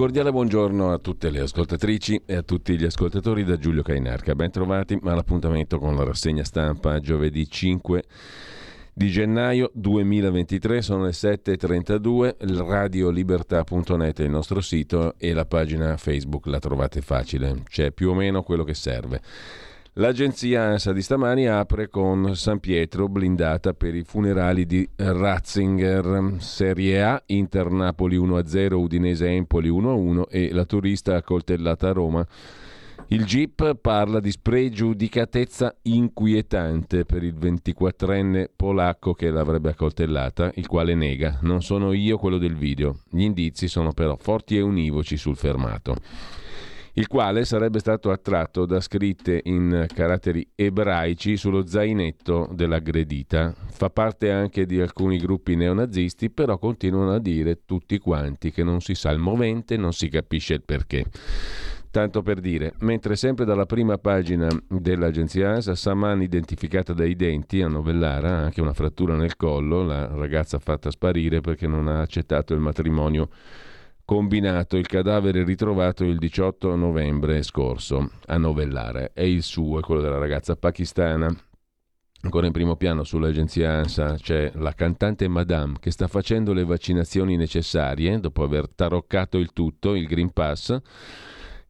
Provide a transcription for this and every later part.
Cordiale buongiorno a tutte le ascoltatrici e a tutti gli ascoltatori da Giulio Cainarca. Ben trovati all'appuntamento con la rassegna stampa giovedì 5 di gennaio 2023, sono le 7.32, radiolibertà.net è il nostro sito e la pagina Facebook la trovate facile, c'è più o meno quello che serve. L'agenzia ANSA di stamani apre con San Pietro blindata per i funerali di Ratzinger, Serie A, Inter Napoli 1-0, Udinese Empoli 1-1 e la turista accoltellata a Roma. Il GIP parla di spregiudicatezza inquietante per il 24enne polacco che l'avrebbe accoltellata, il quale nega. Non sono io quello del video. Gli indizi sono però forti e univoci sul fermato il quale sarebbe stato attratto da scritte in caratteri ebraici sullo zainetto dell'aggredita. Fa parte anche di alcuni gruppi neonazisti, però continuano a dire tutti quanti che non si sa il movente, non si capisce il perché. Tanto per dire, mentre sempre dalla prima pagina dell'agenzia ANSA, Saman identificata dai denti a Novellara, anche una frattura nel collo, la ragazza fatta sparire perché non ha accettato il matrimonio combinato il cadavere ritrovato il 18 novembre scorso a Novellare. È il suo, è quello della ragazza pakistana. Ancora in primo piano sull'agenzia ANSA c'è la cantante Madame che sta facendo le vaccinazioni necessarie dopo aver taroccato il tutto, il Green Pass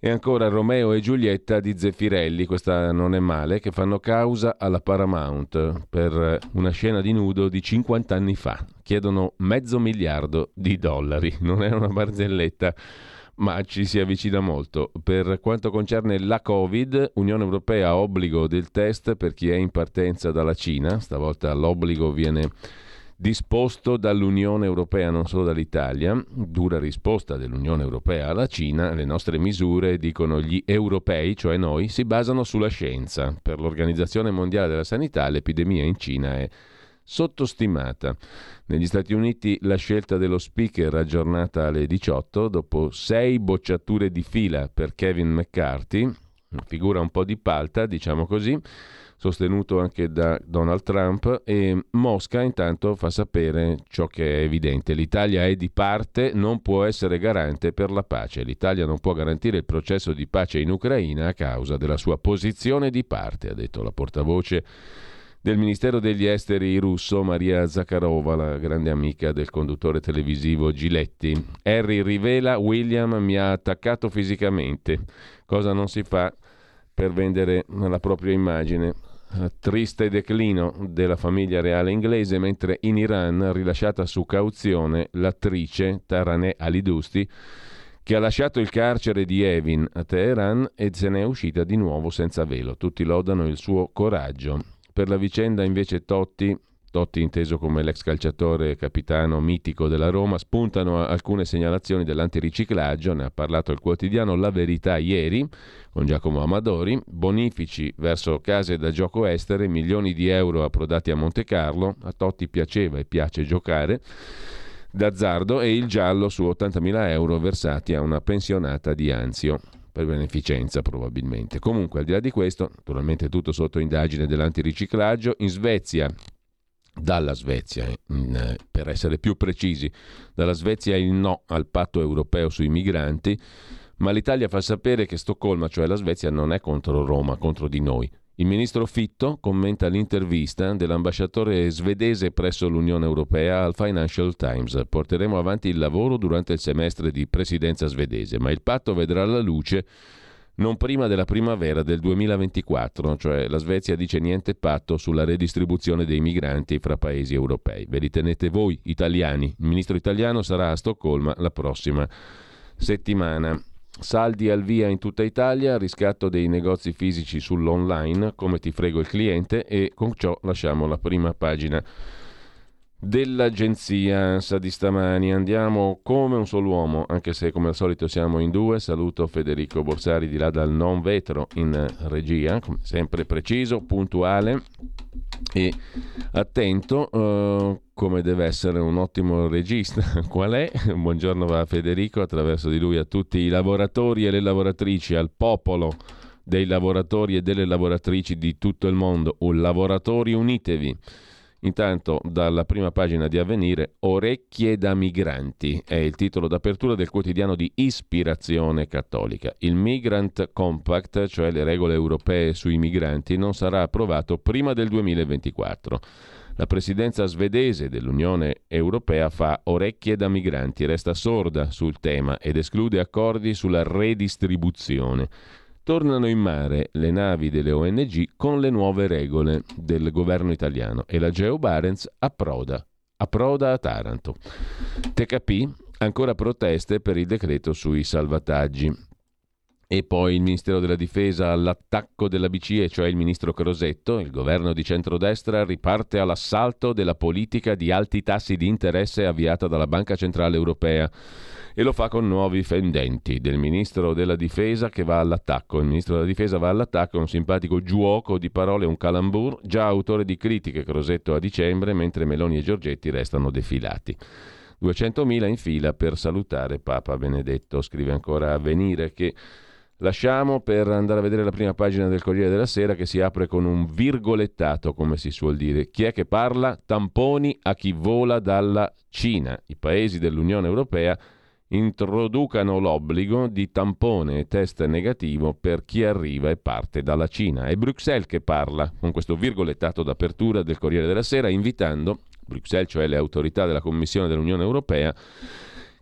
e ancora Romeo e Giulietta di Zeffirelli, questa non è male, che fanno causa alla Paramount per una scena di nudo di 50 anni fa. Chiedono mezzo miliardo di dollari, non è una barzelletta ma ci si avvicina molto. Per quanto concerne la Covid, Unione Europea obbligo del test per chi è in partenza dalla Cina, stavolta l'obbligo viene disposto dall'Unione Europea, non solo dall'Italia, dura risposta dell'Unione Europea alla Cina, le nostre misure, dicono gli europei, cioè noi, si basano sulla scienza. Per l'Organizzazione Mondiale della Sanità l'epidemia in Cina è sottostimata. Negli Stati Uniti la scelta dello speaker aggiornata alle 18 dopo sei bocciature di fila per Kevin McCarthy, una figura un po' di palta, diciamo così, sostenuto anche da Donald Trump e Mosca intanto fa sapere ciò che è evidente. L'Italia è di parte, non può essere garante per la pace. L'Italia non può garantire il processo di pace in Ucraina a causa della sua posizione di parte, ha detto la portavoce del Ministero degli Esteri russo Maria Zakharova, la grande amica del conduttore televisivo Giletti. Harry rivela William mi ha attaccato fisicamente, cosa non si fa per vendere la propria immagine. Eh, triste declino della famiglia reale inglese, mentre in Iran, rilasciata su cauzione, l'attrice Taraneh Alidusti, che ha lasciato il carcere di Evin a Teheran e se ne è uscita di nuovo senza velo. Tutti lodano il suo coraggio. Per la vicenda invece Totti Totti inteso come l'ex calciatore capitano mitico della Roma, spuntano alcune segnalazioni dell'antiriciclaggio, ne ha parlato il quotidiano La Verità ieri con Giacomo Amadori, bonifici verso case da gioco estere, milioni di euro approdati a Monte Carlo, a Totti piaceva e piace giocare, d'azzardo e il giallo su 80.000 euro versati a una pensionata di Anzio per beneficenza probabilmente. Comunque, al di là di questo, naturalmente tutto sotto indagine dell'antiriciclaggio, in Svezia dalla Svezia, eh, per essere più precisi, dalla Svezia il no al patto europeo sui migranti, ma l'Italia fa sapere che Stoccolma, cioè la Svezia, non è contro Roma, contro di noi. Il ministro Fitto commenta l'intervista dell'ambasciatore svedese presso l'Unione Europea al Financial Times. Porteremo avanti il lavoro durante il semestre di presidenza svedese, ma il patto vedrà la luce non prima della primavera del 2024, cioè la Svezia dice niente patto sulla redistribuzione dei migranti fra paesi europei. Ve li tenete voi, italiani. Il ministro italiano sarà a Stoccolma la prossima settimana. Saldi al via in tutta Italia, riscatto dei negozi fisici sull'online, come ti frego il cliente e con ciò lasciamo la prima pagina dell'agenzia ANSA di stamani. Andiamo come un solo uomo, anche se come al solito siamo in due. Saluto Federico Borsari di là dal non vetro in regia, come sempre preciso, puntuale e attento uh, come deve essere un ottimo regista. Qual è? Buongiorno a Federico, attraverso di lui a tutti i lavoratori e le lavoratrici, al popolo dei lavoratori e delle lavoratrici di tutto il mondo. Un lavoratori unitevi. Intanto dalla prima pagina di Avvenire Orecchie da migranti è il titolo d'apertura del quotidiano di ispirazione cattolica. Il Migrant Compact, cioè le regole europee sui migranti, non sarà approvato prima del 2024. La presidenza svedese dell'Unione Europea fa orecchie da migranti, resta sorda sul tema ed esclude accordi sulla redistribuzione tornano in mare le navi delle ONG con le nuove regole del governo italiano e la Geo Barents approda, approda a Taranto. TKP ancora proteste per il decreto sui salvataggi. E poi il Ministero della Difesa all'attacco della BCE, cioè il ministro Crosetto, il governo di centrodestra riparte all'assalto della politica di alti tassi di interesse avviata dalla Banca Centrale Europea e lo fa con nuovi fendenti del ministro della difesa che va all'attacco. Il ministro della difesa va all'attacco, un simpatico giuoco di parole, un calambur, già autore di critiche Crosetto a dicembre, mentre Meloni e Giorgetti restano defilati. 200.000 in fila per salutare Papa Benedetto, scrive ancora Avvenire che lasciamo per andare a vedere la prima pagina del Corriere della Sera che si apre con un virgolettato, come si suol dire. Chi è che parla? Tamponi a chi vola dalla Cina. I paesi dell'Unione Europea introducano l'obbligo di tampone e test negativo per chi arriva e parte dalla Cina. È Bruxelles che parla con questo virgolettato d'apertura del Corriere della Sera, invitando Bruxelles, cioè le autorità della Commissione dell'Unione Europea,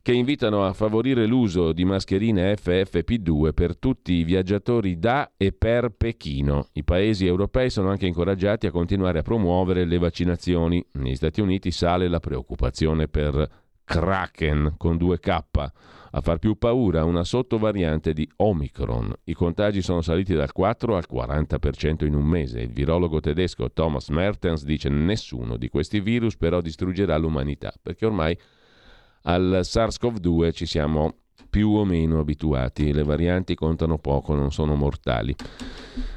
che invitano a favorire l'uso di mascherine FFP2 per tutti i viaggiatori da e per Pechino. I paesi europei sono anche incoraggiati a continuare a promuovere le vaccinazioni. Negli Stati Uniti sale la preoccupazione per Kraken con 2K. A far più paura una sottovariante di Omicron. I contagi sono saliti dal 4 al 40% in un mese. Il virologo tedesco Thomas Mertens dice nessuno di questi virus però distruggerà l'umanità, perché ormai al SARS-CoV-2 ci siamo più o meno abituati, le varianti contano poco, non sono mortali.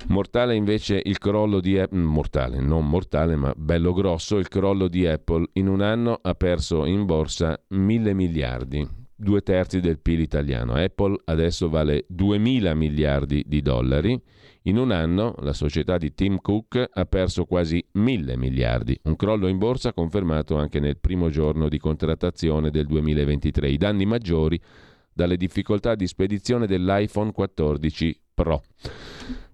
Mortale invece il crollo di Apple, mm, mortale, non mortale ma bello grosso, il crollo di Apple in un anno ha perso in borsa mille miliardi, due terzi del PIL italiano. Apple adesso vale 2000 miliardi di dollari. In un anno la società di Tim Cook ha perso quasi mille miliardi, un crollo in borsa confermato anche nel primo giorno di contrattazione del 2023. I danni maggiori dalle difficoltà di spedizione dell'iPhone 14 Pro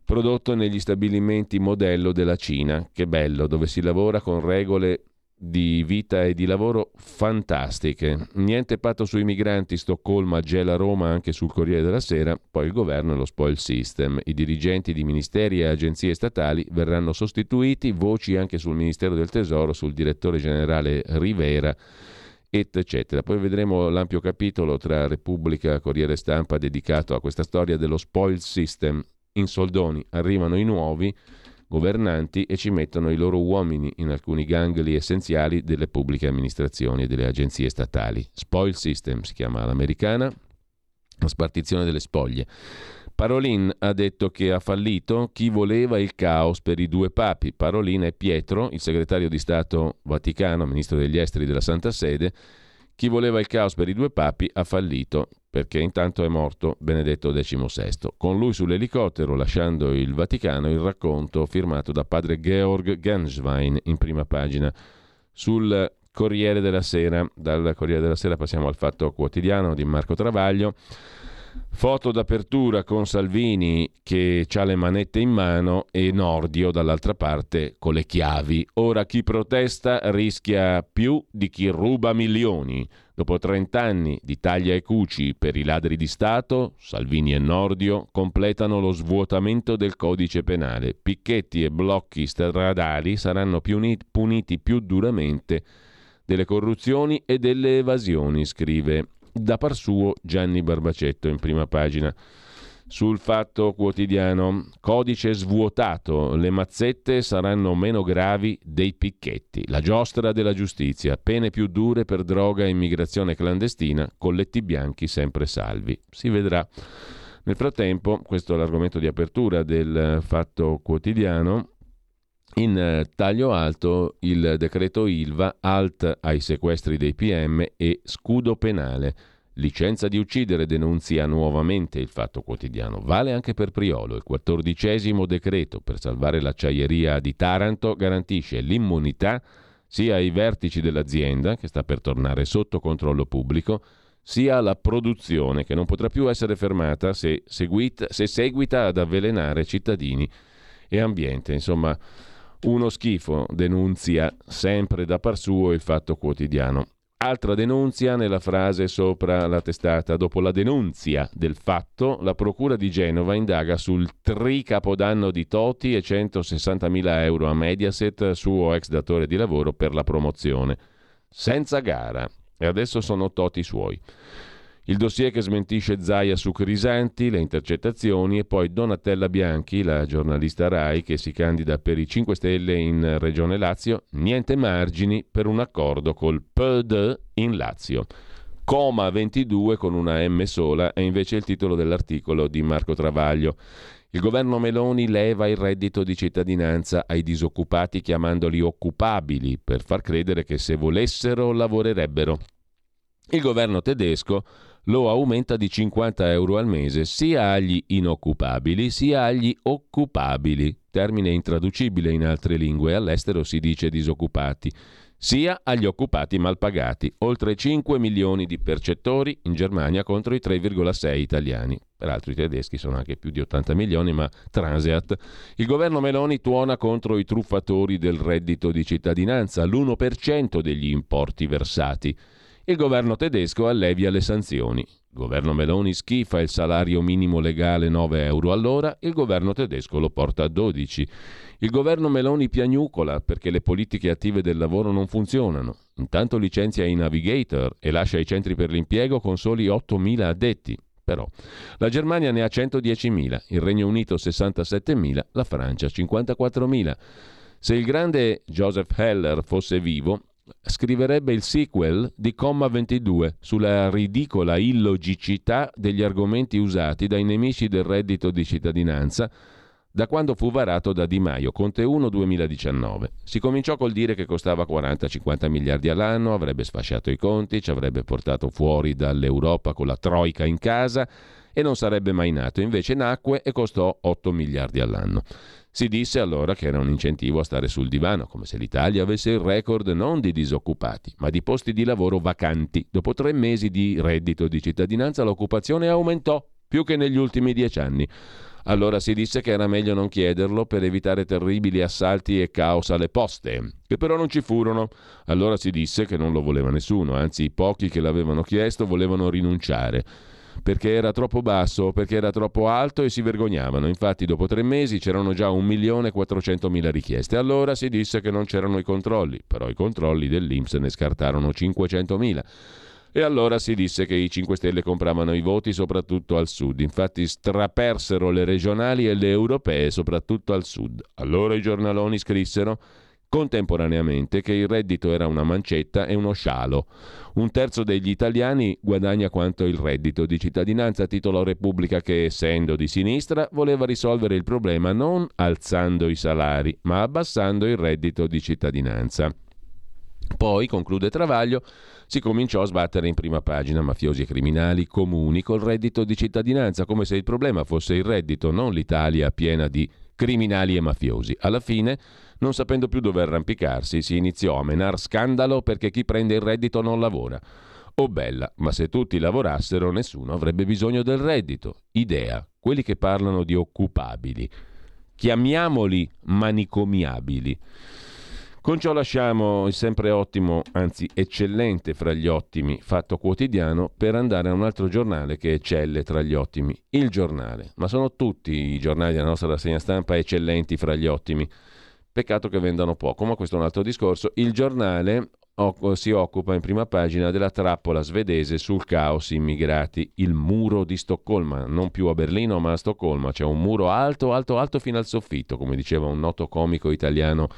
prodotto negli stabilimenti modello della Cina. Che bello, dove si lavora con regole di vita e di lavoro fantastiche. Niente patto sui migranti, Stoccolma gela Roma anche sul Corriere della Sera, poi il governo e lo spoil system. I dirigenti di ministeri e agenzie statali verranno sostituiti, voci anche sul Ministero del Tesoro, sul direttore generale Rivera eccetera. Poi vedremo l'ampio capitolo tra Repubblica Corriere Stampa dedicato a questa storia dello spoil system. In soldoni arrivano i nuovi governanti e ci mettono i loro uomini in alcuni gangli essenziali delle pubbliche amministrazioni e delle agenzie statali. Spoil system si chiama l'americana, la spartizione delle spoglie. Parolin ha detto che ha fallito chi voleva il caos per i due papi. Parolin è Pietro, il segretario di Stato Vaticano, ministro degli esteri della Santa Sede. Chi voleva il caos per i due papi ha fallito perché intanto è morto Benedetto XVI. Con lui sull'elicottero, lasciando il Vaticano, il racconto firmato da padre Georg Genswein in prima pagina sul Corriere della Sera. Dal Corriere della Sera passiamo al Fatto Quotidiano di Marco Travaglio. Foto d'apertura con Salvini che ha le manette in mano e Nordio dall'altra parte con le chiavi. Ora chi protesta rischia più di chi ruba milioni. Dopo 30 anni di taglia e cuci per i ladri di Stato, Salvini e Nordio completano lo svuotamento del codice penale. Picchetti e blocchi stradali saranno puniti più duramente delle corruzioni e delle evasioni, scrive da par suo Gianni Barbacetto in prima pagina. Sul fatto quotidiano, codice svuotato, le mazzette saranno meno gravi dei picchetti, la giostra della giustizia, pene più dure per droga e immigrazione clandestina, colletti bianchi sempre salvi. Si vedrà. Nel frattempo, questo è l'argomento di apertura del fatto quotidiano, in taglio alto il decreto Ilva, alt ai sequestri dei PM e scudo penale. Licenza di uccidere denunzia nuovamente il fatto quotidiano. Vale anche per Priolo. Il quattordicesimo decreto per salvare l'acciaieria di Taranto garantisce l'immunità sia ai vertici dell'azienda, che sta per tornare sotto controllo pubblico, sia alla produzione, che non potrà più essere fermata se, seguita, se seguita ad avvelenare cittadini e ambiente. Insomma, uno schifo, denunzia sempre da par suo il fatto quotidiano. Altra denunzia nella frase sopra la testata. Dopo la denunzia del fatto, la Procura di Genova indaga sul tricapodanno di Toti e 160.000 euro a Mediaset, suo ex datore di lavoro, per la promozione. Senza gara. E adesso sono Toti suoi. Il dossier che smentisce Zaia su Crisanti, le intercettazioni e poi Donatella Bianchi, la giornalista RAI che si candida per i 5 Stelle in Regione Lazio, niente margini per un accordo col PD in Lazio. Coma 22 con una M sola è invece il titolo dell'articolo di Marco Travaglio. Il governo Meloni leva il reddito di cittadinanza ai disoccupati chiamandoli occupabili per far credere che se volessero lavorerebbero. Il governo tedesco lo aumenta di 50 euro al mese sia agli inoccupabili sia agli occupabili, termine intraducibile in altre lingue, all'estero si dice disoccupati, sia agli occupati malpagati, oltre 5 milioni di percettori in Germania contro i 3,6 italiani. Peraltro i tedeschi sono anche più di 80 milioni, ma transeat. Il governo Meloni tuona contro i truffatori del reddito di cittadinanza, l'1% degli importi versati. Il governo tedesco allevia le sanzioni. Il governo Meloni schifa il salario minimo legale 9 euro all'ora, il governo tedesco lo porta a 12. Il governo Meloni piagnucola perché le politiche attive del lavoro non funzionano. Intanto licenzia i navigator e lascia i centri per l'impiego con soli 8.000 addetti. Però la Germania ne ha 110.000, il Regno Unito 67.000, la Francia 54.000. Se il grande Joseph Heller fosse vivo, scriverebbe il sequel di Comma 22 sulla ridicola illogicità degli argomenti usati dai nemici del reddito di cittadinanza da quando fu varato da Di Maio, Conte 1 2019. Si cominciò col dire che costava 40-50 miliardi all'anno, avrebbe sfasciato i conti, ci avrebbe portato fuori dall'Europa con la troica in casa e non sarebbe mai nato. Invece nacque e costò 8 miliardi all'anno. Si disse allora che era un incentivo a stare sul divano, come se l'Italia avesse il record non di disoccupati, ma di posti di lavoro vacanti. Dopo tre mesi di reddito di cittadinanza l'occupazione aumentò più che negli ultimi dieci anni. Allora si disse che era meglio non chiederlo per evitare terribili assalti e caos alle poste, che però non ci furono. Allora si disse che non lo voleva nessuno, anzi i pochi che l'avevano chiesto volevano rinunciare perché era troppo basso, perché era troppo alto e si vergognavano. Infatti dopo tre mesi c'erano già 1.400.000 richieste. Allora si disse che non c'erano i controlli, però i controlli dell'Inps ne scartarono 500.000. E allora si disse che i 5 Stelle compravano i voti soprattutto al sud, infatti strapersero le regionali e le europee soprattutto al sud. Allora i giornaloni scrissero contemporaneamente che il reddito era una mancetta e uno scialo. Un terzo degli italiani guadagna quanto il reddito di cittadinanza, titolo Repubblica che, essendo di sinistra, voleva risolvere il problema non alzando i salari, ma abbassando il reddito di cittadinanza. Poi, conclude Travaglio, si cominciò a sbattere in prima pagina mafiosi e criminali comuni col reddito di cittadinanza, come se il problema fosse il reddito, non l'Italia piena di criminali e mafiosi. Alla fine non sapendo più dove arrampicarsi, si iniziò a menar scandalo perché chi prende il reddito non lavora. Oh bella, ma se tutti lavorassero nessuno avrebbe bisogno del reddito. Idea, quelli che parlano di occupabili. Chiamiamoli manicomiabili. Con ciò lasciamo il sempre ottimo, anzi eccellente fra gli ottimi, Fatto Quotidiano, per andare a un altro giornale che eccelle tra gli ottimi, Il Giornale. Ma sono tutti i giornali della nostra rassegna stampa eccellenti fra gli ottimi. Peccato che vendano poco, ma questo è un altro discorso. Il Giornale si occupa in prima pagina della trappola svedese sul caos immigrati, il muro di Stoccolma, non più a Berlino ma a Stoccolma, c'è un muro alto, alto, alto fino al soffitto, come diceva un noto comico italiano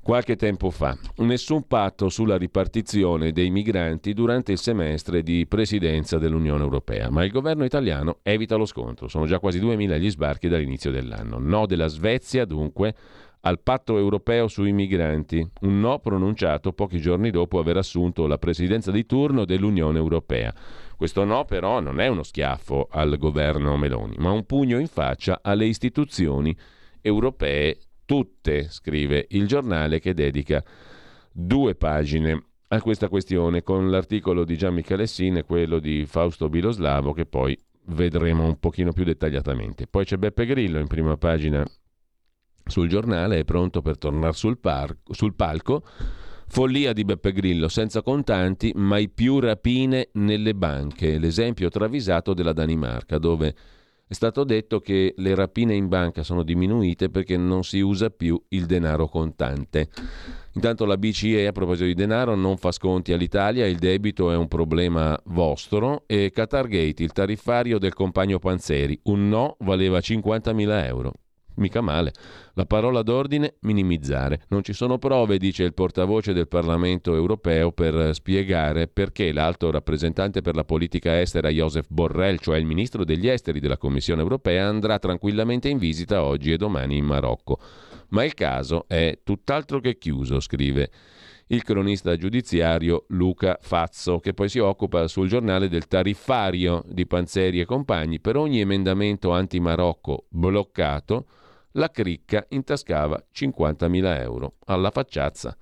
qualche tempo fa. Nessun patto sulla ripartizione dei migranti durante il semestre di presidenza dell'Unione Europea, ma il governo italiano evita lo scontro. Sono già quasi 2.000 gli sbarchi dall'inizio dell'anno. No della Svezia, dunque, al patto europeo sui migranti, un no pronunciato pochi giorni dopo aver assunto la presidenza di turno dell'Unione Europea. Questo no però non è uno schiaffo al governo Meloni, ma un pugno in faccia alle istituzioni europee tutte, scrive il giornale che dedica due pagine a questa questione con l'articolo di Gian Michalessin e quello di Fausto Biloslavo che poi vedremo un pochino più dettagliatamente. Poi c'è Beppe Grillo in prima pagina sul giornale, è pronto per tornare sul, par- sul palco. Follia di Beppe Grillo, senza contanti, mai più rapine nelle banche. L'esempio travisato della Danimarca, dove è stato detto che le rapine in banca sono diminuite perché non si usa più il denaro contante. Intanto la BCE a proposito di denaro non fa sconti all'Italia, il debito è un problema vostro e Qatargate, il tariffario del compagno Panzeri, un no valeva 50.000 euro. Mica male. La parola d'ordine minimizzare. Non ci sono prove, dice il portavoce del Parlamento europeo, per spiegare perché l'alto rappresentante per la politica estera Joseph Borrell, cioè il ministro degli esteri della Commissione europea, andrà tranquillamente in visita oggi e domani in Marocco. Ma il caso è tutt'altro che chiuso, scrive il cronista giudiziario Luca Fazzo, che poi si occupa sul giornale del tariffario di Panzeri e compagni. Per ogni emendamento anti-Marocco bloccato, la cricca intascava 50.000 euro alla facciazza.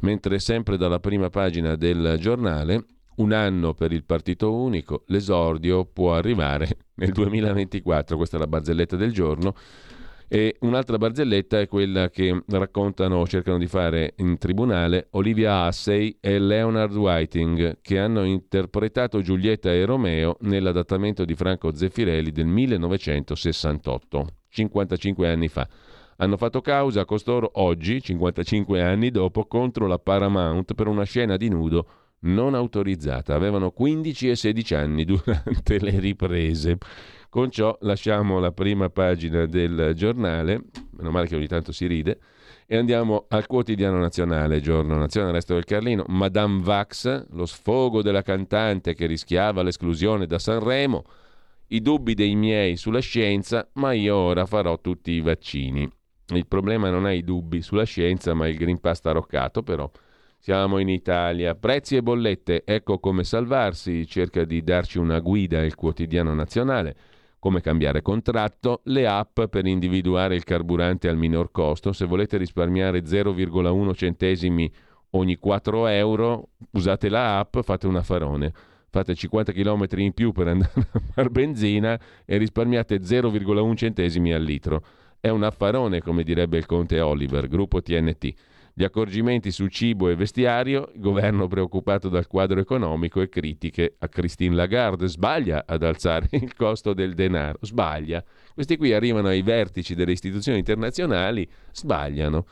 Mentre sempre dalla prima pagina del giornale, un anno per il partito unico, l'esordio può arrivare nel 2024, questa è la barzelletta del giorno. E un'altra barzelletta è quella che raccontano cercano di fare in tribunale Olivia Hussey e Leonard Whiting, che hanno interpretato Giulietta e Romeo nell'adattamento di Franco Zeffirelli del 1968. 55 anni fa. Hanno fatto causa a costoro oggi, 55 anni dopo, contro la Paramount per una scena di nudo non autorizzata. Avevano 15 e 16 anni durante le riprese. Con ciò lasciamo la prima pagina del giornale, meno male che ogni tanto si ride, e andiamo al quotidiano nazionale, giorno nazionale, resto del Carlino. Madame Vax, lo sfogo della cantante che rischiava l'esclusione da Sanremo i dubbi dei miei sulla scienza, ma io ora farò tutti i vaccini. Il problema non è i dubbi sulla scienza, ma il Green Pass taroccato, però. Siamo in Italia. Prezzi e bollette, ecco come salvarsi. Cerca di darci una guida il quotidiano nazionale. Come cambiare contratto, le app per individuare il carburante al minor costo. Se volete risparmiare 0,1 centesimi ogni 4 euro, usate la app, fate un affarone fate 50 km in più per andare a far benzina e risparmiate 0,1 centesimi al litro. È un affarone, come direbbe il conte Oliver, gruppo TNT. Gli accorgimenti su cibo e vestiario, il governo preoccupato dal quadro economico e critiche a Christine Lagarde. Sbaglia ad alzare il costo del denaro, sbaglia. Questi qui arrivano ai vertici delle istituzioni internazionali, sbagliano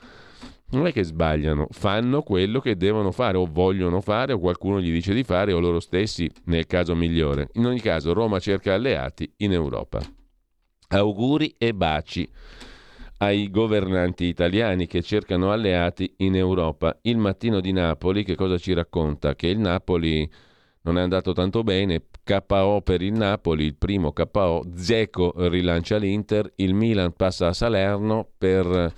non è che sbagliano, fanno quello che devono fare o vogliono fare o qualcuno gli dice di fare o loro stessi nel caso migliore. In ogni caso Roma cerca alleati in Europa. Auguri e baci ai governanti italiani che cercano alleati in Europa. Il mattino di Napoli che cosa ci racconta? Che il Napoli non è andato tanto bene, KO per il Napoli, il primo KO, Zeco rilancia l'Inter, il Milan passa a Salerno per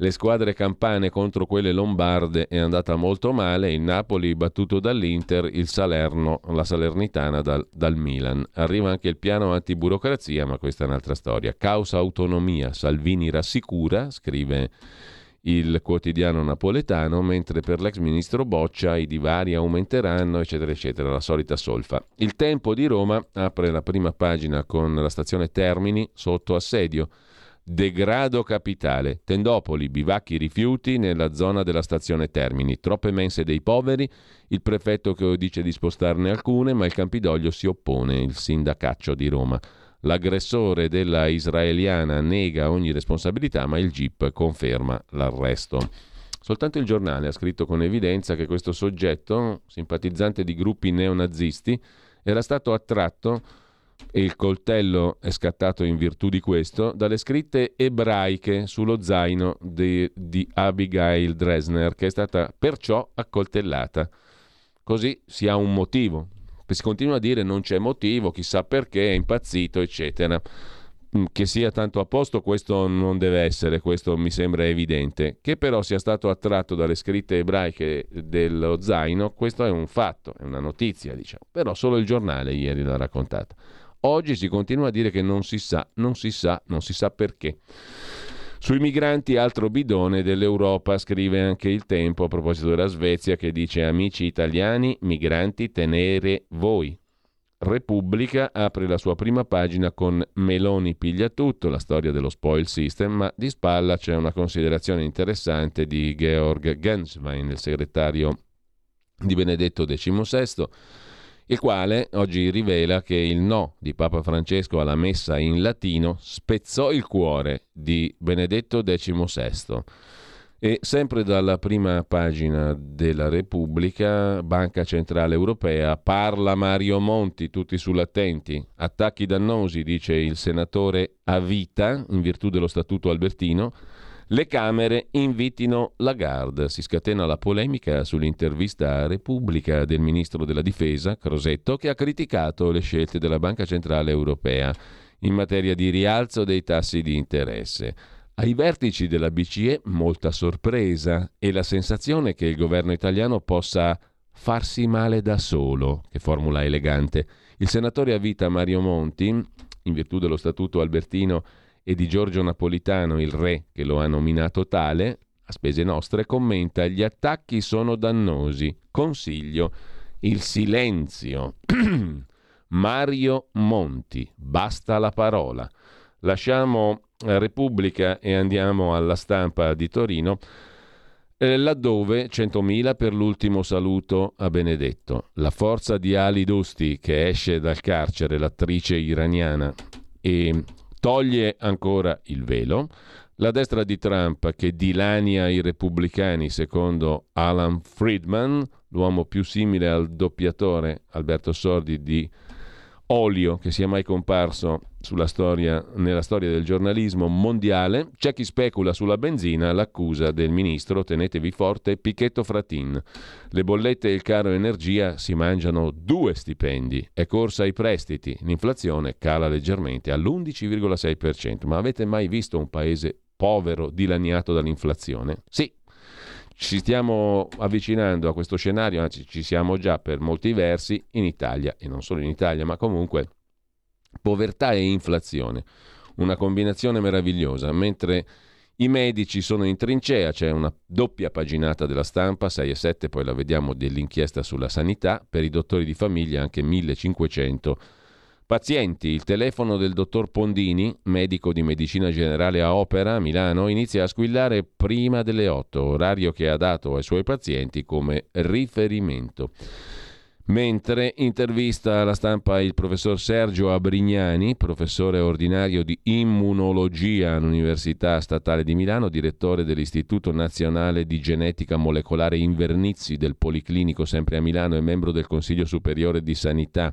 le squadre campane contro quelle lombarde è andata molto male, il Napoli battuto dall'Inter, il Salerno, la Salernitana dal, dal Milan. Arriva anche il piano antiburocrazia, ma questa è un'altra storia. Causa autonomia, Salvini rassicura, scrive il quotidiano napoletano, mentre per l'ex ministro Boccia i divari aumenteranno, eccetera, eccetera, la solita solfa. Il Tempo di Roma apre la prima pagina con la stazione Termini sotto assedio. Degrado capitale. Tendopoli, bivacchi rifiuti nella zona della stazione Termini. Troppe mense dei poveri. Il prefetto che dice di spostarne alcune, ma il Campidoglio si oppone, il sindacaccio di Roma. L'aggressore della israeliana nega ogni responsabilità, ma il GIP conferma l'arresto. Soltanto il giornale ha scritto con evidenza che questo soggetto, simpatizzante di gruppi neonazisti, era stato attratto il coltello è scattato in virtù di questo, dalle scritte ebraiche sullo zaino di, di Abigail Dresner, che è stata perciò accoltellata. Così si ha un motivo, si continua a dire non c'è motivo, chissà perché, è impazzito, eccetera. Mm, che sia tanto a posto, questo non deve essere, questo mi sembra evidente. Che però sia stato attratto dalle scritte ebraiche dello zaino, questo è un fatto, è una notizia, diciamo. Però solo il giornale ieri l'ha raccontata. Oggi si continua a dire che non si sa, non si sa, non si sa perché. Sui migranti altro bidone dell'Europa, scrive anche il tempo a proposito della Svezia che dice amici italiani, migranti tenere voi. Repubblica apre la sua prima pagina con Meloni piglia tutto, la storia dello spoil system, ma di spalla c'è una considerazione interessante di Georg Genswein, il segretario di Benedetto XVI il quale oggi rivela che il no di Papa Francesco alla messa in latino spezzò il cuore di Benedetto XVI. E sempre dalla prima pagina della Repubblica, Banca Centrale Europea, parla Mario Monti, tutti sull'attenti. Attacchi dannosi, dice il senatore a vita, in virtù dello Statuto Albertino, le Camere invitino Lagarde. Si scatena la polemica sull'intervista a Repubblica del ministro della Difesa, Crosetto, che ha criticato le scelte della Banca Centrale Europea in materia di rialzo dei tassi di interesse. Ai vertici della BCE molta sorpresa e la sensazione che il governo italiano possa farsi male da solo, che formula elegante. Il senatore a vita Mario Monti, in virtù dello statuto albertino, e di Giorgio Napolitano, il re che lo ha nominato tale, a spese nostre, commenta gli attacchi sono dannosi. Consiglio il silenzio. Mario Monti, basta la parola. Lasciamo Repubblica e andiamo alla stampa di Torino, eh, laddove 100.000 per l'ultimo saluto a Benedetto. La forza di Ali Dosti che esce dal carcere, l'attrice iraniana, e toglie ancora il velo. La destra di Trump che dilania i repubblicani, secondo Alan Friedman, l'uomo più simile al doppiatore Alberto Sordi di olio che sia mai comparso storia, nella storia del giornalismo mondiale. C'è chi specula sulla benzina, l'accusa del ministro, tenetevi forte, Pichetto Fratin. Le bollette e il caro energia si mangiano due stipendi, è corsa ai prestiti, l'inflazione cala leggermente all'11,6%. Ma avete mai visto un paese povero dilaniato dall'inflazione? Sì, ci stiamo avvicinando a questo scenario, anzi ci siamo già per molti versi in Italia e non solo in Italia, ma comunque povertà e inflazione, una combinazione meravigliosa, mentre i medici sono in trincea, c'è una doppia paginata della stampa, 6 e 7, poi la vediamo dell'inchiesta sulla sanità, per i dottori di famiglia anche 1500 Pazienti, il telefono del dottor Pondini, medico di medicina generale a Opera Milano, inizia a squillare prima delle 8, orario che ha dato ai suoi pazienti come riferimento. Mentre intervista alla stampa il professor Sergio Abrignani, professore ordinario di immunologia all'Università Statale di Milano, direttore dell'Istituto Nazionale di Genetica Molecolare Invernizzi del Policlinico sempre a Milano e membro del Consiglio Superiore di Sanità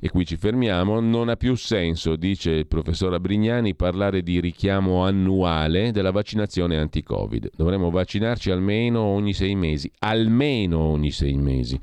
e qui ci fermiamo, non ha più senso, dice il professor Abrignani, parlare di richiamo annuale della vaccinazione anti-Covid. Dovremmo vaccinarci almeno ogni sei mesi, almeno ogni sei mesi.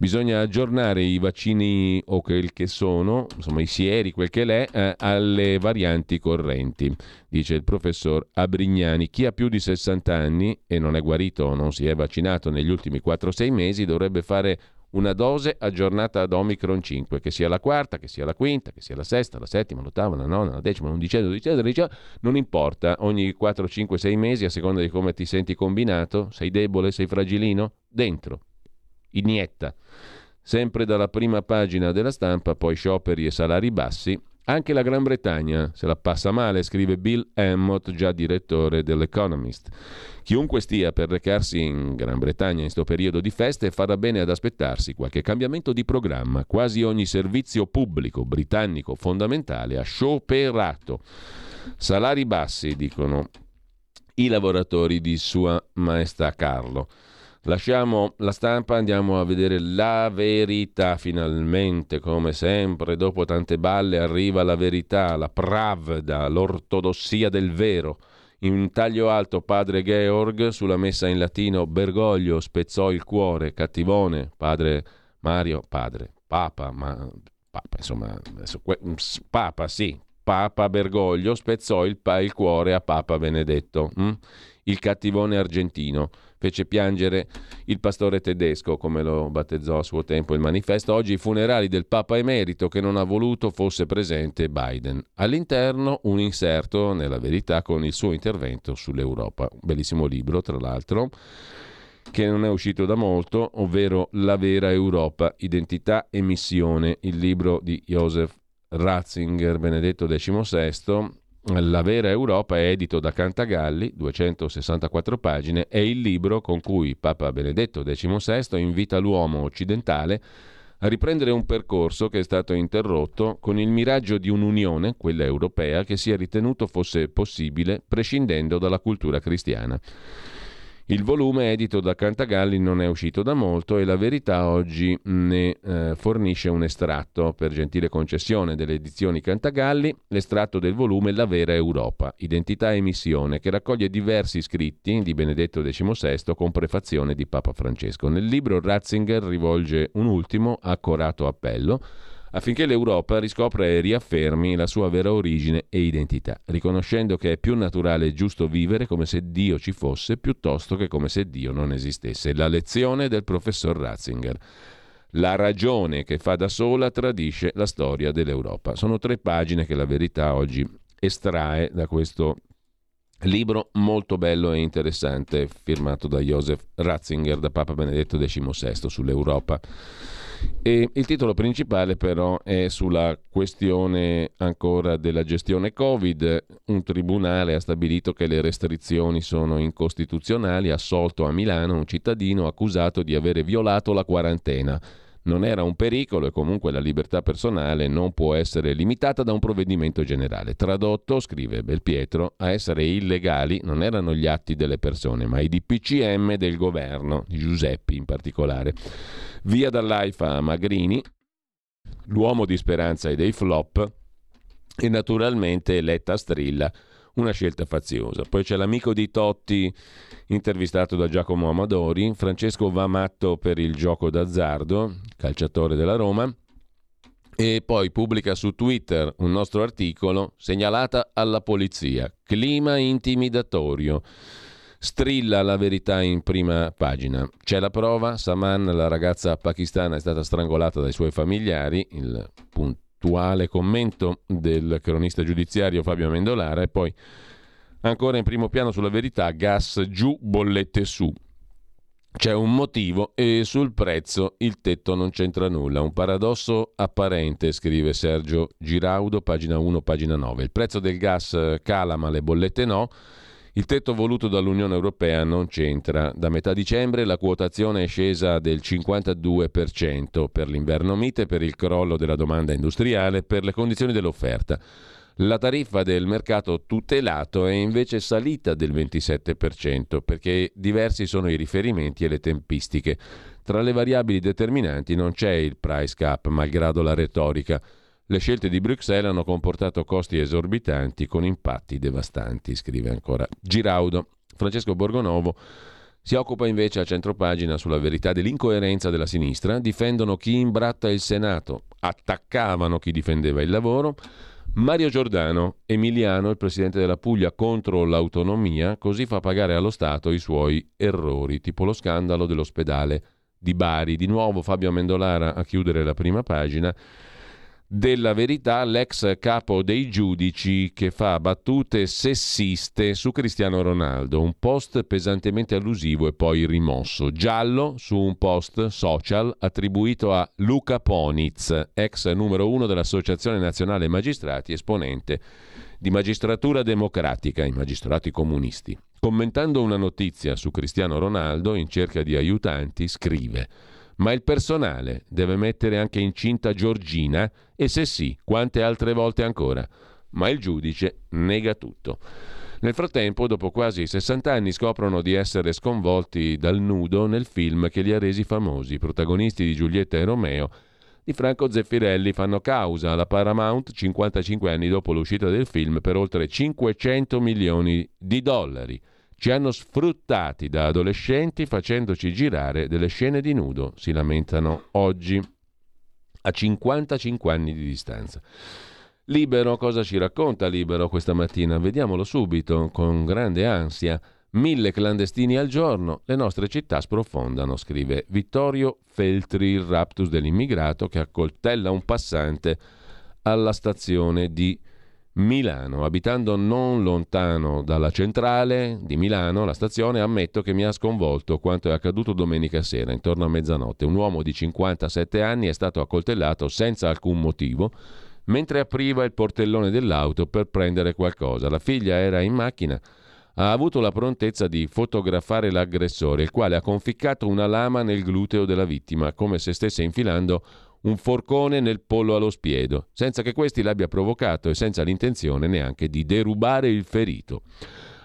Bisogna aggiornare i vaccini o quel che sono, insomma i sieri, quel che l'è, eh, alle varianti correnti, dice il professor Abrignani. Chi ha più di 60 anni e non è guarito o non si è vaccinato negli ultimi 4-6 mesi dovrebbe fare una dose aggiornata ad Omicron 5, che sia la quarta, che sia la quinta, che sia la sesta, la settima, l'ottava, la nona, la decima, l'undicesima, la dodicesima, non importa, ogni 4, 5, 6 mesi, a seconda di come ti senti combinato, sei debole, sei fragilino, dentro, inietta. Sempre dalla prima pagina della stampa, poi scioperi e salari bassi, anche la Gran Bretagna se la passa male, scrive Bill Emmott, già direttore dell'Economist. Chiunque stia per recarsi in Gran Bretagna in questo periodo di feste farà bene ad aspettarsi qualche cambiamento di programma. Quasi ogni servizio pubblico britannico fondamentale ha scioperato. Salari bassi, dicono i lavoratori di Sua Maestà Carlo. Lasciamo la stampa, andiamo a vedere la verità finalmente, come sempre, dopo tante balle arriva la verità, la pravda, l'ortodossia del vero. In taglio alto padre Georg, sulla messa in latino Bergoglio spezzò il cuore, cattivone, padre Mario, padre, papa, ma papa, insomma, papa sì, papa Bergoglio spezzò il, il cuore a papa Benedetto, hm? il cattivone argentino fece piangere il pastore tedesco, come lo battezzò a suo tempo il manifesto. Oggi i funerali del Papa emerito che non ha voluto fosse presente Biden. All'interno un inserto nella verità con il suo intervento sull'Europa. Un bellissimo libro, tra l'altro che non è uscito da molto, ovvero La vera Europa, identità e missione, il libro di Joseph Ratzinger, Benedetto XVI, la vera Europa edito da Cantagalli, 264 pagine, è il libro con cui Papa Benedetto XVI invita l'uomo occidentale a riprendere un percorso che è stato interrotto con il miraggio di un'unione, quella europea, che si è ritenuto fosse possibile prescindendo dalla cultura cristiana. Il volume edito da Cantagalli non è uscito da molto e la verità oggi ne eh, fornisce un estratto per gentile concessione delle edizioni Cantagalli, l'estratto del volume La vera Europa, identità e missione, che raccoglie diversi scritti di Benedetto XVI con prefazione di Papa Francesco. Nel libro Ratzinger rivolge un ultimo accorato appello affinché l'Europa riscopra e riaffermi la sua vera origine e identità, riconoscendo che è più naturale e giusto vivere come se Dio ci fosse piuttosto che come se Dio non esistesse. La lezione del professor Ratzinger. La ragione che fa da sola tradisce la storia dell'Europa. Sono tre pagine che la verità oggi estrae da questo libro molto bello e interessante firmato da Joseph Ratzinger da Papa Benedetto XVI sull'Europa. E il titolo principale però è sulla questione ancora della gestione Covid. Un tribunale ha stabilito che le restrizioni sono incostituzionali, ha assolto a Milano un cittadino accusato di avere violato la quarantena non era un pericolo e comunque la libertà personale non può essere limitata da un provvedimento generale. Tradotto, scrive Belpietro, a essere illegali non erano gli atti delle persone, ma i DPCM del governo, di Giuseppi in particolare. Via dall'AIFA a Magrini, l'uomo di speranza e dei flop, e naturalmente Letta Strilla una scelta faziosa. Poi c'è l'amico di Totti intervistato da Giacomo Amadori, Francesco va matto per il gioco d'azzardo, calciatore della Roma, e poi pubblica su Twitter un nostro articolo segnalata alla polizia, clima intimidatorio. Strilla la verità in prima pagina. C'è la prova, Saman, la ragazza pakistana, è stata strangolata dai suoi familiari, il punto attuale commento del cronista giudiziario Fabio Mendolara e poi ancora in primo piano sulla verità gas giù, bollette su. C'è un motivo e sul prezzo il tetto non c'entra nulla. Un paradosso apparente, scrive Sergio Giraudo, pagina 1, pagina 9. Il prezzo del gas cala ma le bollette no. Il tetto voluto dall'Unione Europea non c'entra. Da metà dicembre la quotazione è scesa del 52% per l'inverno mite, per il crollo della domanda industriale, per le condizioni dell'offerta. La tariffa del mercato tutelato è invece salita del 27% perché diversi sono i riferimenti e le tempistiche. Tra le variabili determinanti non c'è il price cap, malgrado la retorica. Le scelte di Bruxelles hanno comportato costi esorbitanti con impatti devastanti, scrive ancora Giraudo. Francesco Borgonovo si occupa invece a centropagina sulla verità dell'incoerenza della sinistra, difendono chi imbratta il Senato, attaccavano chi difendeva il lavoro. Mario Giordano, Emiliano, il presidente della Puglia contro l'autonomia, così fa pagare allo Stato i suoi errori, tipo lo scandalo dell'ospedale di Bari. Di nuovo Fabio Amendolara a chiudere la prima pagina della verità l'ex capo dei giudici che fa battute sessiste su Cristiano Ronaldo, un post pesantemente allusivo e poi rimosso, giallo su un post social attribuito a Luca Poniz, ex numero uno dell'Associazione Nazionale Magistrati, esponente di magistratura democratica, i magistrati comunisti. Commentando una notizia su Cristiano Ronaldo in cerca di aiutanti, scrive ma il personale deve mettere anche incinta Giorgina e se sì, quante altre volte ancora? Ma il giudice nega tutto. Nel frattempo, dopo quasi 60 anni, scoprono di essere sconvolti dal nudo nel film che li ha resi famosi. I protagonisti di Giulietta e Romeo di Franco Zeffirelli fanno causa alla Paramount 55 anni dopo l'uscita del film per oltre 500 milioni di dollari. Ci hanno sfruttati da adolescenti facendoci girare delle scene di nudo, si lamentano oggi, a 55 anni di distanza. Libero, cosa ci racconta Libero questa mattina? Vediamolo subito, con grande ansia. Mille clandestini al giorno, le nostre città sprofondano, scrive Vittorio Feltri, il raptus dell'immigrato che accoltella un passante alla stazione di Milano. Abitando non lontano dalla centrale di Milano, la stazione, ammetto che mi ha sconvolto quanto è accaduto domenica sera, intorno a mezzanotte. Un uomo di 57 anni è stato accoltellato senza alcun motivo mentre apriva il portellone dell'auto per prendere qualcosa. La figlia era in macchina. Ha avuto la prontezza di fotografare l'aggressore, il quale ha conficcato una lama nel gluteo della vittima, come se stesse infilando un forcone nel pollo allo spiedo, senza che questi l'abbia provocato e senza l'intenzione neanche di derubare il ferito.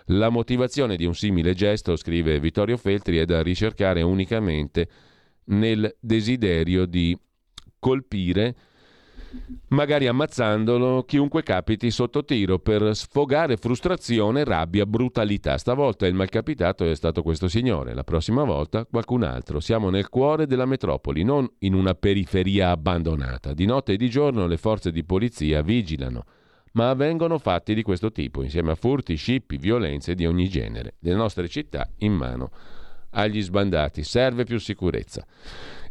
La motivazione di un simile gesto, scrive Vittorio Feltri, è da ricercare unicamente nel desiderio di colpire magari ammazzandolo chiunque capiti sotto tiro per sfogare frustrazione, rabbia, brutalità. Stavolta il malcapitato è stato questo signore, la prossima volta qualcun altro. Siamo nel cuore della metropoli, non in una periferia abbandonata. Di notte e di giorno le forze di polizia vigilano, ma avvengono fatti di questo tipo, insieme a furti, scippi, violenze di ogni genere. Le nostre città in mano agli sbandati. Serve più sicurezza.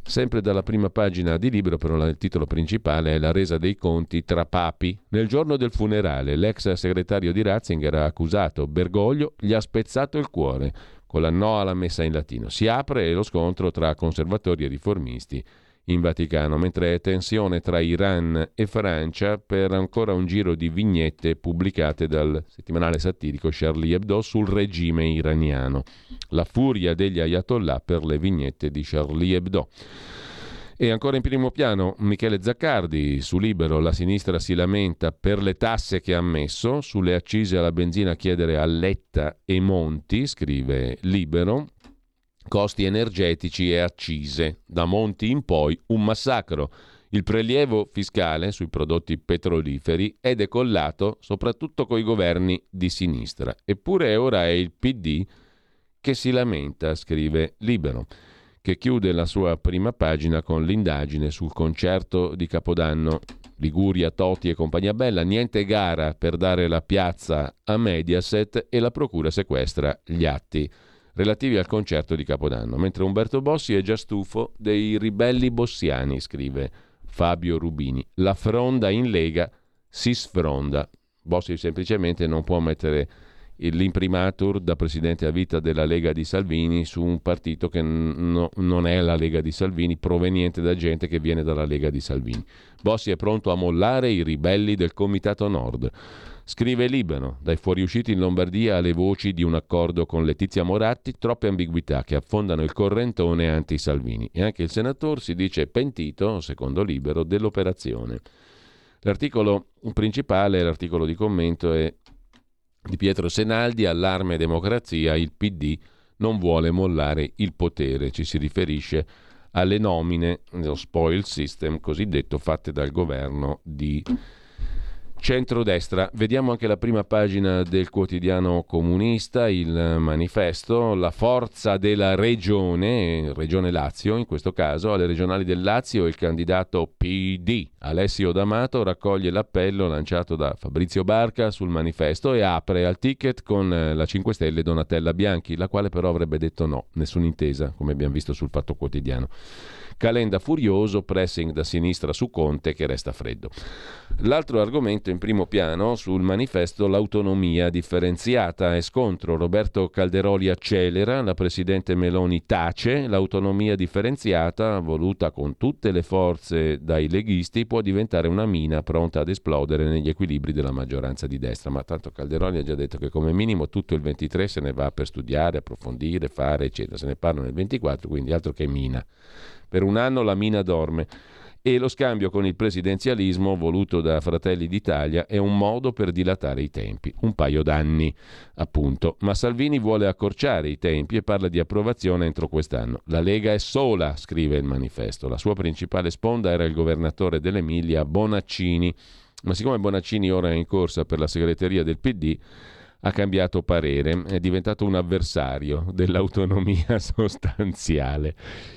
Sempre dalla prima pagina di libro, però il titolo principale è La resa dei conti tra papi. Nel giorno del funerale, l'ex segretario di Ratzinger ha accusato Bergoglio, gli ha spezzato il cuore con la no alla messa in latino. Si apre lo scontro tra conservatori e riformisti in Vaticano, mentre è tensione tra Iran e Francia per ancora un giro di vignette pubblicate dal settimanale satirico Charlie Hebdo sul regime iraniano. La furia degli ayatollah per le vignette di Charlie Hebdo. E ancora in primo piano Michele Zaccardi, su Libero la sinistra si lamenta per le tasse che ha messo, sulle accise alla benzina chiedere a Letta e Monti, scrive Libero, costi energetici e accise. Da Monti in poi un massacro. Il prelievo fiscale sui prodotti petroliferi è decollato soprattutto coi governi di sinistra. Eppure ora è il PD che si lamenta, scrive Libero, che chiude la sua prima pagina con l'indagine sul concerto di Capodanno. Liguria, Toti e compagnia bella, niente gara per dare la piazza a Mediaset e la procura sequestra gli atti relativi al concerto di Capodanno, mentre Umberto Bossi è già stufo dei ribelli bossiani, scrive Fabio Rubini. La fronda in Lega si sfronda. Bossi semplicemente non può mettere l'imprimatur da presidente a vita della Lega di Salvini su un partito che no, non è la Lega di Salvini, proveniente da gente che viene dalla Lega di Salvini. Bossi è pronto a mollare i ribelli del Comitato Nord. Scrive Libano, dai fuoriusciti in Lombardia alle voci di un accordo con Letizia Moratti, troppe ambiguità che affondano il correntone anti-Salvini. E anche il senatore si dice pentito, secondo Libero, dell'operazione. L'articolo principale, l'articolo di commento è di Pietro Senaldi, allarme democrazia, il PD non vuole mollare il potere, ci si riferisce alle nomine, lo spoil system cosiddetto, fatte dal governo di centrodestra. Vediamo anche la prima pagina del quotidiano comunista, il manifesto, la forza della regione, regione Lazio in questo caso, alle regionali del Lazio il candidato PD Alessio D'Amato raccoglie l'appello lanciato da Fabrizio Barca sul manifesto e apre al ticket con la 5 Stelle Donatella Bianchi, la quale però avrebbe detto no, nessuna intesa, come abbiamo visto sul Fatto Quotidiano. Calenda furioso, pressing da sinistra su Conte che resta freddo. L'altro argomento in primo piano sul manifesto l'autonomia differenziata e scontro. Roberto Calderoli accelera, la Presidente Meloni tace, l'autonomia differenziata, voluta con tutte le forze dai leghisti, può diventare una mina pronta ad esplodere negli equilibri della maggioranza di destra. Ma tanto Calderoli ha già detto che come minimo tutto il 23 se ne va per studiare, approfondire, fare, eccetera. Se ne parla nel 24, quindi altro che mina. Per un anno la mina dorme e lo scambio con il presidenzialismo voluto da Fratelli d'Italia è un modo per dilatare i tempi, un paio d'anni appunto, ma Salvini vuole accorciare i tempi e parla di approvazione entro quest'anno. La Lega è sola, scrive il manifesto, la sua principale sponda era il governatore dell'Emilia Bonaccini, ma siccome Bonaccini ora è in corsa per la segreteria del PD, ha cambiato parere, è diventato un avversario dell'autonomia sostanziale.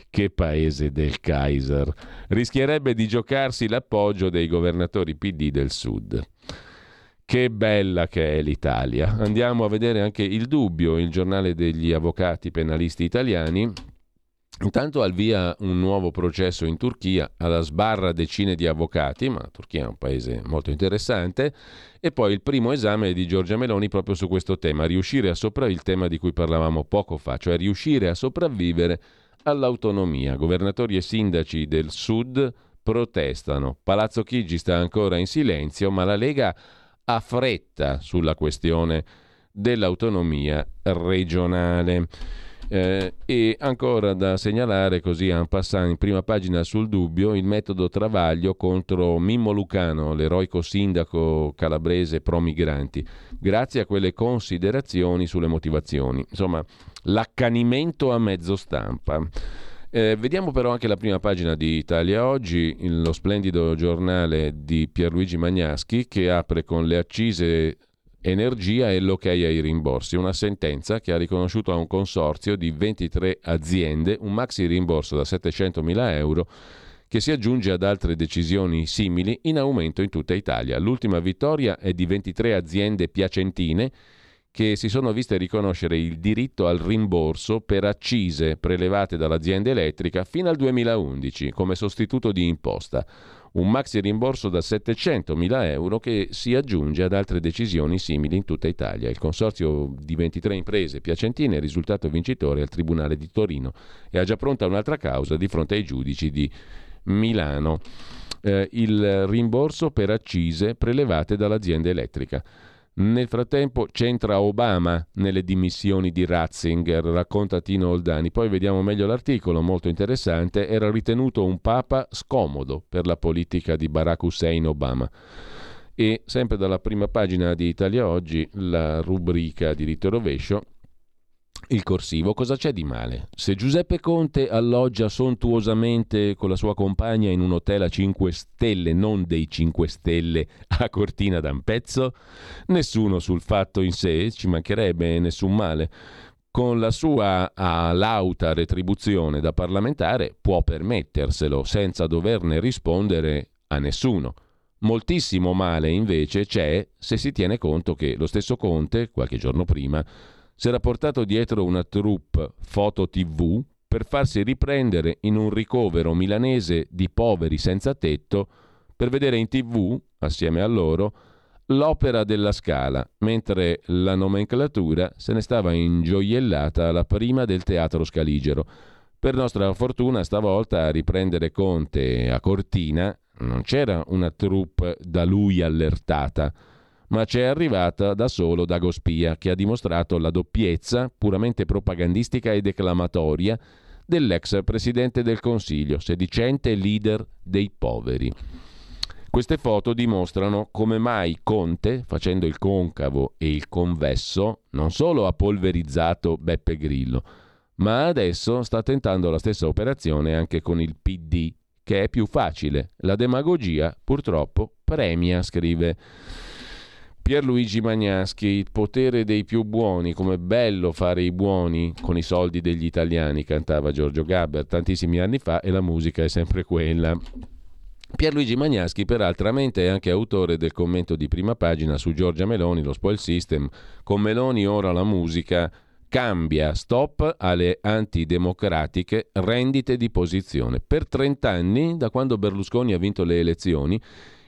Che paese del Kaiser! Rischierebbe di giocarsi l'appoggio dei governatori PD del Sud. Che bella che è l'Italia. Andiamo a vedere anche il dubbio, il giornale degli avvocati penalisti italiani Intanto al via un nuovo processo in Turchia, alla sbarra decine di avvocati, ma la Turchia è un paese molto interessante, e poi il primo esame di Giorgia Meloni proprio su questo tema, riuscire a sopravvivere, il tema di cui parlavamo poco fa, cioè riuscire a sopravvivere all'autonomia. Governatori e sindaci del sud protestano, Palazzo Chigi sta ancora in silenzio, ma la Lega ha fretta sulla questione dell'autonomia regionale. Eh, e ancora da segnalare così a passare in prima pagina sul dubbio il metodo Travaglio contro Mimmo Lucano, l'eroico sindaco calabrese pro migranti, grazie a quelle considerazioni sulle motivazioni. Insomma, l'accanimento a mezzo stampa. Eh, vediamo però anche la prima pagina di Italia Oggi, lo splendido giornale di Pierluigi Magnaschi che apre con le accise energia e l'ok ai rimborsi, una sentenza che ha riconosciuto a un consorzio di 23 aziende un maxi rimborso da 700 mila euro che si aggiunge ad altre decisioni simili in aumento in tutta Italia. L'ultima vittoria è di 23 aziende piacentine che si sono viste riconoscere il diritto al rimborso per accise prelevate dall'azienda elettrica fino al 2011 come sostituto di imposta un maxi rimborso da 700.000 euro che si aggiunge ad altre decisioni simili in tutta Italia. Il consorzio di 23 imprese piacentine è risultato vincitore al Tribunale di Torino e ha già pronta un'altra causa di fronte ai giudici di Milano. Eh, il rimborso per accise prelevate dall'azienda elettrica. Nel frattempo c'entra Obama nelle dimissioni di Ratzinger, racconta Tino Oldani. Poi vediamo meglio l'articolo, molto interessante. Era ritenuto un papa scomodo per la politica di Barack Hussein Obama. E sempre dalla prima pagina di Italia Oggi, la rubrica diritto e rovescio, il corsivo, cosa c'è di male? Se Giuseppe Conte alloggia sontuosamente con la sua compagna in un hotel a 5 stelle, non dei 5 stelle a Cortina d'Ampezzo, nessuno sul fatto in sé, ci mancherebbe nessun male. Con la sua lauta retribuzione da parlamentare può permetterselo senza doverne rispondere a nessuno. Moltissimo male invece c'è se si tiene conto che lo stesso Conte, qualche giorno prima, si era portato dietro una troupe foto tv per farsi riprendere in un ricovero milanese di poveri senza tetto per vedere in tv, assieme a loro, l'opera della Scala, mentre la nomenclatura se ne stava ingioiellata alla prima del teatro scaligero. Per nostra fortuna, stavolta a riprendere Conte a Cortina non c'era una troupe da lui allertata, ma c'è arrivata da solo Dagospia, che ha dimostrato la doppiezza puramente propagandistica e declamatoria dell'ex presidente del Consiglio, sedicente leader dei poveri. Queste foto dimostrano come mai Conte, facendo il concavo e il convesso, non solo ha polverizzato Beppe Grillo, ma adesso sta tentando la stessa operazione anche con il PD, che è più facile. La demagogia, purtroppo, premia, scrive Pierluigi Magnaschi, il potere dei più buoni, come bello fare i buoni con i soldi degli italiani, cantava Giorgio Gabber tantissimi anni fa e la musica è sempre quella. Pierluigi Magnaschi, peraltro, è anche autore del commento di prima pagina su Giorgia Meloni, lo spoil system. Con Meloni ora la musica cambia, stop alle antidemocratiche rendite di posizione. Per 30 anni, da quando Berlusconi ha vinto le elezioni,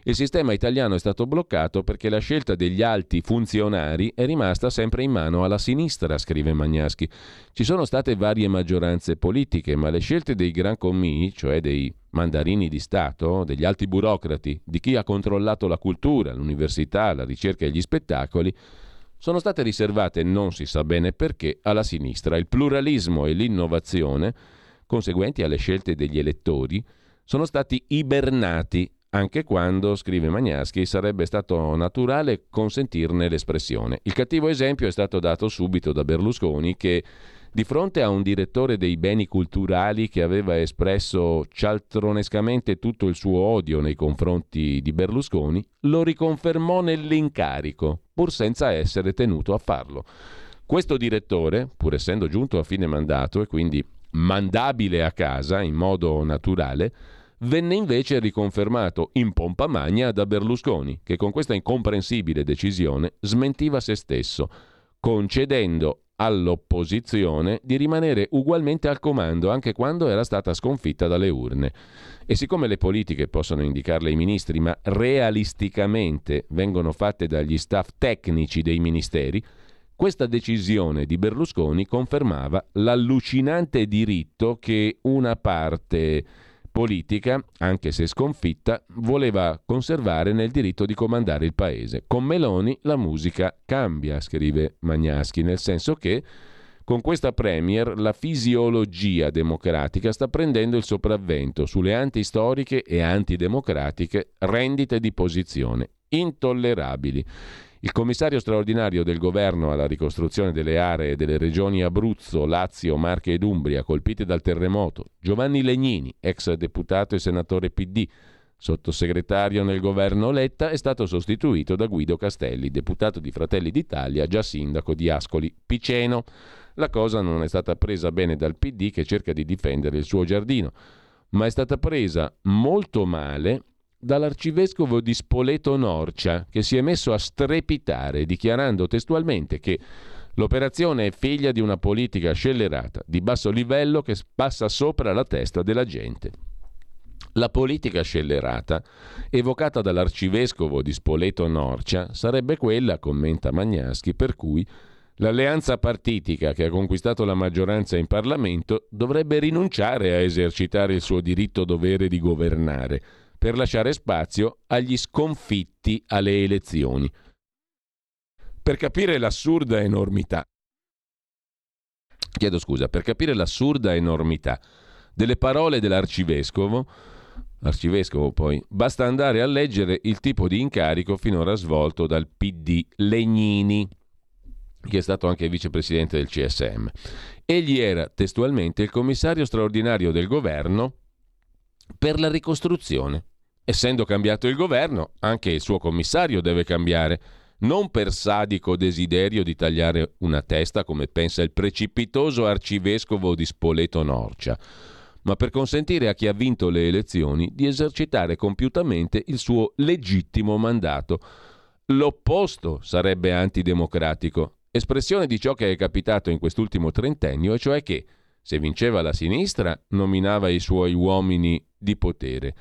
il sistema italiano è stato bloccato perché la scelta degli alti funzionari è rimasta sempre in mano alla sinistra, scrive Magnaschi. Ci sono state varie maggioranze politiche, ma le scelte dei gran commi, cioè dei mandarini di Stato, degli alti burocrati, di chi ha controllato la cultura, l'università, la ricerca e gli spettacoli, sono state riservate, non si sa bene perché, alla sinistra. Il pluralismo e l'innovazione, conseguenti alle scelte degli elettori, sono stati ibernati anche quando, scrive Magnaschi, sarebbe stato naturale consentirne l'espressione. Il cattivo esempio è stato dato subito da Berlusconi che di fronte a un direttore dei beni culturali che aveva espresso cialtronescamente tutto il suo odio nei confronti di Berlusconi, lo riconfermò nell'incarico, pur senza essere tenuto a farlo. Questo direttore, pur essendo giunto a fine mandato e quindi mandabile a casa in modo naturale, venne invece riconfermato in pompa magna da Berlusconi, che con questa incomprensibile decisione smentiva se stesso, concedendo all'opposizione di rimanere ugualmente al comando anche quando era stata sconfitta dalle urne. E siccome le politiche possono indicarle i ministri, ma realisticamente vengono fatte dagli staff tecnici dei ministeri, questa decisione di Berlusconi confermava l'allucinante diritto che una parte politica, anche se sconfitta, voleva conservare nel diritto di comandare il paese. Con Meloni la musica cambia, scrive Magnaschi, nel senso che con questa Premier la fisiologia democratica sta prendendo il sopravvento sulle antistoriche e antidemocratiche rendite di posizione intollerabili. Il commissario straordinario del governo alla ricostruzione delle aree delle regioni Abruzzo, Lazio, Marche ed Umbria colpite dal terremoto, Giovanni Legnini, ex deputato e senatore PD, sottosegretario nel governo Letta, è stato sostituito da Guido Castelli, deputato di Fratelli d'Italia, già sindaco di Ascoli Piceno. La cosa non è stata presa bene dal PD che cerca di difendere il suo giardino, ma è stata presa molto male dall'arcivescovo di Spoleto Norcia, che si è messo a strepitare, dichiarando testualmente che l'operazione è figlia di una politica scellerata, di basso livello che passa sopra la testa della gente. La politica scellerata, evocata dall'arcivescovo di Spoleto Norcia, sarebbe quella, commenta Magnaschi, per cui l'alleanza partitica che ha conquistato la maggioranza in Parlamento dovrebbe rinunciare a esercitare il suo diritto dovere di governare per lasciare spazio agli sconfitti alle elezioni. Per capire l'assurda enormità, chiedo scusa, per capire l'assurda enormità delle parole dell'arcivescovo, arcivescovo poi, basta andare a leggere il tipo di incarico finora svolto dal PD Legnini, che è stato anche vicepresidente del CSM. Egli era testualmente il commissario straordinario del governo per la ricostruzione. Essendo cambiato il governo, anche il suo commissario deve cambiare, non per sadico desiderio di tagliare una testa come pensa il precipitoso arcivescovo di Spoleto Norcia, ma per consentire a chi ha vinto le elezioni di esercitare compiutamente il suo legittimo mandato. L'opposto sarebbe antidemocratico, espressione di ciò che è capitato in quest'ultimo trentennio, e cioè che se vinceva la sinistra, nominava i suoi uomini di potere.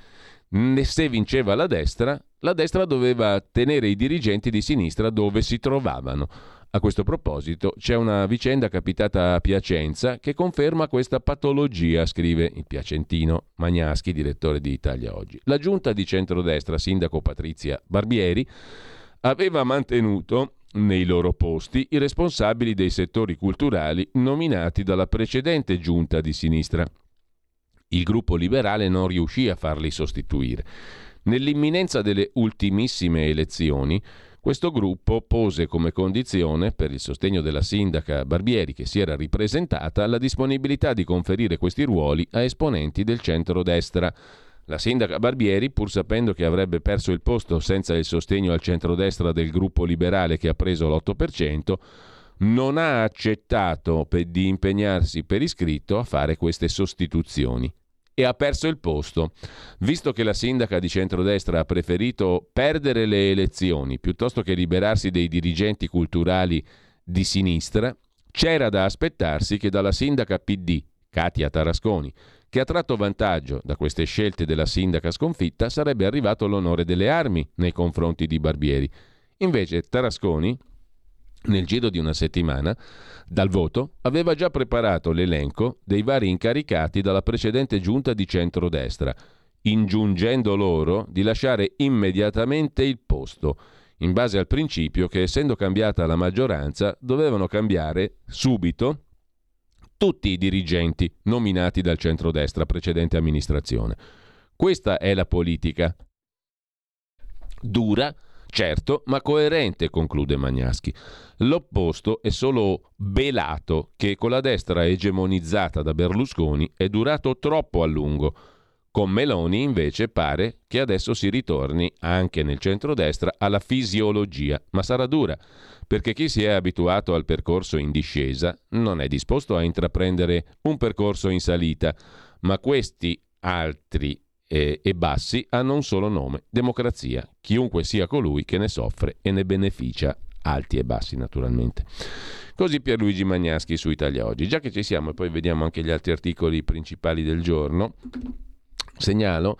Se vinceva la destra, la destra doveva tenere i dirigenti di sinistra dove si trovavano. A questo proposito c'è una vicenda capitata a Piacenza che conferma questa patologia, scrive il piacentino Magnaschi, direttore di Italia Oggi. La giunta di centrodestra, sindaco Patrizia Barbieri, aveva mantenuto nei loro posti i responsabili dei settori culturali nominati dalla precedente giunta di sinistra. Il gruppo liberale non riuscì a farli sostituire. Nell'imminenza delle ultimissime elezioni, questo gruppo pose come condizione, per il sostegno della sindaca Barbieri che si era ripresentata, la disponibilità di conferire questi ruoli a esponenti del centro-destra. La sindaca Barbieri, pur sapendo che avrebbe perso il posto senza il sostegno al centrodestra del gruppo liberale che ha preso l'8%, non ha accettato di impegnarsi per iscritto a fare queste sostituzioni e ha perso il posto, visto che la sindaca di centrodestra ha preferito perdere le elezioni piuttosto che liberarsi dei dirigenti culturali di sinistra, c'era da aspettarsi che dalla sindaca PD, Katia Tarasconi, che ha tratto vantaggio da queste scelte della sindaca sconfitta, sarebbe arrivato l'onore delle armi nei confronti di Barbieri. Invece Tarasconi, nel giro di una settimana, dal voto, aveva già preparato l'elenco dei vari incaricati dalla precedente giunta di centrodestra, ingiungendo loro di lasciare immediatamente il posto, in base al principio che essendo cambiata la maggioranza dovevano cambiare subito tutti i dirigenti nominati dal centrodestra precedente amministrazione. Questa è la politica. Dura, certo, ma coerente, conclude Magnaschi. L'opposto è solo belato che con la destra egemonizzata da Berlusconi è durato troppo a lungo. Con Meloni invece pare che adesso si ritorni anche nel centrodestra alla fisiologia, ma sarà dura, perché chi si è abituato al percorso in discesa non è disposto a intraprendere un percorso in salita, ma questi altri e, e bassi hanno un solo nome, democrazia, chiunque sia colui che ne soffre e ne beneficia, alti e bassi naturalmente. Così Pierluigi Magnaschi su Italia Oggi. Già che ci siamo e poi vediamo anche gli altri articoli principali del giorno, segnalo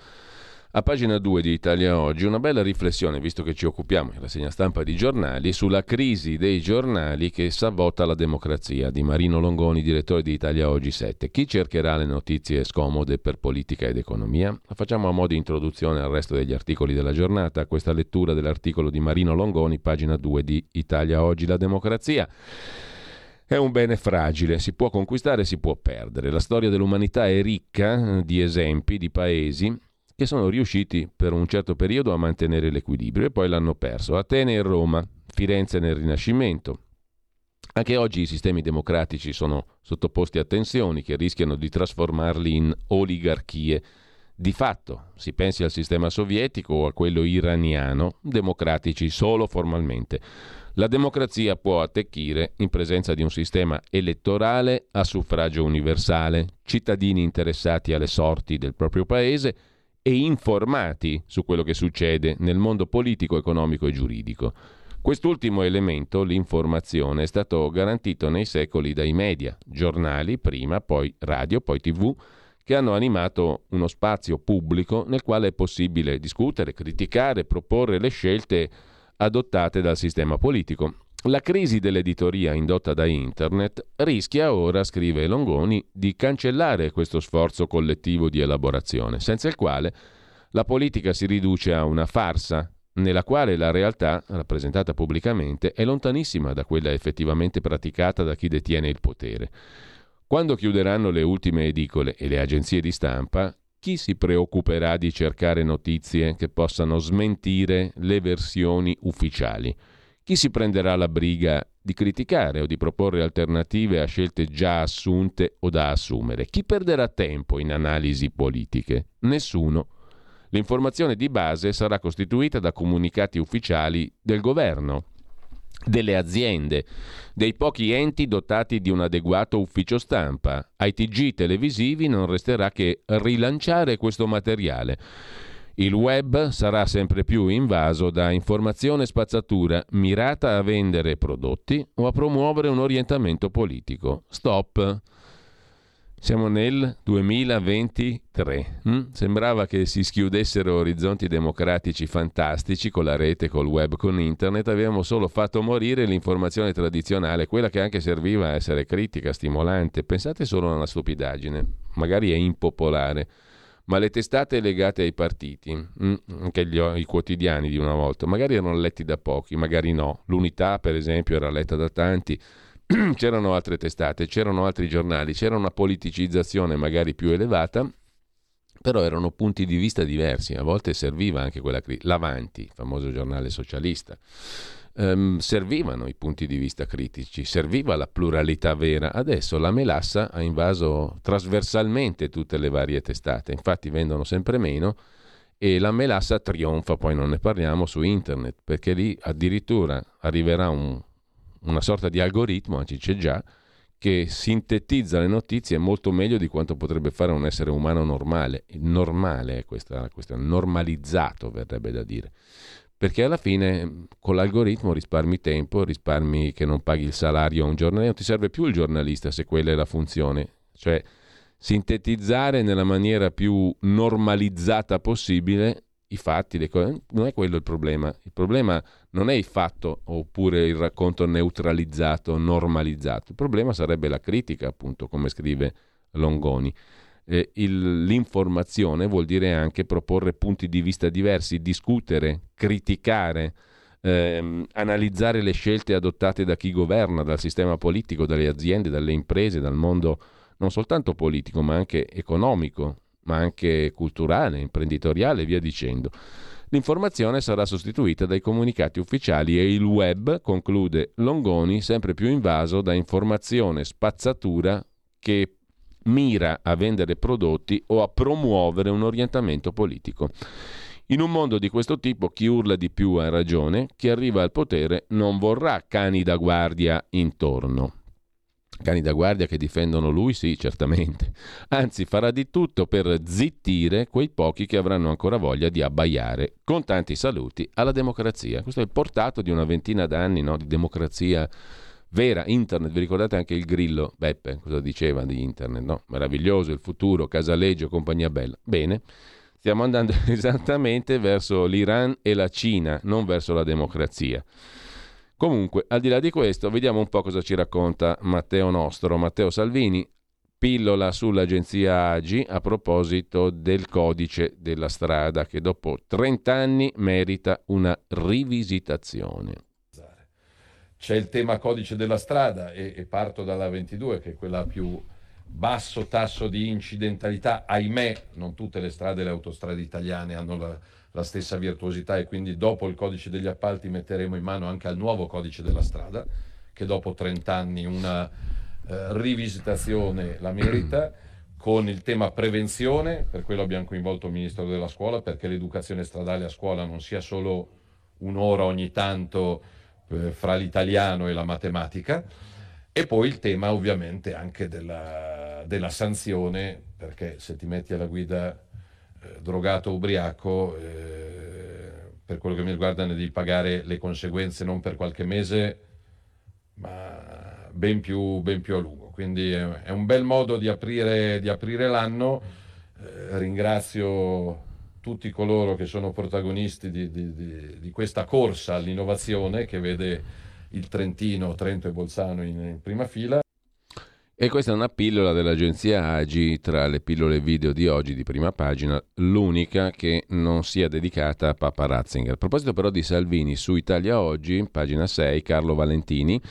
a pagina 2 di Italia Oggi una bella riflessione, visto che ci occupiamo in rassegna stampa di giornali, sulla crisi dei giornali che savota la democrazia, di Marino Longoni, direttore di Italia Oggi 7. Chi cercherà le notizie scomode per politica ed economia? La facciamo a modo di introduzione al resto degli articoli della giornata, questa lettura dell'articolo di Marino Longoni, pagina 2 di Italia Oggi, la democrazia. È un bene fragile, si può conquistare si può perdere. La storia dell'umanità è ricca di esempi di paesi che sono riusciti per un certo periodo a mantenere l'equilibrio e poi l'hanno perso. Atene e Roma, Firenze nel Rinascimento. Anche oggi i sistemi democratici sono sottoposti a tensioni che rischiano di trasformarli in oligarchie. Di fatto, si pensi al sistema sovietico o a quello iraniano, democratici solo formalmente. La democrazia può attecchire in presenza di un sistema elettorale a suffragio universale, cittadini interessati alle sorti del proprio paese e informati su quello che succede nel mondo politico, economico e giuridico. Quest'ultimo elemento, l'informazione, è stato garantito nei secoli dai media, giornali prima, poi radio, poi tv, che hanno animato uno spazio pubblico nel quale è possibile discutere, criticare, proporre le scelte adottate dal sistema politico. La crisi dell'editoria indotta da Internet rischia ora, scrive Longoni, di cancellare questo sforzo collettivo di elaborazione, senza il quale la politica si riduce a una farsa nella quale la realtà, rappresentata pubblicamente, è lontanissima da quella effettivamente praticata da chi detiene il potere. Quando chiuderanno le ultime edicole e le agenzie di stampa, chi si preoccuperà di cercare notizie che possano smentire le versioni ufficiali? Chi si prenderà la briga di criticare o di proporre alternative a scelte già assunte o da assumere? Chi perderà tempo in analisi politiche? Nessuno. L'informazione di base sarà costituita da comunicati ufficiali del governo, delle aziende, dei pochi enti dotati di un adeguato ufficio stampa. Ai TG televisivi non resterà che rilanciare questo materiale il web sarà sempre più invaso da informazione e spazzatura mirata a vendere prodotti o a promuovere un orientamento politico. Stop. Siamo nel 2023. Hm? Sembrava che si schiudessero orizzonti democratici fantastici con la rete, col web, con internet. Abbiamo solo fatto morire l'informazione tradizionale, quella che anche serviva a essere critica, stimolante. Pensate solo a una stupidaggine, magari è impopolare ma le testate legate ai partiti, mm, anche gli, i quotidiani di una volta, magari erano letti da pochi, magari no. L'unità, per esempio, era letta da tanti. c'erano altre testate, c'erano altri giornali, c'era una politicizzazione magari più elevata, però erano punti di vista diversi. A volte serviva anche quella crisi. L'Avanti, famoso giornale socialista. Ehm, servivano i punti di vista critici, serviva la pluralità vera. Adesso la melassa ha invaso trasversalmente tutte le varie testate, infatti vendono sempre meno e la melassa trionfa, poi non ne parliamo, su internet, perché lì addirittura arriverà un, una sorta di algoritmo, anzi c'è già, che sintetizza le notizie molto meglio di quanto potrebbe fare un essere umano normale. Normale è questa questione, normalizzato verrebbe da dire perché alla fine con l'algoritmo risparmi tempo, risparmi che non paghi il salario a un giornalista, non ti serve più il giornalista se quella è la funzione, cioè sintetizzare nella maniera più normalizzata possibile i fatti, le cose. non è quello il problema, il problema non è il fatto oppure il racconto neutralizzato, normalizzato, il problema sarebbe la critica appunto come scrive Longoni eh, il, l'informazione vuol dire anche proporre punti di vista diversi, discutere, criticare, ehm, analizzare le scelte adottate da chi governa, dal sistema politico, dalle aziende, dalle imprese, dal mondo non soltanto politico ma anche economico, ma anche culturale, imprenditoriale e via dicendo. L'informazione sarà sostituita dai comunicati ufficiali e il web, conclude Longoni, sempre più invaso da informazione spazzatura che mira a vendere prodotti o a promuovere un orientamento politico. In un mondo di questo tipo chi urla di più ha ragione, chi arriva al potere non vorrà cani da guardia intorno. Cani da guardia che difendono lui, sì, certamente. Anzi, farà di tutto per zittire quei pochi che avranno ancora voglia di abbaiare. Con tanti saluti alla democrazia. Questo è il portato di una ventina d'anni no, di democrazia vera internet, vi ricordate anche il grillo Beppe, cosa diceva di internet, no? Meraviglioso, il futuro, Casaleggio, compagnia bella. Bene, stiamo andando esattamente verso l'Iran e la Cina, non verso la democrazia. Comunque, al di là di questo, vediamo un po' cosa ci racconta Matteo nostro, Matteo Salvini, pillola sull'agenzia AGI a proposito del codice della strada che dopo 30 anni merita una rivisitazione c'è il tema codice della strada e, e, parto dalla 22 che è quella più basso tasso di incidentalità. Ahimè, non tutte le strade e le autostrade italiane hanno la, la stessa virtuosità e quindi dopo il codice degli appalti metteremo in mano anche al nuovo codice della strada che dopo 30 anni una eh, rivisitazione la merita con il tema prevenzione, per quello abbiamo coinvolto il Ministero della Scuola perché l'educazione stradale a scuola non sia solo un'ora ogni tanto eh, fra l'italiano e la matematica. E poi il tema ovviamente anche della, della sanzione perché se ti metti alla guida eh, drogato o ubriaco eh, per quello che mi riguarda ne devi pagare le conseguenze non per qualche mese ma ben più, ben più a lungo. Quindi è, è un bel modo di aprire, di aprire l'anno. Eh, ringrazio tutti coloro che sono protagonisti di, di, di, di, questa corsa all'innovazione che vede il Trentino, Trento e Bolzano in, in prima fila. E questa è una pillola dell'agenzia Agi tra le pillole video di oggi di prima pagina, l'unica che non sia dedicata a Papa Ratzinger. A proposito però di Salvini, su Italia Oggi, pagina 6, Carlo Valentini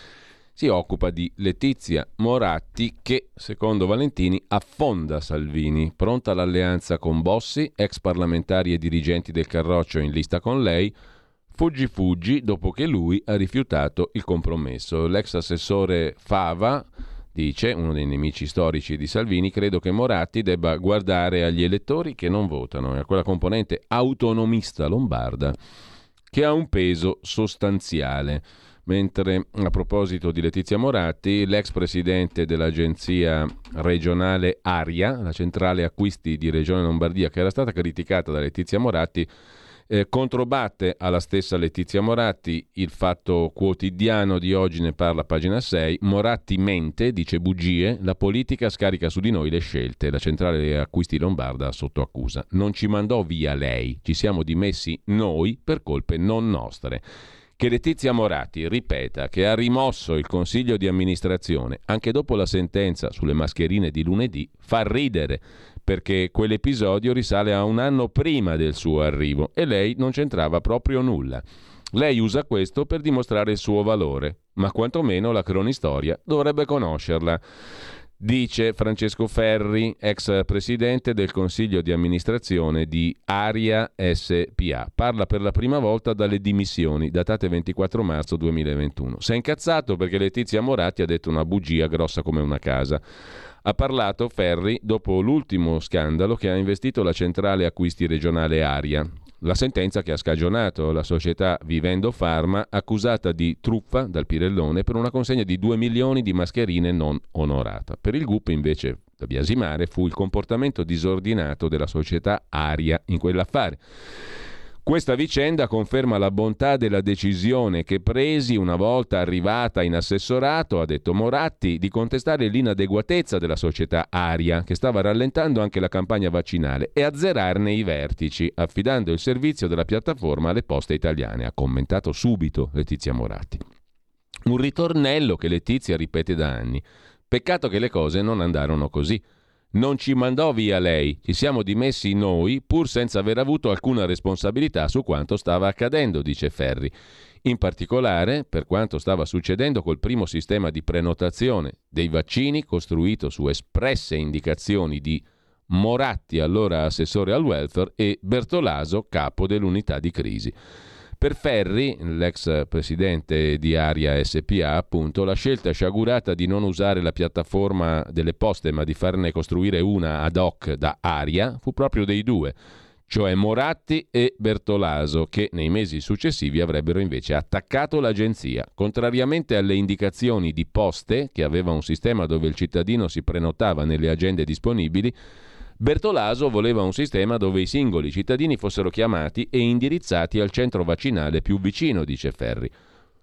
si occupa di Letizia Moratti che, secondo Valentini, affonda Salvini. Pronta l'alleanza con Bossi, ex parlamentari e dirigenti del Carroccio in lista con lei, fuggi fuggi dopo che lui ha rifiutato il compromesso. L'ex assessore Fava dice, uno dei nemici storici di Salvini, credo che Moratti debba guardare agli elettori che non votano e a quella componente autonomista lombarda che ha un peso sostanziale. Mentre a proposito di Letizia Moratti, l'ex presidente dell'agenzia regionale Aria, la centrale acquisti di Regione Lombardia, che era stata criticata da Letizia Moratti, eh, controbatte alla stessa Letizia Moratti, il fatto quotidiano di oggi ne parla pagina 6, Moratti mente, dice bugie, la politica scarica su di noi le scelte, la centrale acquisti lombarda sotto accusa. Non ci mandò via lei, ci siamo dimessi noi per colpe non nostre che Letizia Moratti ripeta che ha rimosso il consiglio di amministrazione anche dopo la sentenza sulle mascherine di lunedì fa ridere perché quell'episodio risale a un anno prima del suo arrivo e lei non c'entrava proprio nulla. Lei usa questo per dimostrare il suo valore, ma quantomeno la cronistoria dovrebbe conoscerla. Dice Francesco Ferri, ex presidente del consiglio di amministrazione di Aria SPA. Parla per la prima volta dalle dimissioni, datate 24 marzo 2021. Si è incazzato perché Letizia Moratti ha detto una bugia grossa come una casa. Ha parlato Ferri dopo l'ultimo scandalo che ha investito la centrale acquisti regionale Aria, la sentenza che ha scagionato la società Vivendo Pharma accusata di truffa dal Pirellone per una consegna di 2 milioni di mascherine non onorata. Per il GUP invece da biasimare fu il comportamento disordinato della società Aria in quell'affare. Questa vicenda conferma la bontà della decisione che presi una volta arrivata in assessorato, ha detto Moratti, di contestare l'inadeguatezza della società Aria, che stava rallentando anche la campagna vaccinale, e azzerarne i vertici, affidando il servizio della piattaforma alle poste italiane, ha commentato subito Letizia Moratti. Un ritornello che Letizia ripete da anni. Peccato che le cose non andarono così. Non ci mandò via lei, ci siamo dimessi noi pur senza aver avuto alcuna responsabilità su quanto stava accadendo, dice Ferri. In particolare per quanto stava succedendo col primo sistema di prenotazione dei vaccini costruito su espresse indicazioni di Moratti, allora assessore al welfare, e Bertolaso, capo dell'unità di crisi. Per Ferri, l'ex presidente di Aria SPA, appunto, la scelta sciagurata di non usare la piattaforma delle poste ma di farne costruire una ad hoc da Aria fu proprio dei due, cioè Moratti e Bertolaso, che nei mesi successivi avrebbero invece attaccato l'agenzia. Contrariamente alle indicazioni di Poste, che aveva un sistema dove il cittadino si prenotava nelle agende disponibili, Bertolaso voleva un sistema dove i singoli cittadini fossero chiamati e indirizzati al centro vaccinale più vicino, dice Ferri.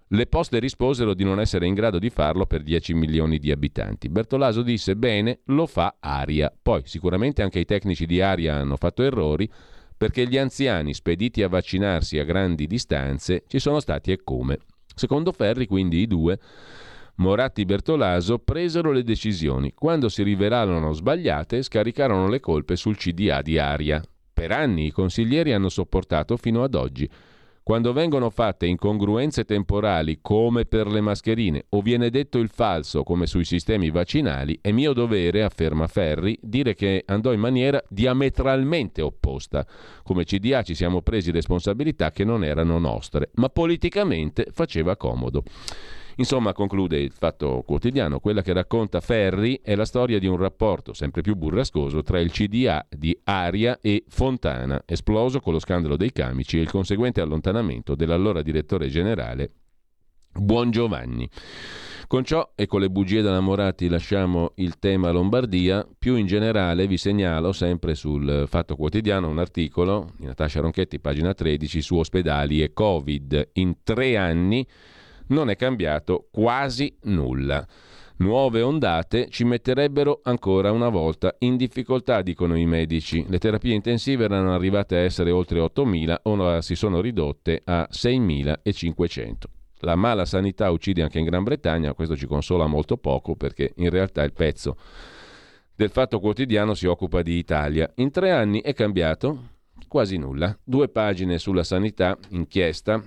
Le poste risposero di non essere in grado di farlo per 10 milioni di abitanti. Bertolaso disse: Bene, lo fa Aria. Poi sicuramente anche i tecnici di Aria hanno fatto errori perché gli anziani spediti a vaccinarsi a grandi distanze ci sono stati e come. Secondo Ferri, quindi, i due Moratti Bertolaso presero le decisioni. Quando si rivelarono sbagliate, scaricarono le colpe sul CDA di Aria. Per anni i consiglieri hanno sopportato fino ad oggi. Quando vengono fatte incongruenze temporali come per le mascherine o viene detto il falso come sui sistemi vaccinali, è mio dovere, afferma Ferri, dire che andò in maniera diametralmente opposta. Come CDA ci siamo presi responsabilità che non erano nostre, ma politicamente faceva comodo. Insomma, conclude il Fatto Quotidiano, quella che racconta Ferri è la storia di un rapporto sempre più burrascoso tra il CDA di Aria e Fontana, esploso con lo scandalo dei camici e il conseguente allontanamento dell'allora direttore generale Buon Giovanni. Con ciò e con le bugie della Moratti lasciamo il tema Lombardia. Più in generale vi segnalo sempre sul Fatto Quotidiano un articolo di Natascia Ronchetti, pagina 13, su ospedali e Covid. In tre anni non è cambiato quasi nulla. Nuove ondate ci metterebbero ancora una volta in difficoltà, dicono i medici. Le terapie intensive erano arrivate a essere oltre 8.000, ora si sono ridotte a 6.500. La mala sanità uccide anche in Gran Bretagna, questo ci consola molto poco perché in realtà il pezzo del Fatto Quotidiano si occupa di Italia. In tre anni è cambiato quasi nulla. Due pagine sulla sanità, inchiesta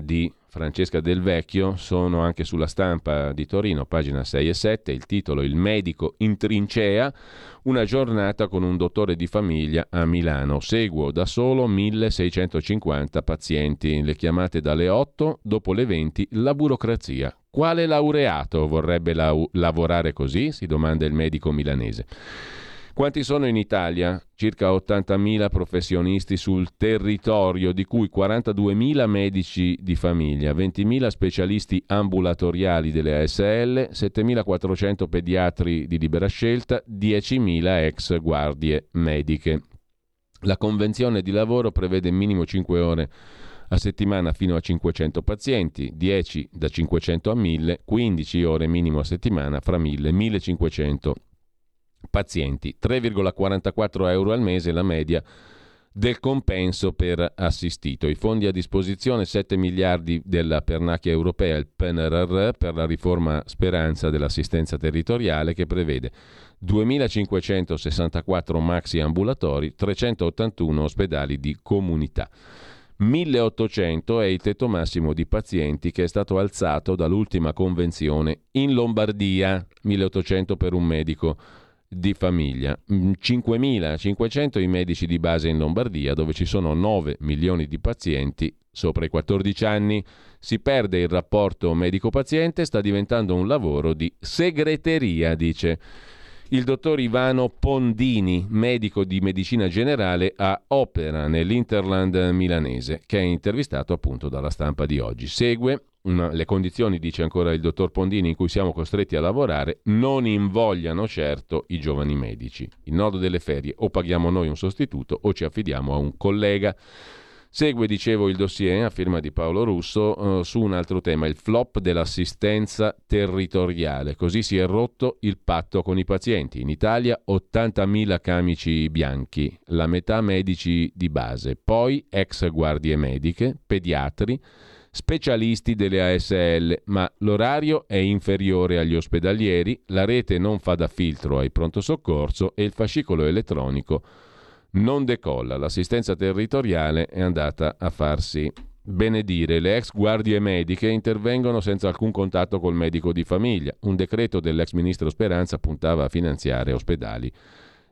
di Francesca Del Vecchio sono anche sulla stampa di Torino, pagina 6 e 7, il titolo Il medico in trincea, una giornata con un dottore di famiglia a Milano. Seguo da solo 1650 pazienti, le chiamate dalle 8, dopo le 20 la burocrazia. Quale laureato vorrebbe la- lavorare così? si domanda il medico milanese. Quanti sono in Italia? Circa 80.000 professionisti sul territorio, di cui 42.000 medici di famiglia, 20.000 specialisti ambulatoriali delle ASL, 7.400 pediatri di libera scelta, 10.000 ex guardie mediche. La convenzione di lavoro prevede minimo 5 ore a settimana fino a 500 pazienti, 10 da 500 a 1000, 15 ore minimo a settimana fra 1000 e 1500 pazienti, 3,44 euro al mese la media del compenso per assistito. I fondi a disposizione 7 miliardi della pernacchia europea, il PNRR, per la riforma speranza dell'assistenza territoriale che prevede 2.564 maxi ambulatori, 381 ospedali di comunità. 1800 è il tetto massimo di pazienti che è stato alzato dall'ultima convenzione in Lombardia, 1800 per un medico di famiglia, 5.500 mm, i medici di base in Lombardia dove ci sono 9 milioni di pazienti sopra i 14 anni. Si perde il rapporto medico-paziente, sta diventando un lavoro di segreteria, dice il dottor Ivano Pondini, medico di medicina generale a Opera nell'Interland milanese, che è intervistato appunto dalla stampa di oggi. Segue una, le condizioni, dice ancora il dottor Pondini, in cui siamo costretti a lavorare non invogliano certo i giovani medici. Il nodo delle ferie o paghiamo noi un sostituto o ci affidiamo a un collega. Segue, dicevo, il dossier a firma di Paolo Russo eh, su un altro tema, il flop dell'assistenza territoriale. Così si è rotto il patto con i pazienti. In Italia 80.000 camici bianchi, la metà medici di base, poi ex guardie mediche, pediatri, specialisti delle ASL, ma l'orario è inferiore agli ospedalieri, la rete non fa da filtro ai pronto soccorso e il fascicolo elettronico non decolla. L'assistenza territoriale è andata a farsi benedire. Le ex guardie mediche intervengono senza alcun contatto col medico di famiglia. Un decreto dell'ex ministro Speranza puntava a finanziare ospedali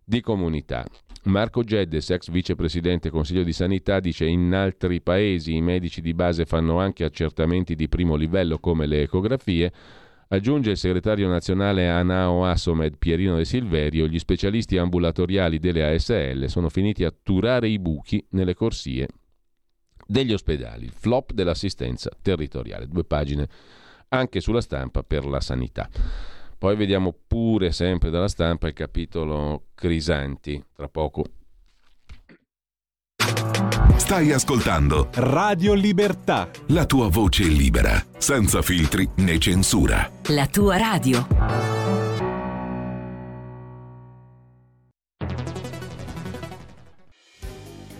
di comunità. Marco Geddes, ex vicepresidente Consiglio di Sanità, dice in altri paesi i medici di base fanno anche accertamenti di primo livello come le ecografie Aggiunge il segretario nazionale ANAO Asomed Pierino De Silverio, gli specialisti ambulatoriali delle ASL sono finiti a turare i buchi nelle corsie degli ospedali. Il flop dell'assistenza territoriale. Due pagine anche sulla stampa per la sanità. Poi vediamo pure sempre dalla stampa il capitolo Crisanti, tra poco Stai ascoltando Radio Libertà. La tua voce libera, senza filtri né censura. La tua radio.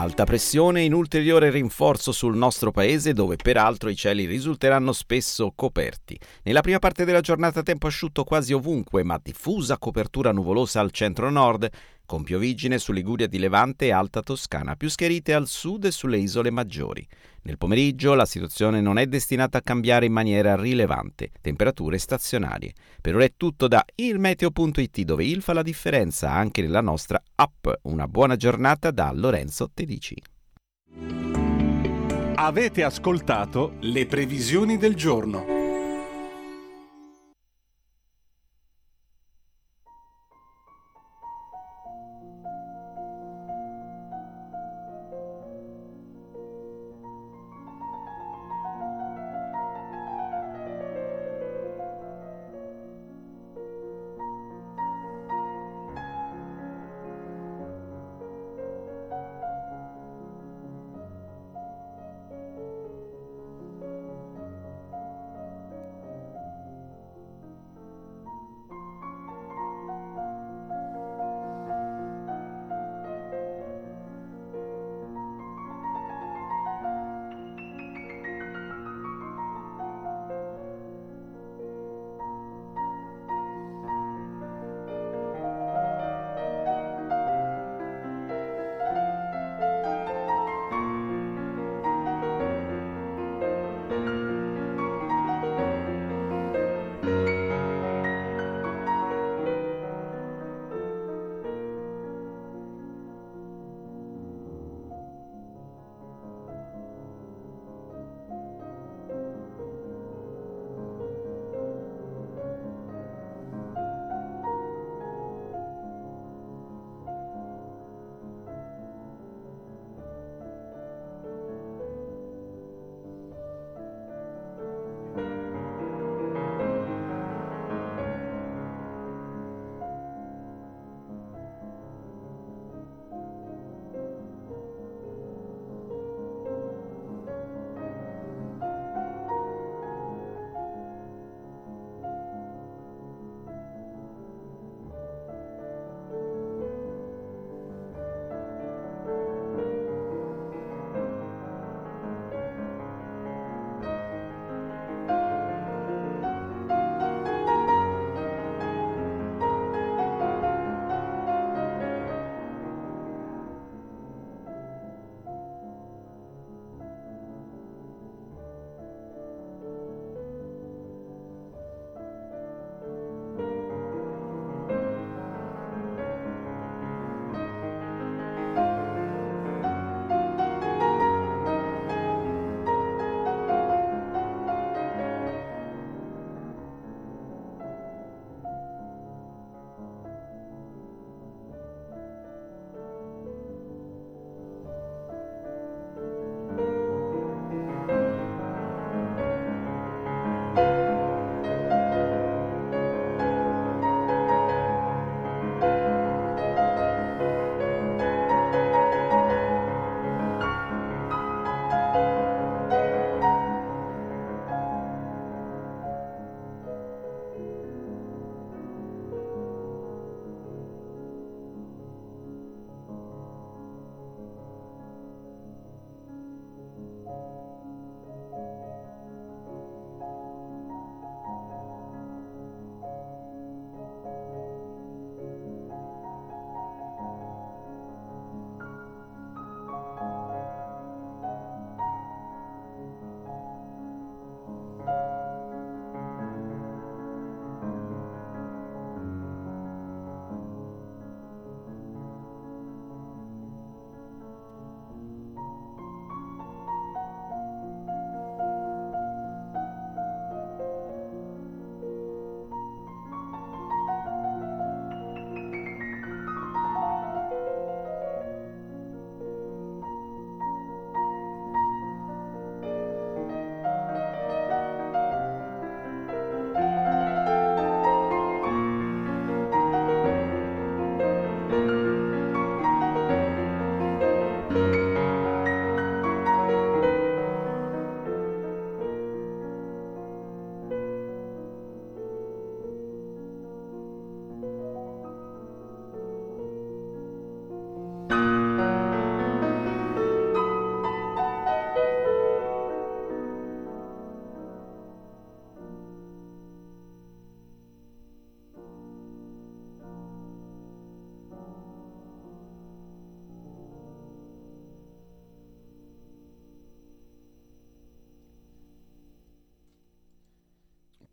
Alta pressione in ulteriore rinforzo sul nostro paese dove peraltro i cieli risulteranno spesso coperti. Nella prima parte della giornata tempo asciutto quasi ovunque ma diffusa copertura nuvolosa al centro-nord con pioviggine su Liguria di Levante e Alta Toscana, più schiarite al sud e sulle isole maggiori. Nel pomeriggio la situazione non è destinata a cambiare in maniera rilevante, temperature stazionarie. Per ora è tutto da ilmeteo.it dove il fa la differenza anche nella nostra app. Una buona giornata da Lorenzo Tedici. Avete ascoltato le previsioni del giorno.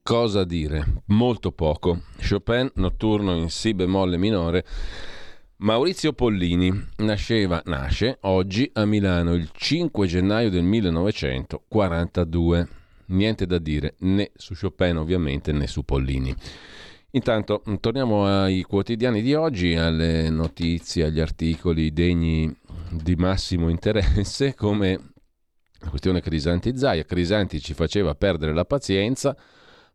Cosa dire? Molto poco. Chopin, notturno in Si bemolle minore. Maurizio Pollini nasceva, nasce oggi a Milano il 5 gennaio del 1942. Niente da dire né su Chopin ovviamente né su Pollini. Intanto torniamo ai quotidiani di oggi, alle notizie, agli articoli degni di massimo interesse come la questione Crisanti-Zaia. Crisanti ci faceva perdere la pazienza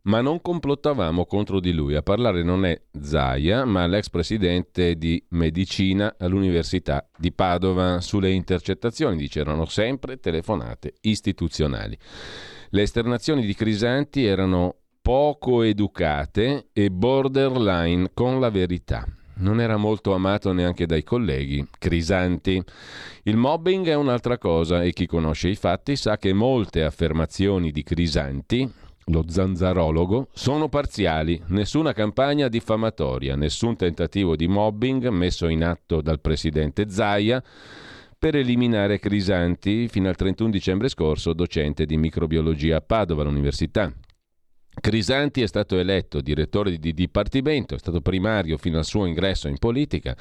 ma non complottavamo contro di lui. A parlare non è Zaia, ma l'ex presidente di medicina all'Università di Padova. Sulle intercettazioni, dice, erano sempre telefonate istituzionali. Le esternazioni di Crisanti erano poco educate e borderline con la verità. Non era molto amato neanche dai colleghi. Crisanti. Il mobbing è un'altra cosa e chi conosce i fatti sa che molte affermazioni di Crisanti lo zanzarologo, sono parziali, nessuna campagna diffamatoria, nessun tentativo di mobbing messo in atto dal presidente Zaia per eliminare Crisanti fino al 31 dicembre scorso, docente di microbiologia a Padova, all'università. Crisanti è stato eletto direttore di dipartimento, è stato primario fino al suo ingresso in politica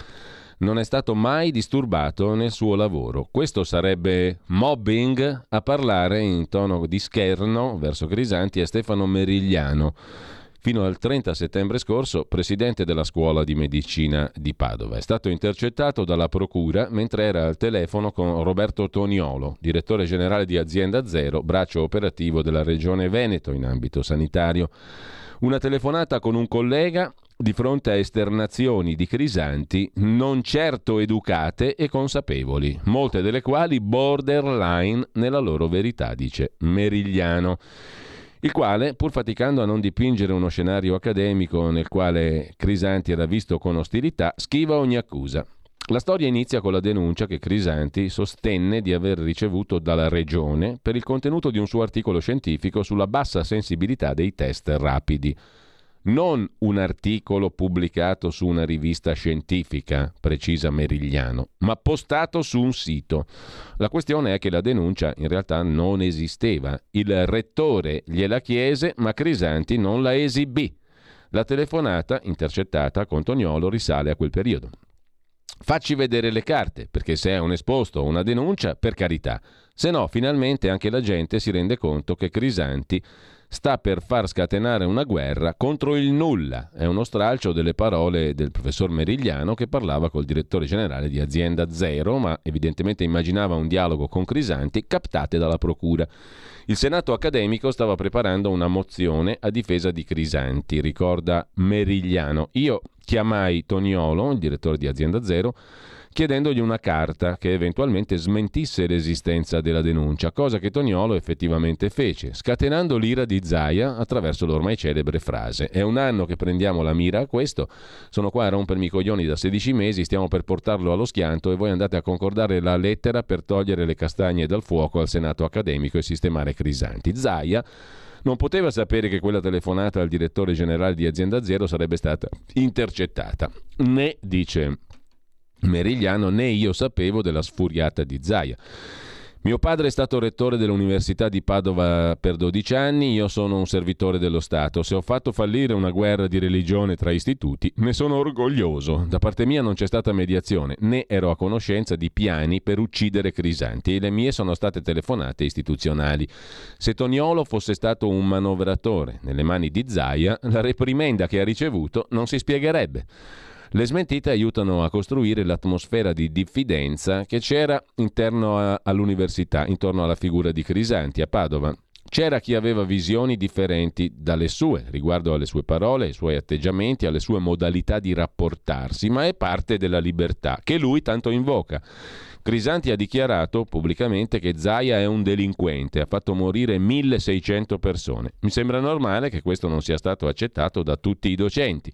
non è stato mai disturbato nel suo lavoro. Questo sarebbe mobbing a parlare in tono di scherno verso Crisanti a Stefano Merigliano, fino al 30 settembre scorso presidente della scuola di medicina di Padova. È stato intercettato dalla procura mentre era al telefono con Roberto Toniolo, direttore generale di Azienda Zero, braccio operativo della regione Veneto in ambito sanitario. Una telefonata con un collega di fronte a esternazioni di Crisanti non certo educate e consapevoli, molte delle quali borderline nella loro verità, dice Merigliano il quale, pur faticando a non dipingere uno scenario accademico nel quale Crisanti era visto con ostilità, schiva ogni accusa. La storia inizia con la denuncia che Crisanti sostenne di aver ricevuto dalla Regione per il contenuto di un suo articolo scientifico sulla bassa sensibilità dei test rapidi non un articolo pubblicato su una rivista scientifica, precisa Merigliano, ma postato su un sito. La questione è che la denuncia in realtà non esisteva. Il rettore gliela chiese, ma Crisanti non la esibì. La telefonata intercettata con Toniolo risale a quel periodo. Facci vedere le carte, perché se è un esposto o una denuncia, per carità. Se no, finalmente anche la gente si rende conto che Crisanti sta per far scatenare una guerra contro il nulla. È uno stralcio delle parole del professor Merigliano che parlava col direttore generale di Azienda Zero, ma evidentemente immaginava un dialogo con Crisanti captate dalla procura. Il Senato accademico stava preparando una mozione a difesa di Crisanti, ricorda Merigliano. Io chiamai Toniolo, il direttore di Azienda Zero, chiedendogli una carta che eventualmente smentisse l'esistenza della denuncia, cosa che Toniolo effettivamente fece, scatenando l'ira di Zaia attraverso l'ormai celebre frase «È un anno che prendiamo la mira a questo, sono qua a rompermi i coglioni da 16 mesi, stiamo per portarlo allo schianto e voi andate a concordare la lettera per togliere le castagne dal fuoco al Senato accademico e sistemare Crisanti». Zaia non poteva sapere che quella telefonata al direttore generale di Azienda Zero sarebbe stata intercettata. Né, dice Merigliano né io sapevo della sfuriata di Zaia. Mio padre è stato rettore dell'Università di Padova per 12 anni, io sono un servitore dello Stato. Se ho fatto fallire una guerra di religione tra istituti, ne sono orgoglioso. Da parte mia non c'è stata mediazione, né ero a conoscenza di piani per uccidere Crisanti e le mie sono state telefonate istituzionali. Se Toniolo fosse stato un manovratore nelle mani di Zaia, la reprimenda che ha ricevuto non si spiegherebbe. Le smentite aiutano a costruire l'atmosfera di diffidenza che c'era interno a, all'università, intorno alla figura di Crisanti a Padova. C'era chi aveva visioni differenti dalle sue riguardo alle sue parole, ai suoi atteggiamenti, alle sue modalità di rapportarsi, ma è parte della libertà che lui tanto invoca. Crisanti ha dichiarato pubblicamente che Zaia è un delinquente, ha fatto morire 1600 persone. Mi sembra normale che questo non sia stato accettato da tutti i docenti.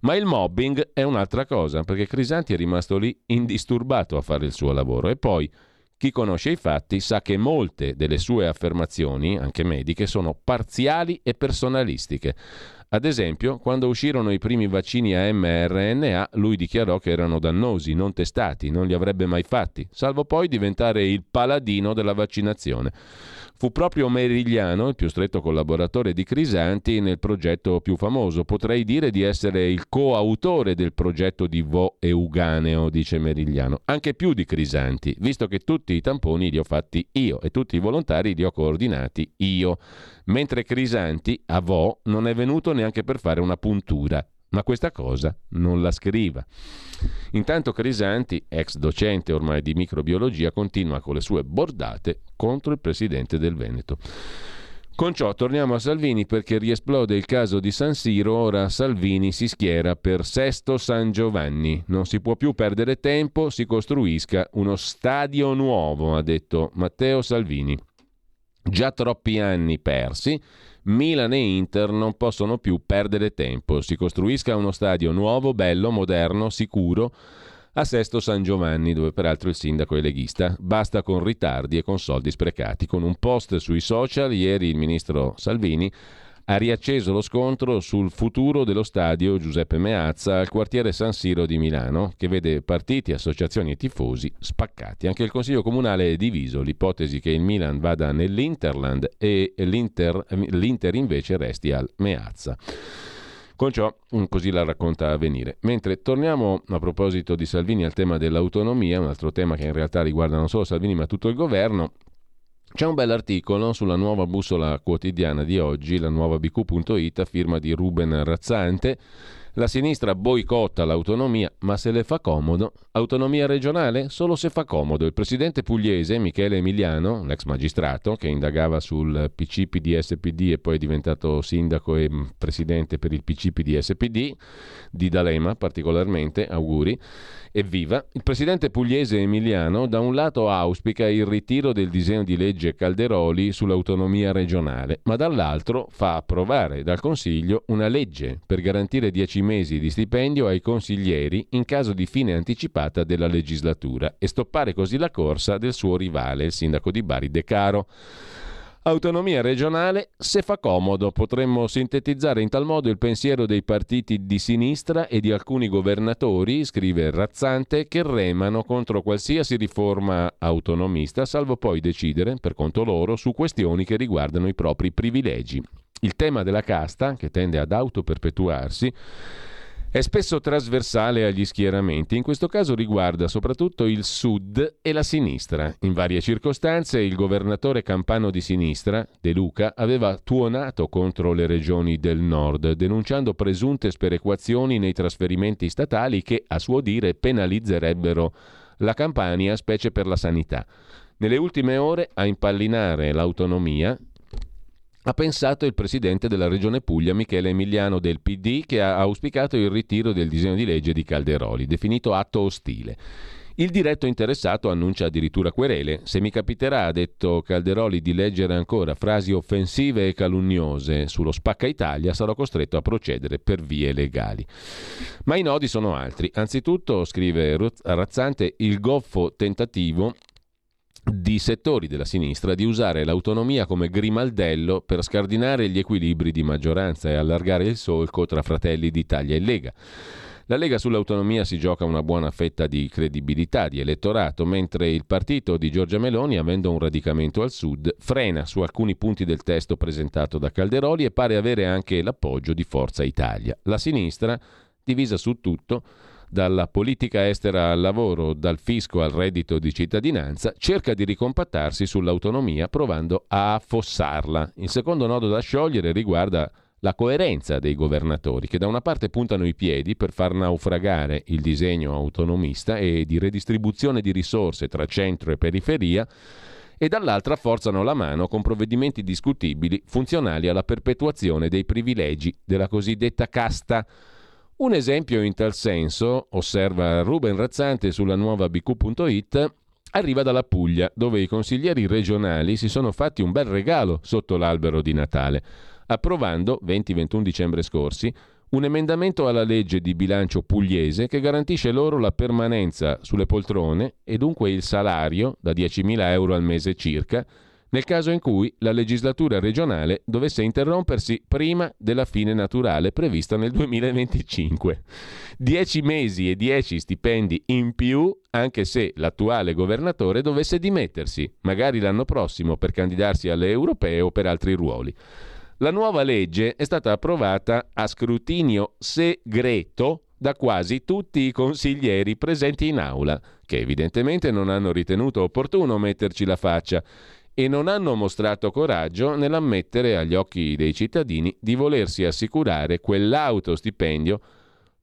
Ma il mobbing è un'altra cosa, perché Crisanti è rimasto lì indisturbato a fare il suo lavoro. E poi, chi conosce i fatti sa che molte delle sue affermazioni, anche mediche, sono parziali e personalistiche. Ad esempio, quando uscirono i primi vaccini a mRNA, lui dichiarò che erano dannosi, non testati, non li avrebbe mai fatti, salvo poi diventare il paladino della vaccinazione. Fu proprio Merigliano, il più stretto collaboratore di Crisanti, nel progetto più famoso. Potrei dire di essere il coautore del progetto di Vo Euganeo, dice Merigliano, anche più di Crisanti, visto che tutti i tamponi li ho fatti io e tutti i volontari li ho coordinati io, mentre Crisanti a Vo non è venuto neanche per fare una puntura ma questa cosa non la scriva. Intanto Crisanti, ex docente ormai di microbiologia, continua con le sue bordate contro il presidente del Veneto. Con ciò torniamo a Salvini perché riesplode il caso di San Siro, ora Salvini si schiera per Sesto San Giovanni. Non si può più perdere tempo, si costruisca uno stadio nuovo, ha detto Matteo Salvini. Già troppi anni persi, Milan e Inter non possono più perdere tempo. Si costruisca uno stadio nuovo, bello, moderno, sicuro a Sesto San Giovanni, dove peraltro il sindaco è leghista. Basta con ritardi e con soldi sprecati. Con un post sui social, ieri il ministro Salvini ha riacceso lo scontro sul futuro dello stadio Giuseppe Meazza al quartiere San Siro di Milano, che vede partiti, associazioni e tifosi spaccati. Anche il Consiglio Comunale è diviso, l'ipotesi che il Milan vada nell'Interland e l'Inter, l'Inter invece resti al Meazza. Con ciò mm, così la racconta a venire. Mentre torniamo a proposito di Salvini al tema dell'autonomia, un altro tema che in realtà riguarda non solo Salvini ma tutto il governo, c'è un bell'articolo sulla nuova bussola quotidiana di oggi, la nuova bq.it, a firma di Ruben Razzante. La sinistra boicotta l'autonomia, ma se le fa comodo, autonomia regionale? Solo se fa comodo. Il presidente pugliese Michele Emiliano, l'ex magistrato che indagava sul PCPD-SPD e poi è diventato sindaco e presidente per il PCPD-SPD, di D'Alema particolarmente, auguri, Evviva! Il presidente pugliese Emiliano da un lato auspica il ritiro del disegno di legge Calderoli sull'autonomia regionale, ma dall'altro fa approvare dal Consiglio una legge per garantire dieci mesi di stipendio ai consiglieri in caso di fine anticipata della legislatura e stoppare così la corsa del suo rivale, il sindaco di Bari De Caro. Autonomia regionale, se fa comodo, potremmo sintetizzare in tal modo il pensiero dei partiti di sinistra e di alcuni governatori, scrive Razzante, che remano contro qualsiasi riforma autonomista, salvo poi decidere, per conto loro, su questioni che riguardano i propri privilegi. Il tema della casta, che tende ad autoperpetuarsi, è spesso trasversale agli schieramenti, in questo caso riguarda soprattutto il sud e la sinistra. In varie circostanze il governatore campano di sinistra, De Luca, aveva tuonato contro le regioni del nord, denunciando presunte sperequazioni nei trasferimenti statali che, a suo dire, penalizzerebbero la Campania, specie per la sanità. Nelle ultime ore, a impallinare l'autonomia, ha pensato il presidente della regione Puglia, Michele Emiliano del PD, che ha auspicato il ritiro del disegno di legge di Calderoli, definito atto ostile. Il diretto interessato annuncia addirittura querele. Se mi capiterà, ha detto Calderoli, di leggere ancora frasi offensive e calunniose sullo spacca Italia, sarò costretto a procedere per vie legali. Ma i nodi sono altri. Anzitutto, scrive Razzante, il goffo tentativo di settori della sinistra di usare l'autonomia come grimaldello per scardinare gli equilibri di maggioranza e allargare il solco tra Fratelli d'Italia e Lega. La Lega sull'autonomia si gioca una buona fetta di credibilità, di elettorato, mentre il partito di Giorgia Meloni, avendo un radicamento al sud, frena su alcuni punti del testo presentato da Calderoli e pare avere anche l'appoggio di Forza Italia. La sinistra, divisa su tutto, dalla politica estera al lavoro, dal fisco al reddito di cittadinanza, cerca di ricompattarsi sull'autonomia provando a affossarla. Il secondo nodo da sciogliere riguarda la coerenza dei governatori, che da una parte puntano i piedi per far naufragare il disegno autonomista e di redistribuzione di risorse tra centro e periferia, e dall'altra forzano la mano con provvedimenti discutibili funzionali alla perpetuazione dei privilegi della cosiddetta casta un esempio in tal senso, osserva Ruben Razzante sulla nuova bq.it, arriva dalla Puglia, dove i consiglieri regionali si sono fatti un bel regalo sotto l'albero di Natale, approvando, 20-21 dicembre scorsi, un emendamento alla legge di bilancio pugliese che garantisce loro la permanenza sulle poltrone e dunque il salario, da 10.000 euro al mese circa, nel caso in cui la legislatura regionale dovesse interrompersi prima della fine naturale prevista nel 2025. Dieci mesi e dieci stipendi in più anche se l'attuale governatore dovesse dimettersi, magari l'anno prossimo per candidarsi alle europee o per altri ruoli. La nuova legge è stata approvata a scrutinio segreto da quasi tutti i consiglieri presenti in aula, che evidentemente non hanno ritenuto opportuno metterci la faccia e non hanno mostrato coraggio nell'ammettere agli occhi dei cittadini di volersi assicurare quell'autostipendio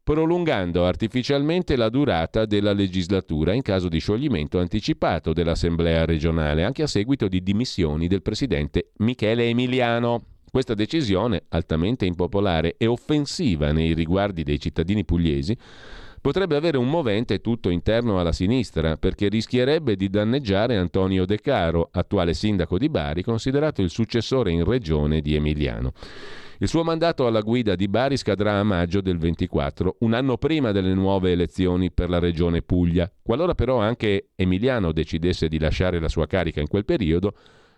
prolungando artificialmente la durata della legislatura in caso di scioglimento anticipato dell'Assemblea regionale, anche a seguito di dimissioni del presidente Michele Emiliano. Questa decisione, altamente impopolare e offensiva nei riguardi dei cittadini pugliesi, potrebbe avere un movente tutto interno alla sinistra, perché rischierebbe di danneggiare Antonio De Caro, attuale sindaco di Bari, considerato il successore in regione di Emiliano. Il suo mandato alla guida di Bari scadrà a maggio del 24, un anno prima delle nuove elezioni per la regione Puglia. Qualora però anche Emiliano decidesse di lasciare la sua carica in quel periodo,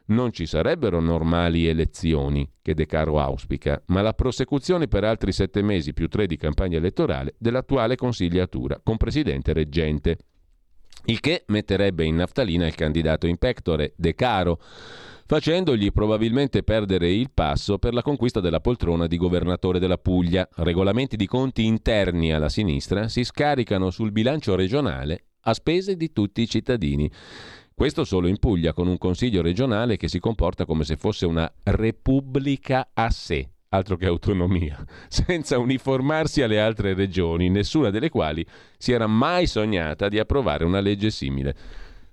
non ci sarebbero normali elezioni, che De Caro auspica, ma la prosecuzione per altri sette mesi più tre di campagna elettorale dell'attuale consigliatura, con presidente reggente. Il che metterebbe in naftalina il candidato in pectore, De Caro, facendogli probabilmente perdere il passo per la conquista della poltrona di governatore della Puglia. Regolamenti di conti interni alla sinistra si scaricano sul bilancio regionale a spese di tutti i cittadini. Questo solo in Puglia, con un consiglio regionale che si comporta come se fosse una repubblica a sé, altro che autonomia, senza uniformarsi alle altre regioni, nessuna delle quali si era mai sognata di approvare una legge simile.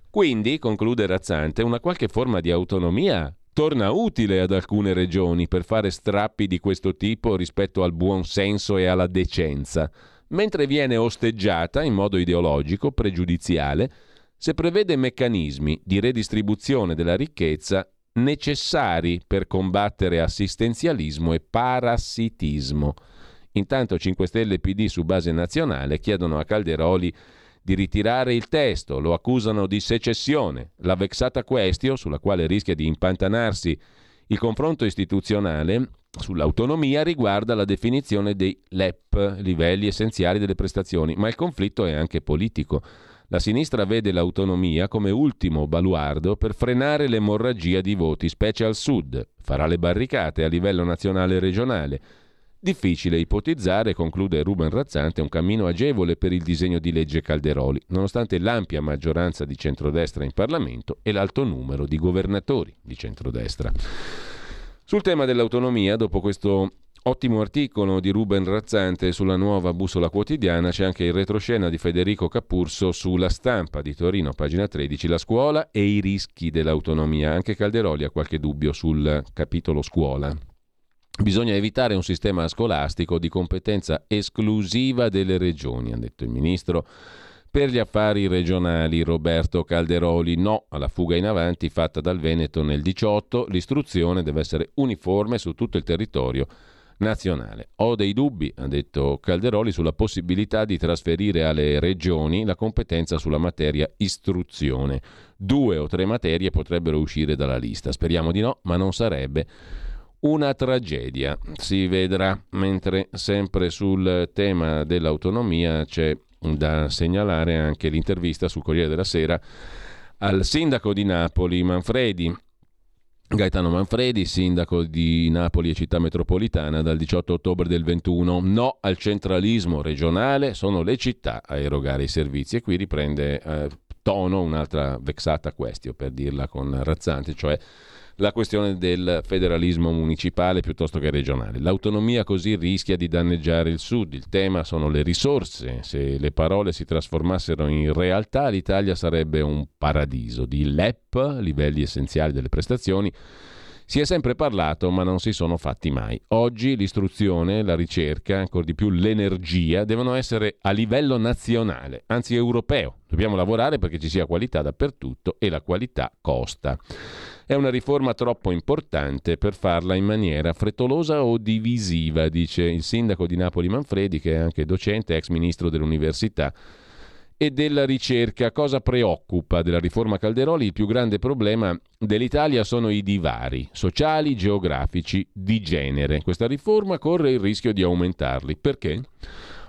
Quindi, conclude Razzante, una qualche forma di autonomia torna utile ad alcune regioni per fare strappi di questo tipo rispetto al buon senso e alla decenza, mentre viene osteggiata in modo ideologico, pregiudiziale, se prevede meccanismi di redistribuzione della ricchezza necessari per combattere assistenzialismo e parassitismo. Intanto 5 Stelle e PD su base nazionale chiedono a Calderoli di ritirare il testo, lo accusano di secessione. La vexata questio, sulla quale rischia di impantanarsi il confronto istituzionale sull'autonomia, riguarda la definizione dei LEP, livelli essenziali delle prestazioni, ma il conflitto è anche politico. La sinistra vede l'autonomia come ultimo baluardo per frenare l'emorragia di voti, specie al sud. Farà le barricate a livello nazionale e regionale. Difficile ipotizzare, conclude Ruben Razzante, un cammino agevole per il disegno di legge Calderoli, nonostante l'ampia maggioranza di centrodestra in Parlamento e l'alto numero di governatori di centrodestra. Sul tema dell'autonomia, dopo questo Ottimo articolo di Ruben Razzante sulla nuova bussola quotidiana, c'è anche il retroscena di Federico Capurso sulla stampa di Torino, pagina 13, la scuola e i rischi dell'autonomia. Anche Calderoli ha qualche dubbio sul capitolo scuola. Bisogna evitare un sistema scolastico di competenza esclusiva delle regioni, ha detto il ministro per gli affari regionali Roberto Calderoli. No alla fuga in avanti fatta dal Veneto nel 18, l'istruzione deve essere uniforme su tutto il territorio nazionale. Ho dei dubbi, ha detto Calderoli, sulla possibilità di trasferire alle regioni la competenza sulla materia istruzione. Due o tre materie potrebbero uscire dalla lista. Speriamo di no, ma non sarebbe una tragedia. Si vedrà, mentre sempre sul tema dell'autonomia c'è da segnalare anche l'intervista sul Corriere della Sera al sindaco di Napoli, Manfredi, Gaetano Manfredi, sindaco di Napoli e città metropolitana dal 18 ottobre del 21. No al centralismo regionale, sono le città a erogare i servizi e qui riprende eh, tono un'altra vexata questione per dirla con Razzanti, cioè la questione del federalismo municipale piuttosto che regionale. L'autonomia così rischia di danneggiare il Sud. Il tema sono le risorse. Se le parole si trasformassero in realtà, l'Italia sarebbe un paradiso di LEP, livelli essenziali delle prestazioni. Si è sempre parlato, ma non si sono fatti mai. Oggi l'istruzione, la ricerca, ancora di più l'energia, devono essere a livello nazionale, anzi europeo. Dobbiamo lavorare perché ci sia qualità dappertutto e la qualità costa. È una riforma troppo importante per farla in maniera frettolosa o divisiva, dice il sindaco di Napoli Manfredi, che è anche docente, ex ministro dell'università e della ricerca. Cosa preoccupa della riforma Calderoli? Il più grande problema dell'Italia sono i divari sociali, geografici, di genere. Questa riforma corre il rischio di aumentarli. Perché?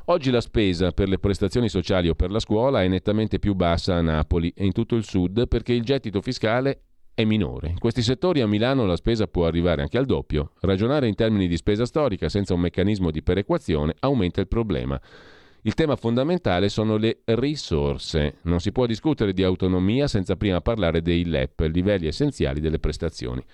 Oggi la spesa per le prestazioni sociali o per la scuola è nettamente più bassa a Napoli e in tutto il sud perché il gettito fiscale è minore. In questi settori a Milano la spesa può arrivare anche al doppio. Ragionare in termini di spesa storica senza un meccanismo di perequazione aumenta il problema. Il tema fondamentale sono le risorse. Non si può discutere di autonomia senza prima parlare dei LEP, livelli essenziali delle prestazioni.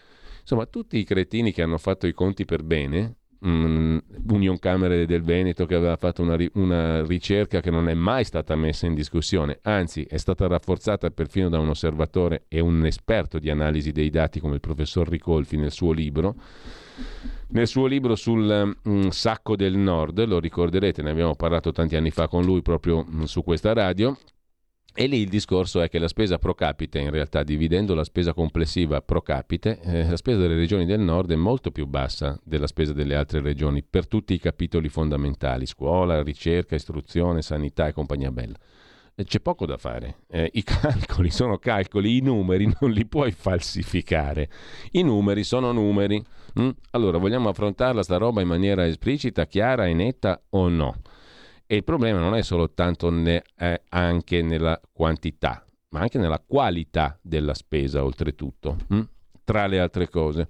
Insomma, tutti i cretini che hanno fatto i conti per bene um, Union Camere del Veneto che aveva fatto una, una, ricerca che non è mai stata messa in discussione, anzi è stata rafforzata perfino da un osservatore e un esperto di analisi dei dati come il professor Ricolfi nel suo libro. Nel suo libro sul um, sacco del nord, lo ricorderete, ne abbiamo parlato tanti anni fa con lui proprio um, su questa radio, e lì il discorso è che la spesa pro capite, in realtà dividendo la spesa complessiva pro capite, eh, la spesa delle regioni del nord è molto più bassa della spesa delle altre regioni per tutti i capitoli fondamentali, scuola, ricerca, istruzione, sanità e compagnia bella. C'è poco da fare, eh, i calcoli sono calcoli, i numeri non li puoi falsificare, i numeri sono numeri. Mm? Allora, vogliamo affrontarla sta roba in maniera esplicita, chiara e netta o no? E il problema non è solo tanto ne, eh, anche nella quantità, ma anche nella qualità della spesa, oltretutto, hm? tra le altre cose.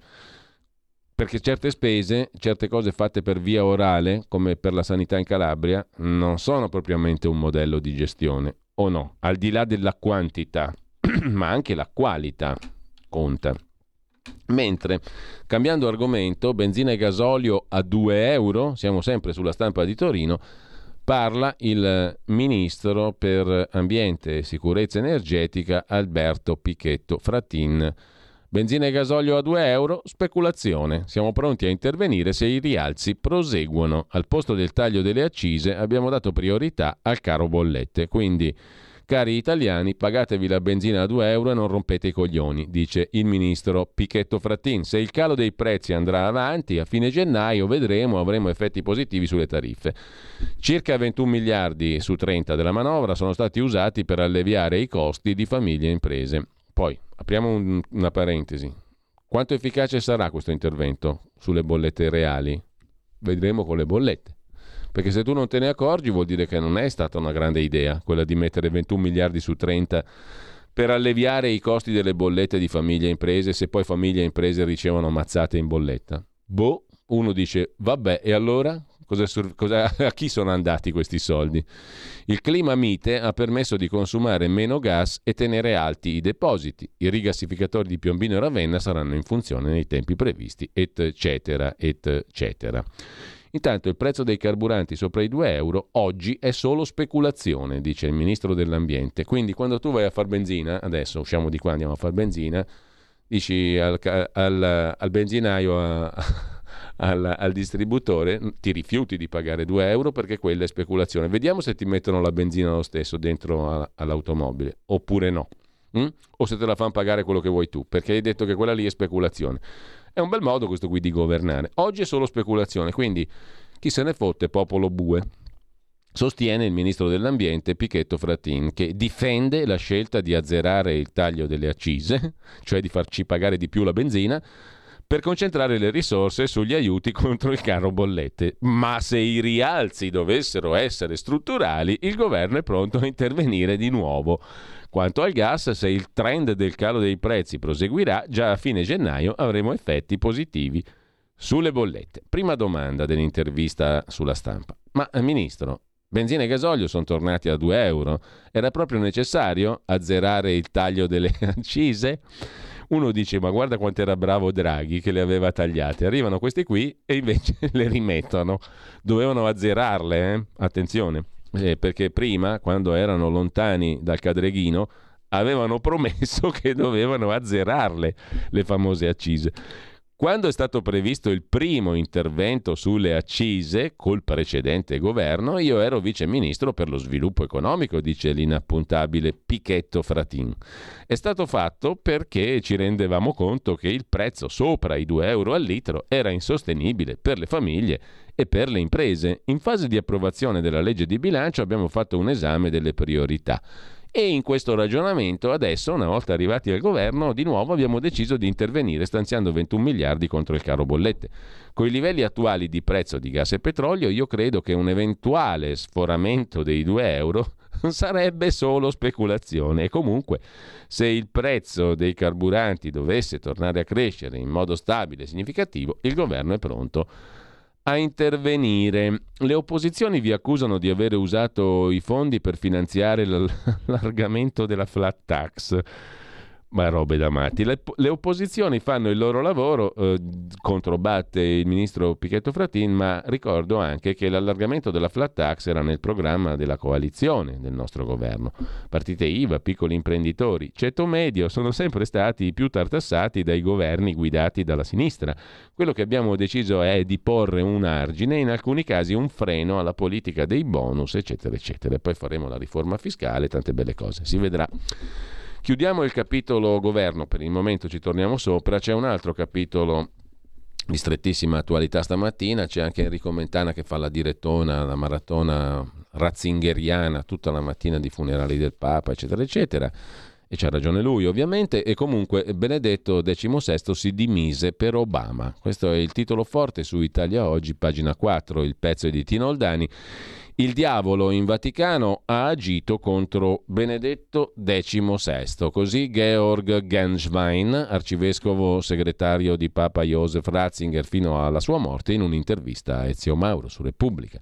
Perché certe spese, certe cose fatte per via orale, come per la sanità in Calabria, non sono propriamente un modello di gestione, o no? Al di là della quantità, ma anche la qualità conta. Mentre, cambiando argomento, benzina e gasolio a 2 euro, siamo sempre sulla stampa di Torino, parla il ministro per ambiente e sicurezza energetica Alberto Picchetto Frattin. Benzina e gasolio a 2 euro, speculazione. Siamo pronti a intervenire se i rialzi proseguono. Al posto del taglio delle accise abbiamo dato priorità al caro bollette. Quindi Cari italiani, pagatevi la benzina a 2 euro e non rompete i coglioni, dice il ministro Pichetto Frattin. Se il calo dei prezzi andrà avanti, a fine gennaio vedremo, avremo effetti positivi sulle tariffe. Circa 21 miliardi su 30 della manovra sono stati usati per alleviare i costi di famiglie e imprese. Poi, apriamo un, una parentesi. Quanto efficace sarà questo intervento sulle bollette reali? Vedremo con le bollette. Perché se tu non te ne accorgi vuol dire che non è stata una grande idea quella di mettere 21 miliardi su 30 per alleviare i costi delle bollette di famiglie e imprese se poi famiglie e imprese ricevono mazzate in bolletta. Boh, uno dice vabbè e allora? Cosa, cosa, a chi sono andati questi soldi? Il clima mite ha permesso di consumare meno gas e tenere alti i depositi. I rigassificatori di Piombino e Ravenna saranno in funzione nei tempi previsti, eccetera, eccetera. Intanto il prezzo dei carburanti sopra i 2 euro oggi è solo speculazione, dice il ministro dell'ambiente. Quindi quando tu vai a far benzina, adesso usciamo di qua, andiamo a far benzina, dici al, al, al benzinaio, a, al, al, distributore, ti rifiuti di pagare 2 euro perché quella è speculazione. Vediamo se ti mettono la benzina lo stesso dentro a, all'automobile, oppure no. Mm? O se te la fanno pagare quello che vuoi tu, perché hai detto che quella lì è speculazione. È un bel modo questo qui di governare. Oggi è solo speculazione, quindi chi se ne fotte popolo bue. Sostiene il ministro dell'ambiente Pichetto Frattin che difende la scelta di azzerare il taglio delle accise, cioè di farci pagare di più la benzina, per concentrare le risorse sugli aiuti contro il caro bollette. Ma se i rialzi dovessero essere strutturali, il governo è pronto a intervenire di nuovo. Quanto al gas, se il trend del calo dei prezzi proseguirà, già a fine gennaio avremo effetti positivi sulle bollette. Prima domanda dell'intervista sulla stampa. Ma, eh, Ministro, benzina e gasolio sono tornati a 2 euro. Era proprio necessario azzerare il taglio delle accise? Uno dice, ma guarda quanto era bravo Draghi che le aveva tagliate. Arrivano questi qui e invece le rimettono. Dovevano azzerarle, eh? Attenzione eh, perché prima, quando erano lontani dal cadreghino, avevano promesso che dovevano azzerarle le famose accise. Quando è stato previsto il primo intervento sulle accise col precedente governo, io ero vice ministro per lo sviluppo economico, dice l'inappuntabile Pichetto Fratin. È stato fatto perché ci rendevamo conto che il prezzo sopra i 2 euro al litro era insostenibile per le famiglie e per le imprese. In fase di approvazione della legge di bilancio abbiamo fatto un esame delle priorità. E in questo ragionamento adesso, una volta arrivati al governo, di nuovo abbiamo deciso di intervenire stanziando 21 miliardi contro il caro bollette. Con i livelli attuali di prezzo di gas e petrolio, io credo che un eventuale sforamento dei 2 euro sarebbe solo speculazione e comunque se il prezzo dei carburanti dovesse tornare a crescere in modo stabile e significativo, il governo è pronto a intervenire. Le opposizioni vi accusano di avere usato i fondi per finanziare l'allargamento della flat tax ma robe da matti. Le, le, opposizioni fanno il loro lavoro, eh, controbatte il ministro Pichetto Fratin, ma ricordo anche che l'allargamento della flat tax era nel programma della coalizione del nostro governo. Partite IVA, piccoli imprenditori, ceto medio sono sempre stati più tartassati dai governi guidati dalla sinistra. Quello che abbiamo deciso è di porre un argine, in alcuni casi un freno alla politica dei bonus, eccetera, eccetera. Poi faremo la riforma fiscale, tante belle cose. Si vedrà. Chiudiamo il capitolo governo, per il momento ci torniamo sopra, c'è un altro capitolo di strettissima attualità stamattina, c'è anche Enrico Mentana che fa la direttona, la maratona ratzingeriana tutta la mattina di funerali del Papa, eccetera, eccetera. E c'ha ragione lui, ovviamente, e comunque Benedetto XVI si dimise per Obama. Questo è il titolo forte su Italia Oggi, pagina 4, il pezzo di Tino Oldani. Il diavolo in Vaticano ha agito contro Benedetto XVI, così Georg Genswein, arcivescovo segretario di Papa Josef Ratzinger fino alla sua morte, in un'intervista a Ezio Mauro su Repubblica.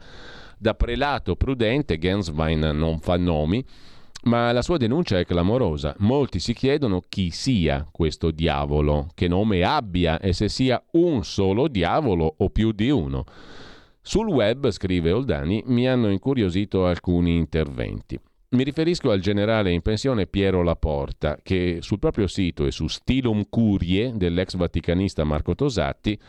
Da prelato prudente, Genswein non fa nomi, ma la sua denuncia è clamorosa. Molti si chiedono chi sia questo diavolo, che nome abbia e se sia un solo diavolo o più di uno. Sul web, scrive Oldani, mi hanno incuriosito alcuni interventi. Mi riferisco al generale in pensione Piero Laporta, che sul proprio sito e su Stilum Curie dell'ex vaticanista Marco Tosatti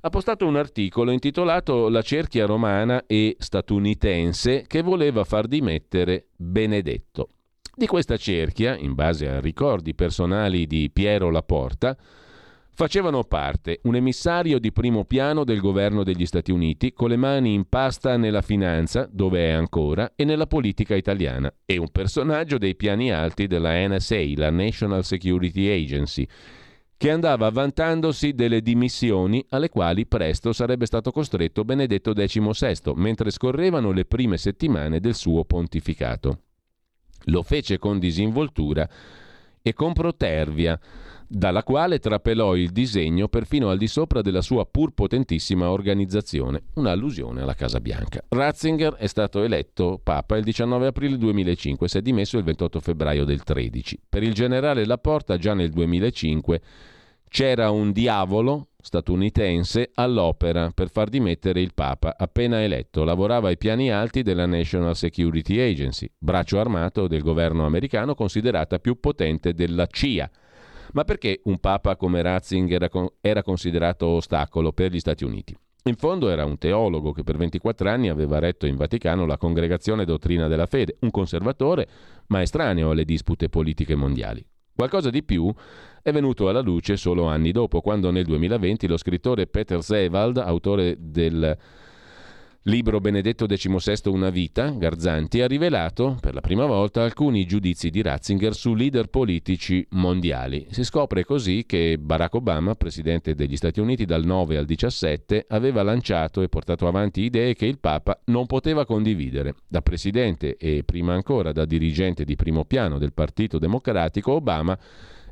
ha postato un articolo intitolato La cerchia romana e statunitense che voleva far dimettere Benedetto. Di questa cerchia, in base a ricordi personali di Piero Laporta, facevano parte un emissario di primo piano del governo degli Stati Uniti con le mani in pasta nella finanza, dove è ancora, e nella politica italiana, e un personaggio dei piani alti della NSA, la National Security Agency, che andava vantandosi delle dimissioni alle quali presto sarebbe stato costretto Benedetto XVI, mentre scorrevano le prime settimane del suo pontificato. Lo fece con disinvoltura e con protervia, dalla quale trapelò il disegno perfino al di sopra della sua pur potentissima organizzazione, un'allusione alla Casa Bianca. Ratzinger è stato eletto Papa il 19 aprile 2005 e si è dimesso il 28 febbraio del 13. Per il generale Laporta già nel 2005 c'era un diavolo statunitense all'opera per far dimettere il Papa appena eletto. Lavorava ai piani alti della National Security Agency, braccio armato del governo americano considerata più potente della CIA ma perché un papa come Ratzinger era considerato ostacolo per gli Stati Uniti? In fondo era un teologo che per 24 anni aveva retto in Vaticano la congregazione Dottrina della Fede, un conservatore, ma estraneo alle dispute politiche mondiali. Qualcosa di più è venuto alla luce solo anni dopo, quando nel 2020 lo scrittore Peter Sewald, autore del Libro Benedetto XVI Una vita, Garzanti, ha rivelato per la prima volta alcuni giudizi di Ratzinger su leader politici mondiali. Si scopre così che Barack Obama, presidente degli Stati Uniti dal 9 al 17, aveva lanciato e portato avanti idee che il Papa non poteva condividere. Da presidente e prima ancora da dirigente di primo piano del Partito Democratico, Obama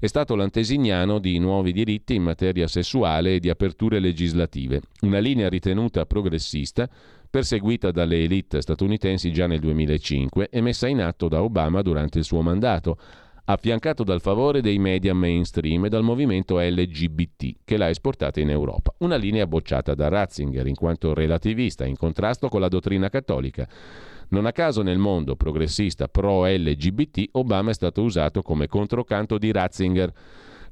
è stato l'antesignano di nuovi diritti in materia sessuale e di aperture legislative, una linea ritenuta progressista perseguita dalle elite statunitensi già nel 2005 e messa in atto da Obama durante il suo mandato, affiancato dal favore dei media mainstream e dal movimento LGBT che l'ha esportata in Europa. Una linea bocciata da Ratzinger in quanto relativista, in contrasto con la dottrina cattolica. Non a caso nel mondo progressista pro-LGBT Obama è stato usato come controcanto di Ratzinger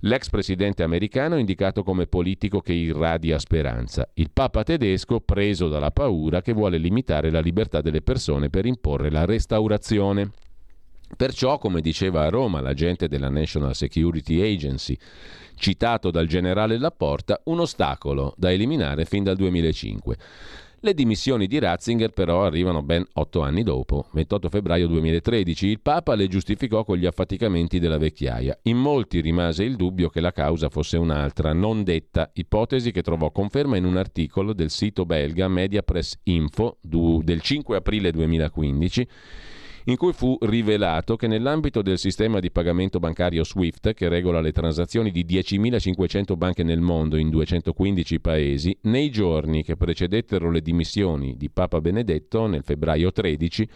L'ex presidente americano è indicato come politico che irradia speranza. Il Papa tedesco preso dalla paura che vuole limitare la libertà delle persone per imporre la restaurazione. Perciò, come diceva a Roma l'agente della National Security Agency, citato dal generale Laporta, un ostacolo da eliminare fin dal 2005. Le dimissioni di Ratzinger però arrivano ben otto anni dopo, 28 febbraio 2013. Il Papa le giustificò con gli affaticamenti della vecchiaia. In molti rimase il dubbio che la causa fosse un'altra, non detta, ipotesi che trovò conferma in un articolo del sito belga Media Press Info del 5 aprile 2015 in cui fu rivelato che nell'ambito del sistema di pagamento bancario SWIFT, che regola le transazioni di 10.500 banche nel mondo in 215 paesi, nei giorni che precedettero le dimissioni di Papa Benedetto nel febbraio 13,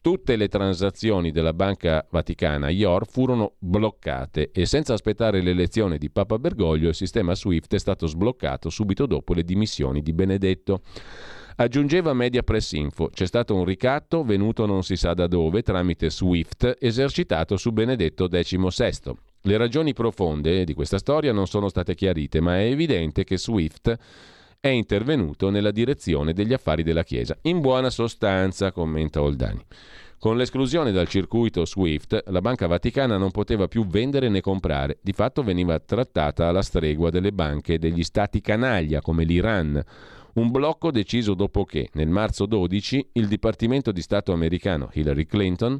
tutte le transazioni della Banca Vaticana IOR furono bloccate e senza aspettare l'elezione di Papa Bergoglio il sistema SWIFT è stato sbloccato subito dopo le dimissioni di Benedetto. Aggiungeva Media Press Info, c'è stato un ricatto venuto non si sa da dove tramite SWIFT esercitato su Benedetto XVI. Le ragioni profonde di questa storia non sono state chiarite, ma è evidente che SWIFT è intervenuto nella direzione degli affari della Chiesa. In buona sostanza, commenta Oldani. Con l'esclusione dal circuito SWIFT, la Banca Vaticana non poteva più vendere né comprare. Di fatto veniva trattata alla stregua delle banche degli stati canaglia come l'Iran un blocco deciso dopo che, nel marzo 12, il Dipartimento di Stato americano Hillary Clinton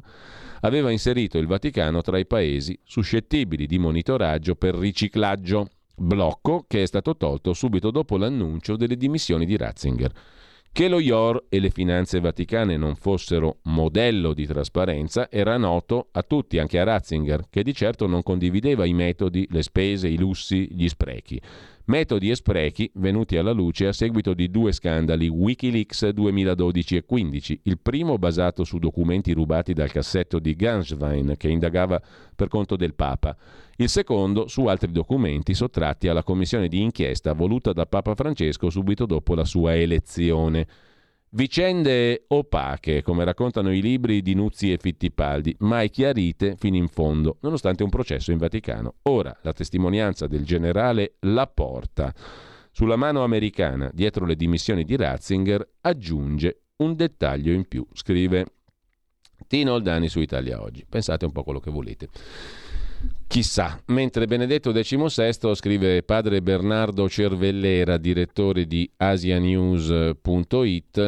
aveva inserito il Vaticano tra i paesi suscettibili di monitoraggio per riciclaggio, blocco che è stato tolto subito dopo l'annuncio delle dimissioni di Ratzinger. Che lo IOR e le finanze vaticane non fossero modello di trasparenza era noto a tutti, anche a Ratzinger, che di certo non condivideva i metodi, le spese, i lussi, gli sprechi. Metodi e sprechi venuti alla luce a seguito di due scandali Wikileaks 2012 e 15, il primo basato su documenti rubati dal cassetto di Ganswein che indagava per conto del Papa, il secondo su altri documenti sottratti alla commissione di inchiesta voluta da Papa Francesco subito dopo la sua elezione. Vicende opache, come raccontano i libri di Nuzzi e Fittipaldi, mai chiarite fino in fondo, nonostante un processo in Vaticano. Ora la testimonianza del generale Laporta sulla mano americana dietro le dimissioni di Ratzinger aggiunge un dettaglio in più, scrive Tino Oldani su Italia Oggi. Pensate un po' quello che volete. Chissà, mentre Benedetto XVI scrive padre Bernardo Cervellera, direttore di asianews.it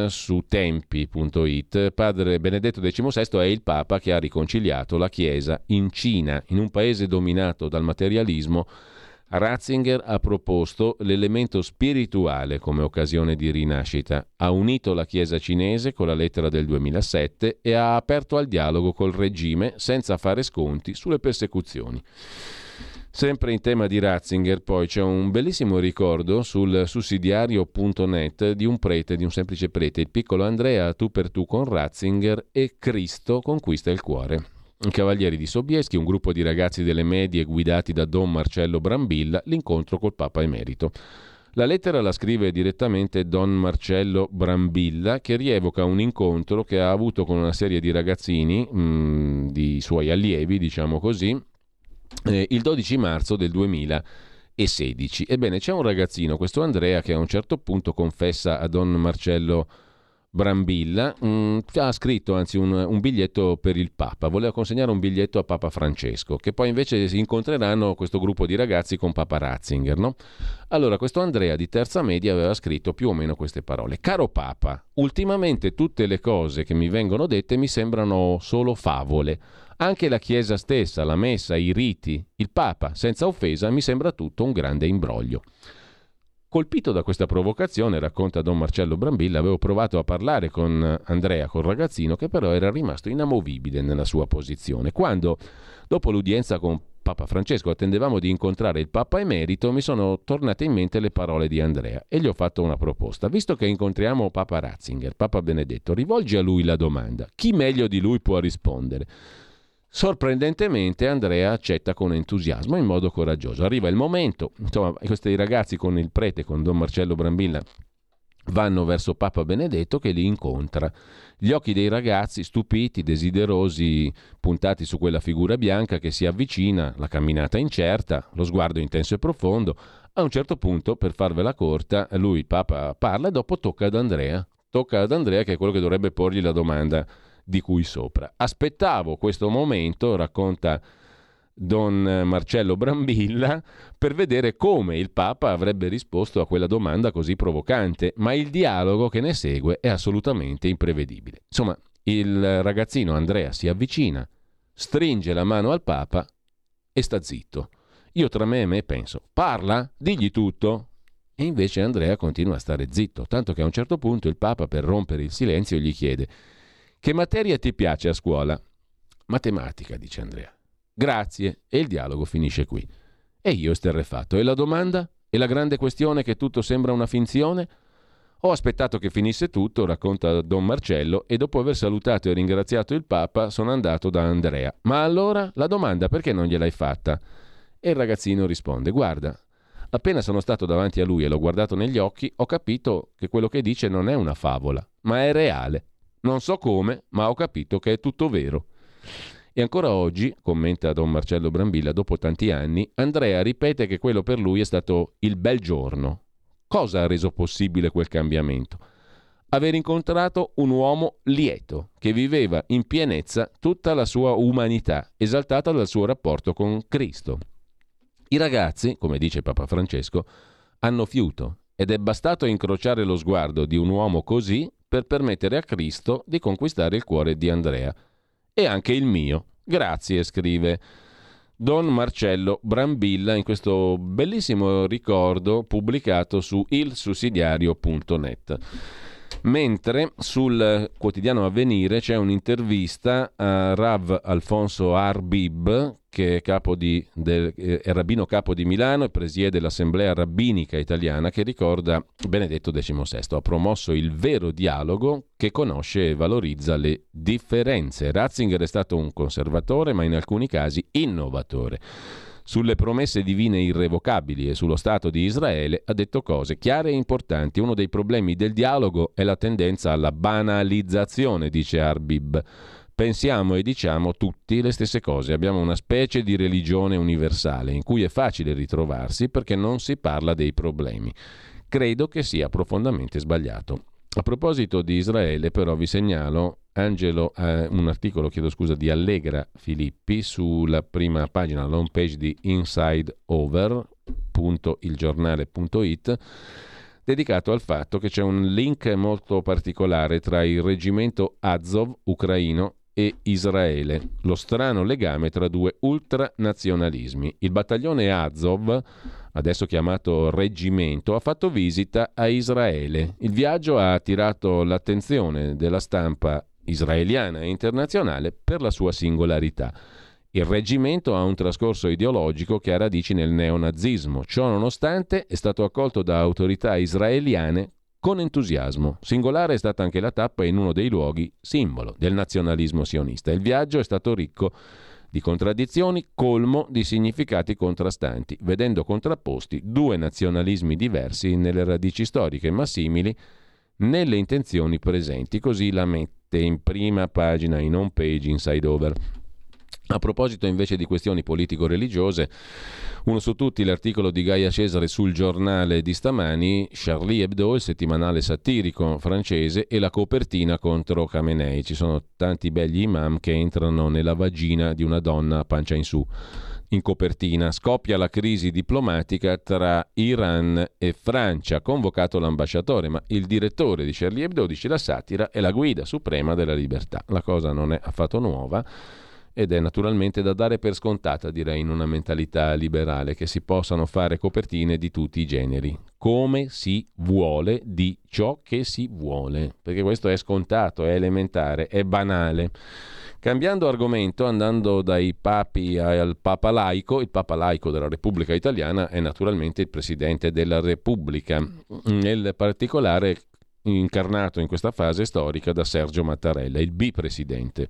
su tempi.it, padre Benedetto XVI è il Papa che ha riconciliato la Chiesa in Cina, in un paese dominato dal materialismo Ratzinger ha proposto l'elemento spirituale come occasione di rinascita, ha unito la Chiesa cinese con la lettera del 2007 e ha aperto al dialogo col regime senza fare sconti sulle persecuzioni. Sempre in tema di Ratzinger, poi c'è un bellissimo ricordo sul sussidiario.net di un prete, di un semplice prete, il piccolo Andrea, tu per tu con Ratzinger e Cristo conquista il cuore. Cavalieri di Sobieschi, un gruppo di ragazzi delle medie guidati da Don Marcello Brambilla, l'incontro col Papa Emerito. La lettera la scrive direttamente Don Marcello Brambilla che rievoca un incontro che ha avuto con una serie di ragazzini, mh, mm, di suoi allievi, diciamo così, eh, il 12 marzo del 2016. Ebbene, c'è un ragazzino, questo Andrea, che a un certo punto confessa a Don Marcello Brambilla mh, mm, ha scritto anzi un, un, biglietto per il Papa, voleva consegnare un biglietto a Papa Francesco, che poi invece si incontreranno questo gruppo di ragazzi con Papa Ratzinger. No? Allora questo Andrea di terza media aveva scritto più o meno queste parole. Caro Papa, ultimamente tutte le cose che mi vengono dette mi sembrano solo favole. Anche la Chiesa stessa, la messa, i riti, il Papa, senza offesa, mi sembra tutto un grande imbroglio. Colpito da questa provocazione, racconta Don Marcello Brambilla, avevo provato a parlare con Andrea, col ragazzino, che però era rimasto inamovibile nella sua posizione. Quando, dopo l'udienza con Papa Francesco, attendevamo di incontrare il Papa Emerito, mi sono tornate in mente le parole di Andrea e gli ho fatto una proposta. Visto che incontriamo Papa Ratzinger, Papa Benedetto, rivolgi a lui la domanda. Chi meglio di lui può rispondere? Sorprendentemente Andrea accetta con entusiasmo in modo coraggioso. Arriva il momento, insomma, questi ragazzi con il prete, con Don Marcello Brambilla, vanno verso Papa Benedetto che li incontra. Gli occhi dei ragazzi, stupiti, desiderosi, puntati su quella figura bianca che si avvicina, la camminata incerta, lo sguardo intenso e profondo. A un certo punto, per farvela corta, lui, Papa, parla e dopo tocca ad Andrea. Tocca ad Andrea che è quello che dovrebbe porgli la domanda di cui sopra. Aspettavo questo momento, racconta Don Marcello Brambilla per vedere come il Papa avrebbe risposto a quella domanda così provocante, ma il dialogo che ne segue è assolutamente imprevedibile. Insomma, il ragazzino Andrea si avvicina, stringe la mano al Papa e sta zitto. Io tra me e me penso, parla, digli tutto. E invece Andrea continua a stare zitto, tanto che a un certo punto il Papa, per rompere il silenzio, gli chiede, che materia ti piace a scuola? Matematica, dice Andrea. Grazie. E il dialogo finisce qui. E io esterrefatto. E la domanda? E la grande questione che tutto sembra una finzione? Ho aspettato che finisse tutto, racconta Don Marcello, e dopo aver salutato e ringraziato il Papa sono andato da Andrea. Ma allora la domanda perché non gliel'hai fatta? E il ragazzino risponde: Guarda, appena sono stato davanti a lui e l'ho guardato negli occhi, ho capito che quello che dice non è una favola, ma è reale. Non so come, ma ho capito che è tutto vero. E ancora oggi, commenta Don Marcello Brambilla, dopo tanti anni, Andrea ripete che quello per lui è stato il bel giorno. Cosa ha reso possibile quel cambiamento? Aver incontrato un uomo lieto, che viveva in pienezza tutta la sua umanità, esaltata dal suo rapporto con Cristo. I ragazzi, come dice Papa Francesco, hanno fiuto ed è bastato incrociare lo sguardo di un uomo così per permettere a Cristo di conquistare il cuore di Andrea e anche il mio. Grazie, scrive Don Marcello Brambilla in questo bellissimo ricordo pubblicato su ilsussidiario.net. Mentre sul quotidiano Avvenire c'è un'intervista a Rav Alfonso Arbib, che è, capo di, del, è rabbino capo di Milano e presiede l'Assemblea rabbinica italiana, che ricorda Benedetto XVI. Ha promosso il vero dialogo che conosce e valorizza le differenze. Ratzinger è stato un conservatore, ma in alcuni casi innovatore sulle promesse divine irrevocabili e sullo Stato di Israele ha detto cose chiare e importanti. Uno dei problemi del dialogo è la tendenza alla banalizzazione, dice Arbib. Pensiamo e diciamo tutti le stesse cose, abbiamo una specie di religione universale in cui è facile ritrovarsi perché non si parla dei problemi. Credo che sia profondamente sbagliato. A proposito di Israele, però, vi segnalo Angelo, eh, un articolo, chiedo scusa, di Allegra Filippi sulla prima pagina, la home page di insideover.ilgiornale.it dedicato al fatto che c'è un link molto particolare tra il reggimento Azov ucraino e Israele, lo strano legame tra due ultranazionalismi. Il battaglione Azov, adesso chiamato reggimento, ha fatto visita a Israele. Il viaggio ha attirato l'attenzione della stampa israeliana e internazionale per la sua singolarità. Il reggimento ha un trascorso ideologico che ha radici nel neonazismo, ciò nonostante è stato accolto da autorità israeliane con entusiasmo. Singolare è stata anche la tappa in uno dei luoghi simbolo del nazionalismo sionista. Il viaggio è stato ricco di contraddizioni, colmo di significati contrastanti, vedendo contrapposti due nazionalismi diversi nelle radici storiche ma simili nelle intenzioni presenti. Così la mette in prima pagina in home page Inside Over. A proposito invece di questioni politico-religiose, uno su tutti l'articolo di Gaia Cesare sul giornale di stamani, Charlie Hebdo, il settimanale satirico francese, e la copertina contro Khamenei. Ci sono tanti begli imam che entrano nella vagina di una donna a pancia in su. In copertina scoppia la crisi diplomatica tra Iran e Francia, convocato l'ambasciatore, ma il direttore di Charlie Hebdo dice la satira è la guida suprema della libertà. La cosa non è affatto nuova ed è naturalmente da dare per scontata, direi, in una mentalità liberale, che si possano fare copertine di tutti i generi, come si vuole di ciò che si vuole, perché questo è scontato, è elementare, è banale. Cambiando argomento, andando dai papi al papa laico, il papa laico della Repubblica Italiana è naturalmente il presidente della Repubblica, nel particolare incarnato in questa fase storica da Sergio Mattarella, il bipresidente.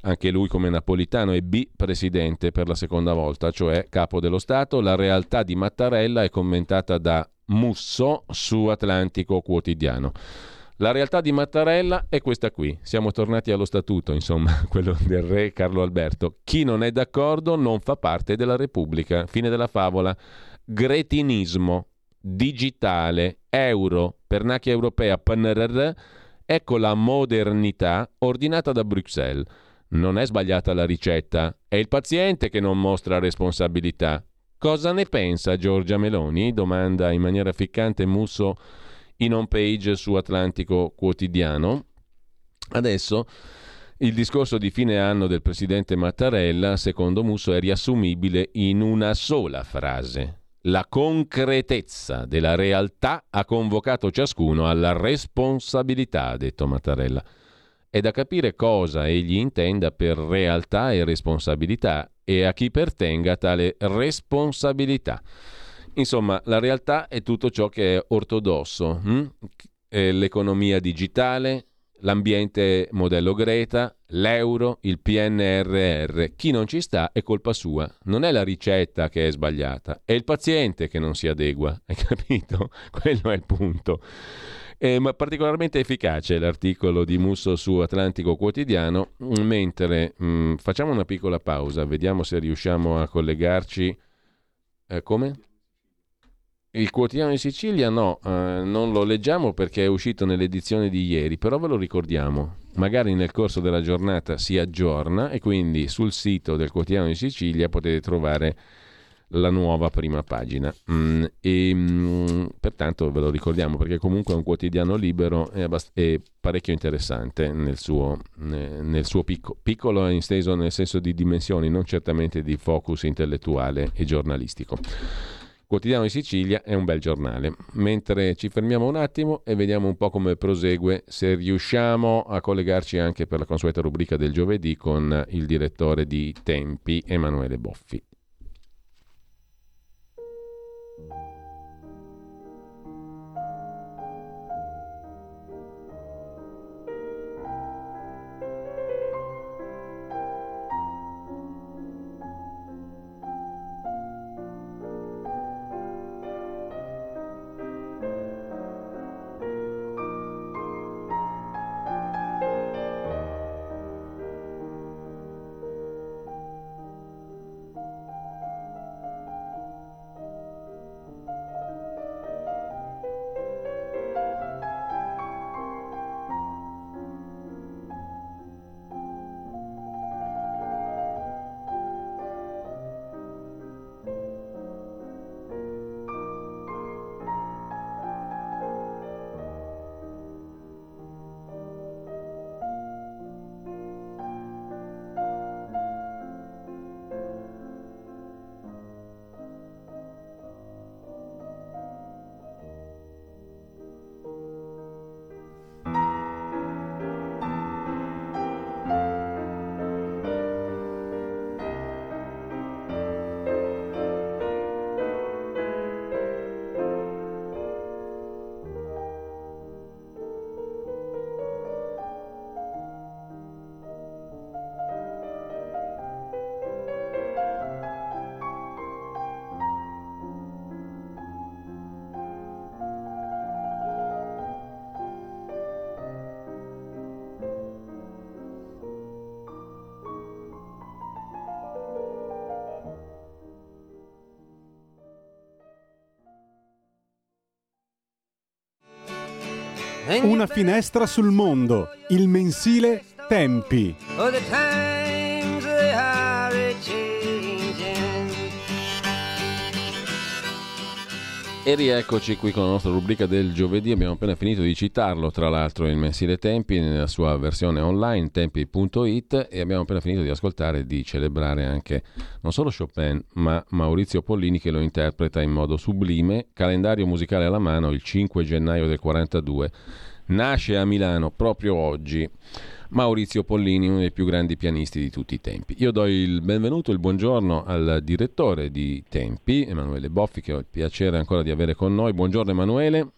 Anche lui come napolitano è bipresidente per la seconda volta, cioè capo dello Stato. La realtà di Mattarella è commentata da Musso su Atlantico Quotidiano. La realtà di Mattarella è questa qui. Siamo tornati allo statuto, insomma, quello del re Carlo Alberto. Chi non è d'accordo non fa parte della Repubblica. Fine della favola. Gretinismo, digitale, euro, pernacchia europea, PNRR, ecco la modernità ordinata da Bruxelles. Non è sbagliata la ricetta, è il paziente che non mostra responsabilità. Cosa ne pensa Giorgia Meloni? domanda in maniera ficcante Musso in home page su Atlantico Quotidiano. Adesso il discorso di fine anno del presidente Mattarella, secondo Musso, è riassumibile in una sola frase. La concretezza della realtà ha convocato ciascuno alla responsabilità, ha detto Mattarella. È da capire cosa egli intenda per realtà e responsabilità e a chi pertenga tale responsabilità. Insomma, la realtà è tutto ciò che è ortodosso, hm? l'economia digitale, l'ambiente modello Greta, l'euro, il PNRR. Chi non ci sta è colpa sua, non è la ricetta che è sbagliata, è il paziente che non si adegua, hai capito? Quello è il punto. Eh, ma particolarmente efficace l'articolo di Musso su Atlantico Quotidiano, mentre mh, mm, facciamo una piccola pausa, vediamo se riusciamo a collegarci. Eh, come? Il quotidiano di Sicilia no, eh, non lo leggiamo perché è uscito nell'edizione di ieri, però ve lo ricordiamo. Magari nel corso della giornata si aggiorna e quindi sul sito del quotidiano di Sicilia potete trovare la nuova prima pagina. Mm, e mm, pertanto ve lo ricordiamo perché comunque è un quotidiano libero e, abbast- e parecchio interessante nel suo, nel suo picco- piccolo e esteso nel senso di dimensioni, non certamente di focus intellettuale e giornalistico. Quotidiano di Sicilia è un bel giornale. Mentre ci fermiamo un attimo e vediamo un po' come prosegue, se riusciamo a collegarci anche per la consueta rubrica del giovedì con il direttore di Tempi, Emanuele Boffi. Una finestra sul mondo, il mensile Tempi. E rieccoci qui con la nostra rubrica del giovedì, abbiamo appena finito di citarlo, tra l'altro il mensile Tempi nella sua versione online, tempi.it, e abbiamo appena finito di ascoltare e di celebrare anche non solo Chopin, ma Maurizio Pollini che lo interpreta in modo sublime, calendario musicale alla mano, il 5 gennaio del 42, nasce a Milano proprio oggi. Maurizio Pollini, uno dei più grandi pianisti di tutti i tempi. Io do il benvenuto, il buongiorno al direttore di Tempi, Emanuele Boffi, che ho il piacere ancora di avere con noi. Buongiorno Emanuele.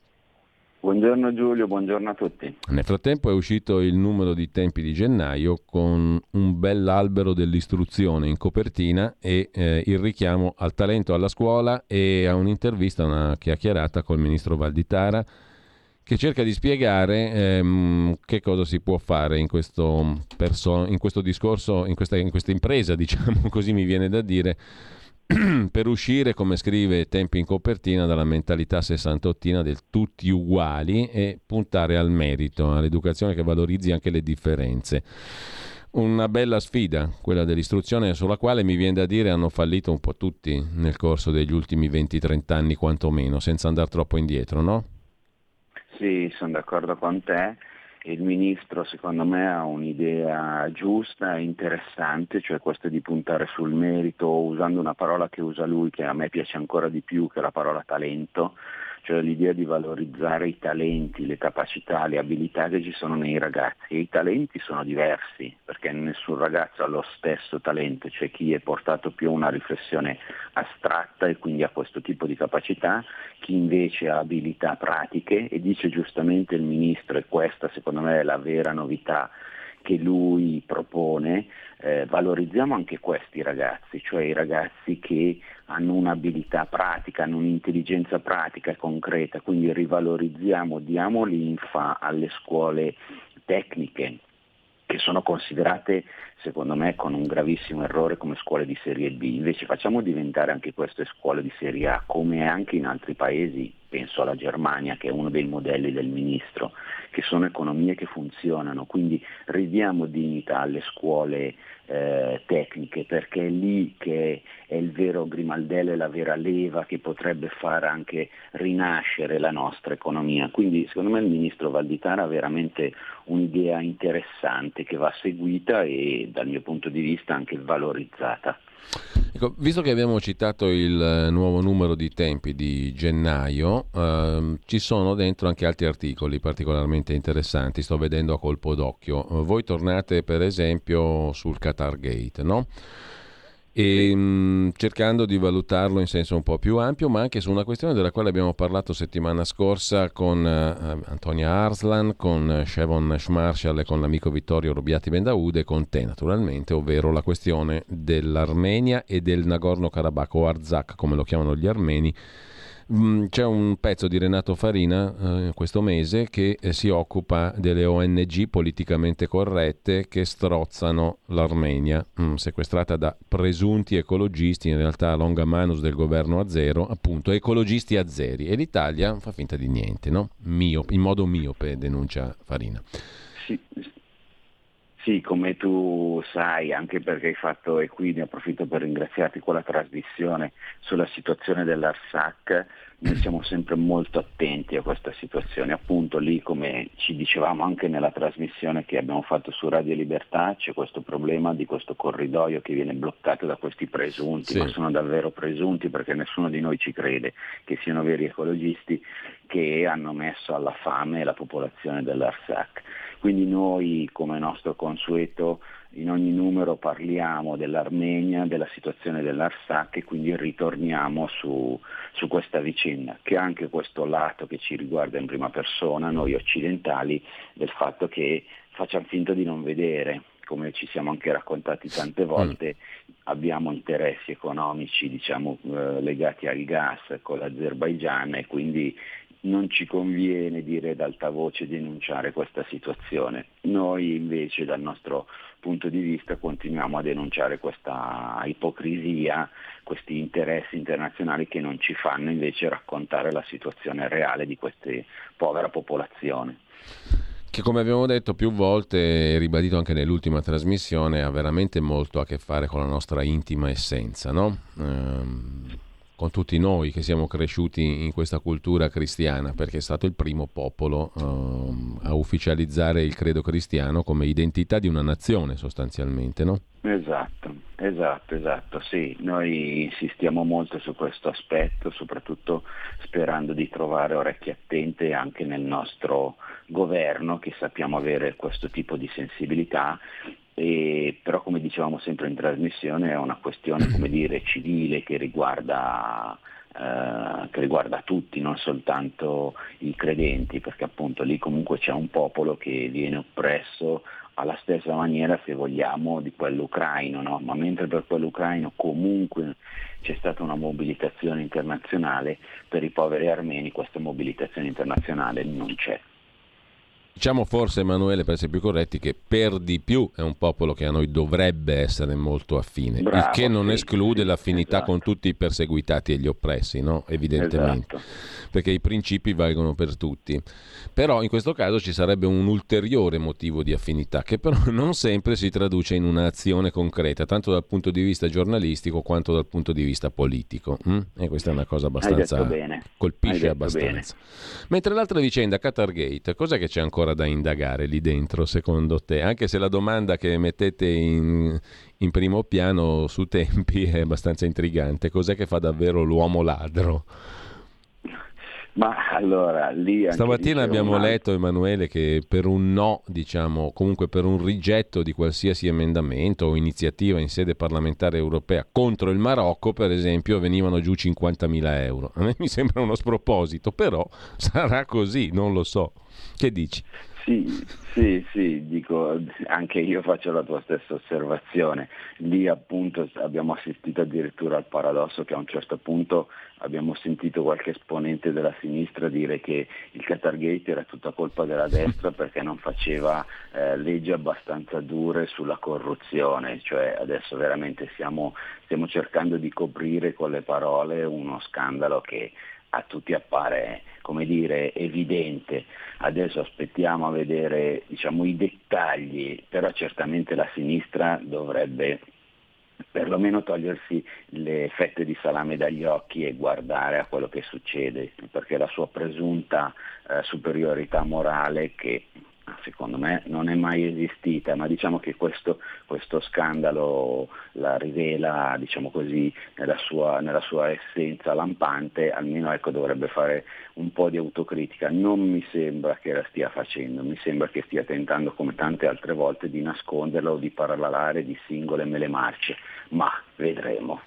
Buongiorno Giulio, buongiorno a tutti. Nel frattempo è uscito il numero di tempi di gennaio con un bell'albero dell'istruzione in copertina e eh, il richiamo al talento alla scuola e a un'intervista, una chiacchierata col ministro Valditara che cerca di spiegare ehm, che cosa si può fare in questo, perso- in questo discorso, in questa, in questa impresa, diciamo così mi viene da dire, per uscire, come scrive Tempi in copertina, dalla mentalità sessantottina del tutti uguali e puntare al merito, all'educazione che valorizzi anche le differenze. Una bella sfida, quella dell'istruzione, sulla quale mi viene da dire hanno fallito un po' tutti nel corso degli ultimi 20-30 anni, quantomeno, senza andare troppo indietro, no? Sì, sono d'accordo con te. Il ministro secondo me ha un'idea giusta e interessante, cioè questa di puntare sul merito usando una parola che usa lui che a me piace ancora di più che la parola talento, cioè l'idea di valorizzare i talenti, le capacità, le abilità che ci sono nei ragazzi. E i talenti sono diversi perché nessun ragazzo ha lo stesso talento, c'è chi è portato più a una riflessione astratta e quindi ha questo tipo di capacità, chi invece ha abilità pratiche e dice giustamente il Ministro e questa secondo me è la vera novità che lui propone, eh, valorizziamo anche questi ragazzi, cioè i ragazzi che hanno un'abilità pratica, hanno un'intelligenza pratica e concreta, quindi rivalorizziamo, diamo l'infa alle scuole tecniche che sono considerate secondo me con un gravissimo errore come scuole di serie B, invece facciamo diventare anche queste scuole di serie A come anche in altri paesi, penso alla Germania che è uno dei modelli del ministro, che sono economie che funzionano, quindi ridiamo dignità alle scuole eh, tecniche perché è lì che è il vero grimaldello e la vera leva che potrebbe far anche rinascere la nostra economia. Quindi secondo me il ministro Valditara ha veramente un'idea interessante che va seguita e dal mio punto di vista anche valorizzata. Ecco, visto che abbiamo citato il eh, nuovo numero di tempi di gennaio, ehm, ci sono dentro anche altri articoli particolarmente interessanti, sto vedendo a colpo d'occhio. Voi tornate per esempio sul Qatar Gate, no? E mh, cercando di valutarlo in senso un po' più ampio, ma anche su una questione della quale abbiamo parlato settimana scorsa con uh, Antonia Arslan, con Shevon Schmarshall e con l'amico Vittorio Robiati Bendaude e con te naturalmente, ovvero la questione dell'Armenia e del Nagorno-Karabakh o Arzak come lo chiamano gli armeni c'è un pezzo di Renato Farina eh, questo mese che eh, si occupa delle ONG politicamente corrette che strozzano l'Armenia, mm, sequestrata da presunti ecologisti, in realtà longa manus del governo azero, appunto ecologisti azeri. E l'Italia fa finta di niente, no? Miope, in modo miope, denuncia Farina. Sì, sì, come tu sai, anche perché hai fatto, e qui ne approfitto per ringraziarti con la trasmissione sulla situazione dell'Arsac, noi siamo sempre molto attenti a questa situazione. Appunto lì, come ci dicevamo anche nella trasmissione che abbiamo fatto su Radio Libertà, c'è questo problema di questo corridoio che viene bloccato da questi presunti, sì. ma sono davvero presunti perché nessuno di noi ci crede che siano veri ecologisti che hanno messo alla fame la popolazione dell'Arsac. Quindi noi, come nostro consueto, in ogni numero parliamo dell'Armenia, della situazione dell'Arsac e quindi ritorniamo su, su, questa vicenda, che ha anche questo lato che ci riguarda in prima persona, noi occidentali, del fatto che facciamo finta di non vedere, come ci siamo anche raccontati tante volte, mm. abbiamo interessi economici diciamo, eh, legati al gas con l'Azerbaigian e quindi non ci conviene dire ad alta voce denunciare questa situazione. Noi invece dal nostro punto di vista continuiamo a denunciare questa ipocrisia, questi interessi internazionali che non ci fanno invece raccontare la situazione reale di questa povera popolazione. Che come abbiamo detto più volte e ribadito anche nell'ultima trasmissione ha veramente molto a che fare con la nostra intima essenza, no? Ehm con tutti noi che siamo cresciuti in questa cultura cristiana, perché è stato il primo popolo uh, a ufficializzare il credo cristiano come identità di una nazione sostanzialmente, no? Esatto, esatto, esatto, sì, noi insistiamo molto su questo aspetto, soprattutto sperando di trovare orecchie attente anche nel nostro governo che sappiamo avere questo tipo di sensibilità. E, però come dicevamo sempre in trasmissione è una questione dire, civile che riguarda eh, che riguarda tutti, non soltanto i credenti, perché appunto lì comunque c'è un popolo che viene oppresso alla stessa maniera, se vogliamo, di quello ucraino, no? ma mentre per quello ucraino comunque c'è stata una mobilitazione internazionale, per i poveri armeni questa mobilitazione internazionale non c'è. Diciamo forse, Emanuele, per essere più corretti, che per di più è un popolo che a noi dovrebbe essere molto affine, Bravo, il che non sì, esclude sì, l'affinità esatto. con tutti i perseguitati e gli oppressi, no? evidentemente, esatto. perché i principi valgono per tutti. Però in questo caso ci sarebbe un ulteriore motivo di affinità, che però non sempre si traduce in un'azione concreta, tanto dal punto di vista giornalistico quanto dal punto di vista politico. Hm? E questa è una cosa abbastanza... colpisce abbastanza. Bene. Mentre l'altra vicenda, Qatargate, cos'è che c'è ancora? Ancora da indagare lì dentro, secondo te? Anche se la domanda che mettete in, in primo piano su tempi è abbastanza intrigante. Cos'è che fa davvero l'uomo ladro? Ma allora lì stamattina abbiamo un... letto Emanuele che per un no, diciamo, comunque per un rigetto di qualsiasi emendamento o iniziativa in sede parlamentare europea contro il Marocco, per esempio, venivano giù 50.000 euro. A me mi sembra uno sproposito, però sarà così, non lo so. Che dici? Sì, sì, sì, dico, anche io faccio la tua stessa osservazione. Lì appunto abbiamo assistito addirittura al paradosso che a un certo punto abbiamo sentito qualche esponente della sinistra dire che il Qatargate era tutta colpa della destra perché non faceva eh, leggi abbastanza dure sulla corruzione, cioè adesso veramente stiamo, stiamo cercando di coprire con le parole uno scandalo che a tutti appare come dire, evidente. Adesso aspettiamo a vedere diciamo, i dettagli, però certamente la sinistra dovrebbe perlomeno togliersi le fette di salame dagli occhi e guardare a quello che succede, perché la sua presunta eh, superiorità morale che secondo me non è mai esistita, ma diciamo che questo, questo scandalo la rivela diciamo così, nella, sua, nella, sua, essenza lampante, almeno ecco, dovrebbe fare un po' di autocritica. Non mi sembra che la stia facendo, mi sembra che stia tentando come tante altre volte di nasconderla o di parlare di singole mele marce ma vedremo.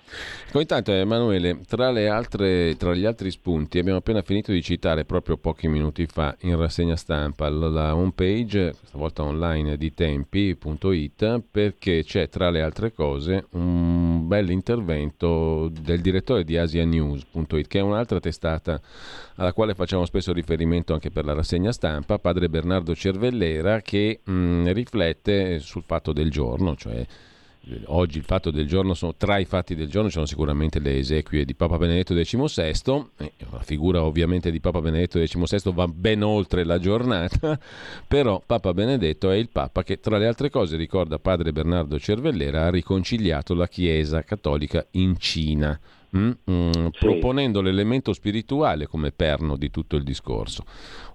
Intanto Emanuele, tra, altre, tra, gli altri spunti abbiamo appena finito di citare proprio pochi minuti fa in rassegna stampa la home page, questa volta online di tempi.it, perché c'è tra le altre cose un bel intervento del direttore di asianews.it, che è un'altra testata alla quale facciamo spesso riferimento anche per la rassegna stampa, padre Bernardo Cervellera, che mh, riflette sul fatto del giorno, cioè oggi il fatto del giorno sono, tra i fatti del giorno sono sicuramente le esequie di Papa Benedetto XVI, la figura ovviamente di Papa Benedetto XVI va ben oltre la giornata, però Papa Benedetto è il Papa che tra le altre cose ricorda padre Bernardo Cervellera ha riconciliato la Chiesa cattolica in Cina. Mm? Mm, sì. proponendo l'elemento spirituale come perno di tutto il discorso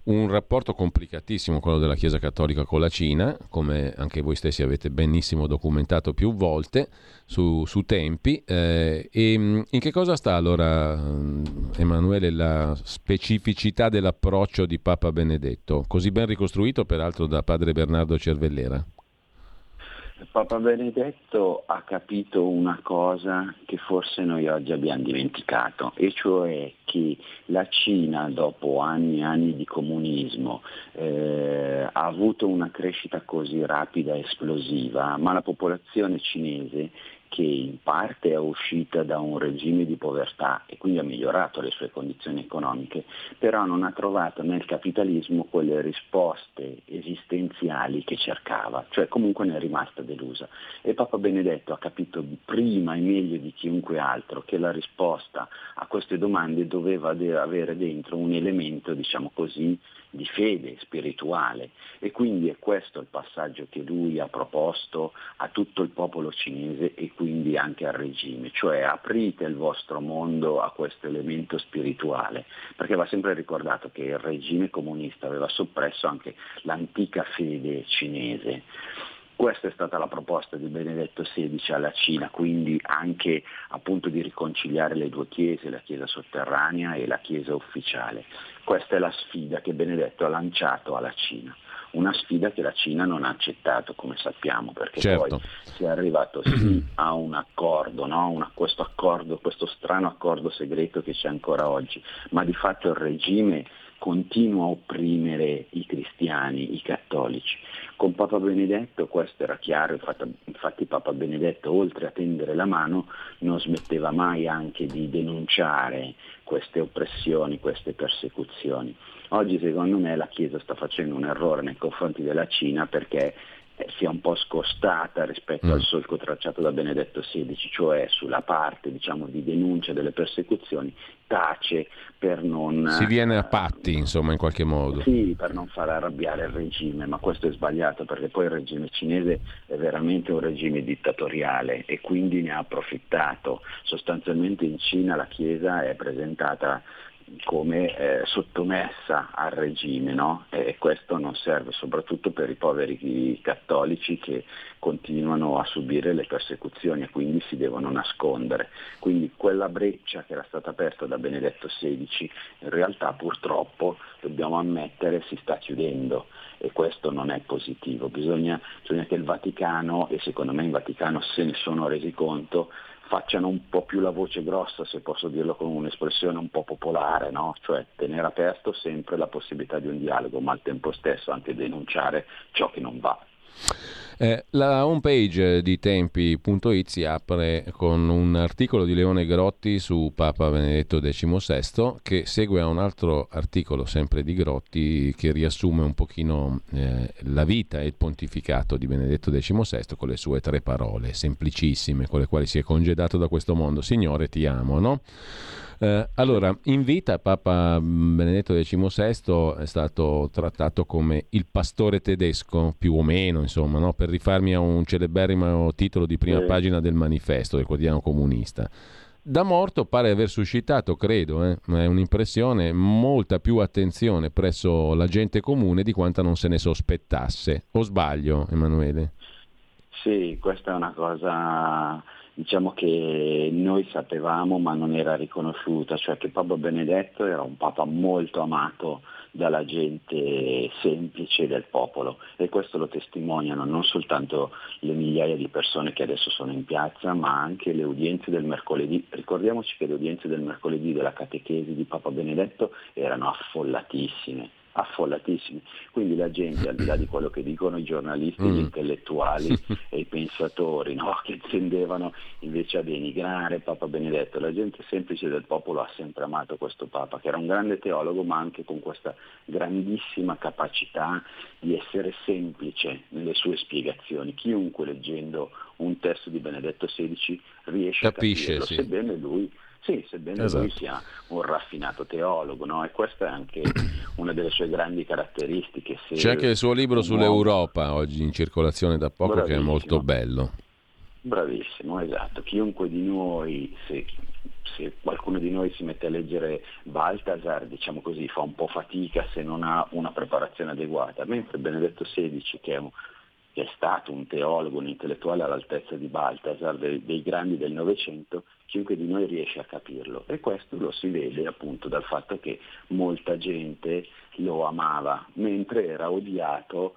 un rapporto complicatissimo quello della Chiesa Cattolica con la Cina, come anche voi stessi avete benissimo documentato più volte su, su tempi. Eh, e mm, in che cosa sta allora, mm, Emanuele, la specificità dell'approccio di Papa Benedetto, così ben ricostruito peraltro da padre Bernardo Cervellera? Papa Benedetto ha capito una cosa che forse noi oggi abbiamo dimenticato, e cioè che la Cina dopo anni e anni di comunismo eh, ha avuto una crescita così rapida e esplosiva, ma la popolazione cinese che in parte è uscita da un regime di povertà e quindi ha migliorato le sue condizioni economiche, però non ha trovato nel capitalismo quelle risposte esistenziali che cercava, cioè comunque ne è rimasta delusa. E Papa Benedetto ha capito prima e meglio di chiunque altro che la risposta a queste domande doveva avere dentro un elemento, diciamo così, di fede spirituale. E quindi è questo il passaggio che lui ha proposto a tutto il popolo cinese e quindi anche al regime, cioè aprite il vostro mondo a questo elemento spirituale, perché va sempre ricordato che il regime comunista aveva soppresso anche l'antica fede cinese. Questa è stata la proposta di Benedetto XVI alla Cina, quindi anche appunto di riconciliare le due chiese, la chiesa sotterranea e la chiesa ufficiale. Questa è la sfida che Benedetto ha lanciato alla Cina. una sfida che la Cina non ha accettato come sappiamo perché certo. poi si è arrivato sì a un accordo, no? una, questo accordo, questo strano accordo segreto che c'è ancora oggi, ma di fatto il regime continua a opprimere i cristiani, i cattolici. Con Papa Benedetto questo era chiaro, infatti, infatti Papa Benedetto oltre a tendere la mano non smetteva mai anche di denunciare queste oppressioni, queste persecuzioni. Oggi secondo me la Chiesa sta facendo un errore nei confronti della Cina perché sia un po' scostata rispetto mm. al solco tracciato da Benedetto XVI, cioè sulla parte diciamo, di denuncia delle persecuzioni, tace per non... Si viene a patti, insomma, in qualche modo. Sì, per non far arrabbiare il regime, ma questo è sbagliato perché poi il regime cinese è veramente un regime dittatoriale e quindi ne ha approfittato. Sostanzialmente in Cina la Chiesa è presentata come eh, sottomessa al regime no? e questo non serve soprattutto per i poveri cattolici che continuano a subire le persecuzioni e quindi si devono nascondere. Quindi quella breccia che era stata aperta da Benedetto XVI in realtà purtroppo dobbiamo ammettere si sta chiudendo e questo non è positivo. Bisogna, bisogna che il Vaticano, e secondo me il Vaticano se ne sono resi conto, facciano un po' più la voce grossa, se posso dirlo con un'espressione un po' popolare, no? cioè tenere aperto sempre la possibilità di un dialogo, ma al tempo stesso anche denunciare ciò che non va. Eh, la homepage di tempi.it si apre con un articolo di Leone Grotti su Papa Benedetto XVI che segue a un altro articolo sempre di Grotti che riassume un pochino eh, la vita e il pontificato di Benedetto XVI con le sue tre parole semplicissime con le quali si è congedato da questo mondo. Signore ti amo, no? Eh, allora, in vita Papa Benedetto XVI è stato trattato come il pastore tedesco, più o meno, insomma, no? per rifarmi a un celeberrimo titolo di prima pagina del manifesto del quotidiano comunista. Da morto pare aver suscitato, credo, eh, è un'impressione, molta più attenzione presso la gente comune di quanta non se ne sospettasse. O sbaglio, Emanuele? Sì, questa è una cosa diciamo che noi sapevamo ma non era riconosciuta, cioè che Papa Benedetto era un papa molto amato dalla gente semplice del popolo e questo lo testimoniano non soltanto le migliaia di persone che adesso sono in piazza ma anche le udienze del mercoledì. Ricordiamoci che le udienze del mercoledì della catechesi di Papa Benedetto erano affollatissime affollatissimi. Quindi la gente, al di là di quello che dicono i giornalisti, mm. gli intellettuali e i pensatori, no? che tendevano invece a denigrare Papa Benedetto, la gente semplice del popolo ha sempre amato questo Papa, che era un grande teologo, ma anche con questa grandissima capacità di essere semplice nelle sue spiegazioni. Chiunque leggendo un testo di Benedetto XVI riesce Capisce, a capirlo, sì. sebbene lui sì, sebbene esatto. lui sia un raffinato teologo, no? e questa è anche una delle sue grandi caratteristiche. Se C'è anche il suo libro sull'Europa oggi in circolazione da poco Bravissimo. che è molto bello. Bravissimo, esatto. Chiunque di noi, se, se, qualcuno di noi si mette a leggere Baltasar, diciamo così, fa un po' fatica se non ha una preparazione adeguata, mentre Benedetto XVI, che è un, che è stato un teologo, un intellettuale all'altezza di Baltasar, dei, dei grandi del Novecento, chiunque di noi riesce a capirlo e questo lo si vede appunto dal fatto che molta gente lo amava, mentre era odiato,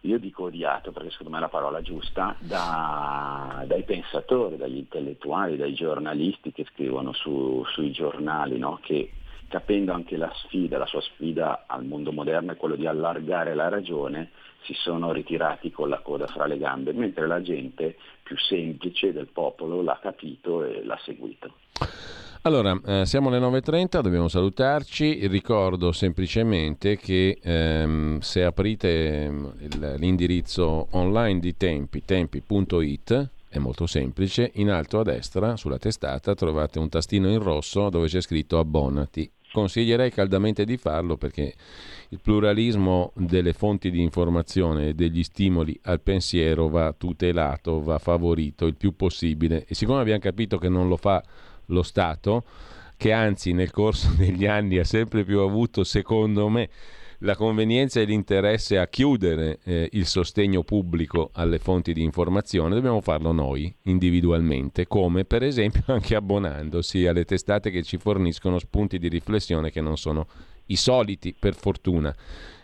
io dico odiato perché secondo me è la parola giusta, da, dai pensatori, dagli intellettuali, dai giornalisti che scrivono su, sui giornali, no? che capendo anche la sfida, la sua sfida al mondo moderno è quello di allargare la ragione, si sono ritirati con la coda fra le gambe, mentre la gente più semplice del popolo l'ha capito e l'ha seguito. Allora, eh, siamo alle 9.30, dobbiamo salutarci. Ricordo semplicemente che ehm, se aprite ehm, il, l'indirizzo online di Tempi, tempi.it, è molto semplice, in alto a destra sulla testata trovate un tastino in rosso dove c'è scritto abbonati. Consiglierei caldamente di farlo perché il pluralismo delle fonti di informazione e degli stimoli al pensiero va tutelato, va favorito il più possibile. E siccome abbiamo capito che non lo fa lo Stato, che anzi nel corso degli anni ha sempre più avuto, secondo me, la convenienza e l'interesse a chiudere eh, il sostegno pubblico alle fonti di informazione, dobbiamo farlo noi individualmente, come per esempio anche abbonandosi alle testate che ci forniscono spunti di riflessione che non sono i soliti, per fortuna.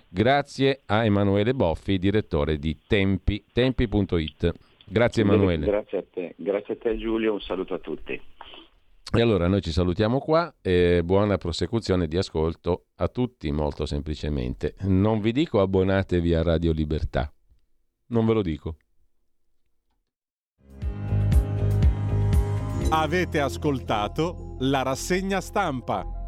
Grazie a Emanuele Boffi, direttore di Tempi, tempi.it. Grazie Emanuele. Grazie a te, grazie a te Giulio, un saluto a tutti. E allora noi ci salutiamo qua e buona prosecuzione di ascolto a tutti molto semplicemente. Non vi dico abbonatevi a Radio Libertà, non ve lo dico. Avete ascoltato la rassegna stampa.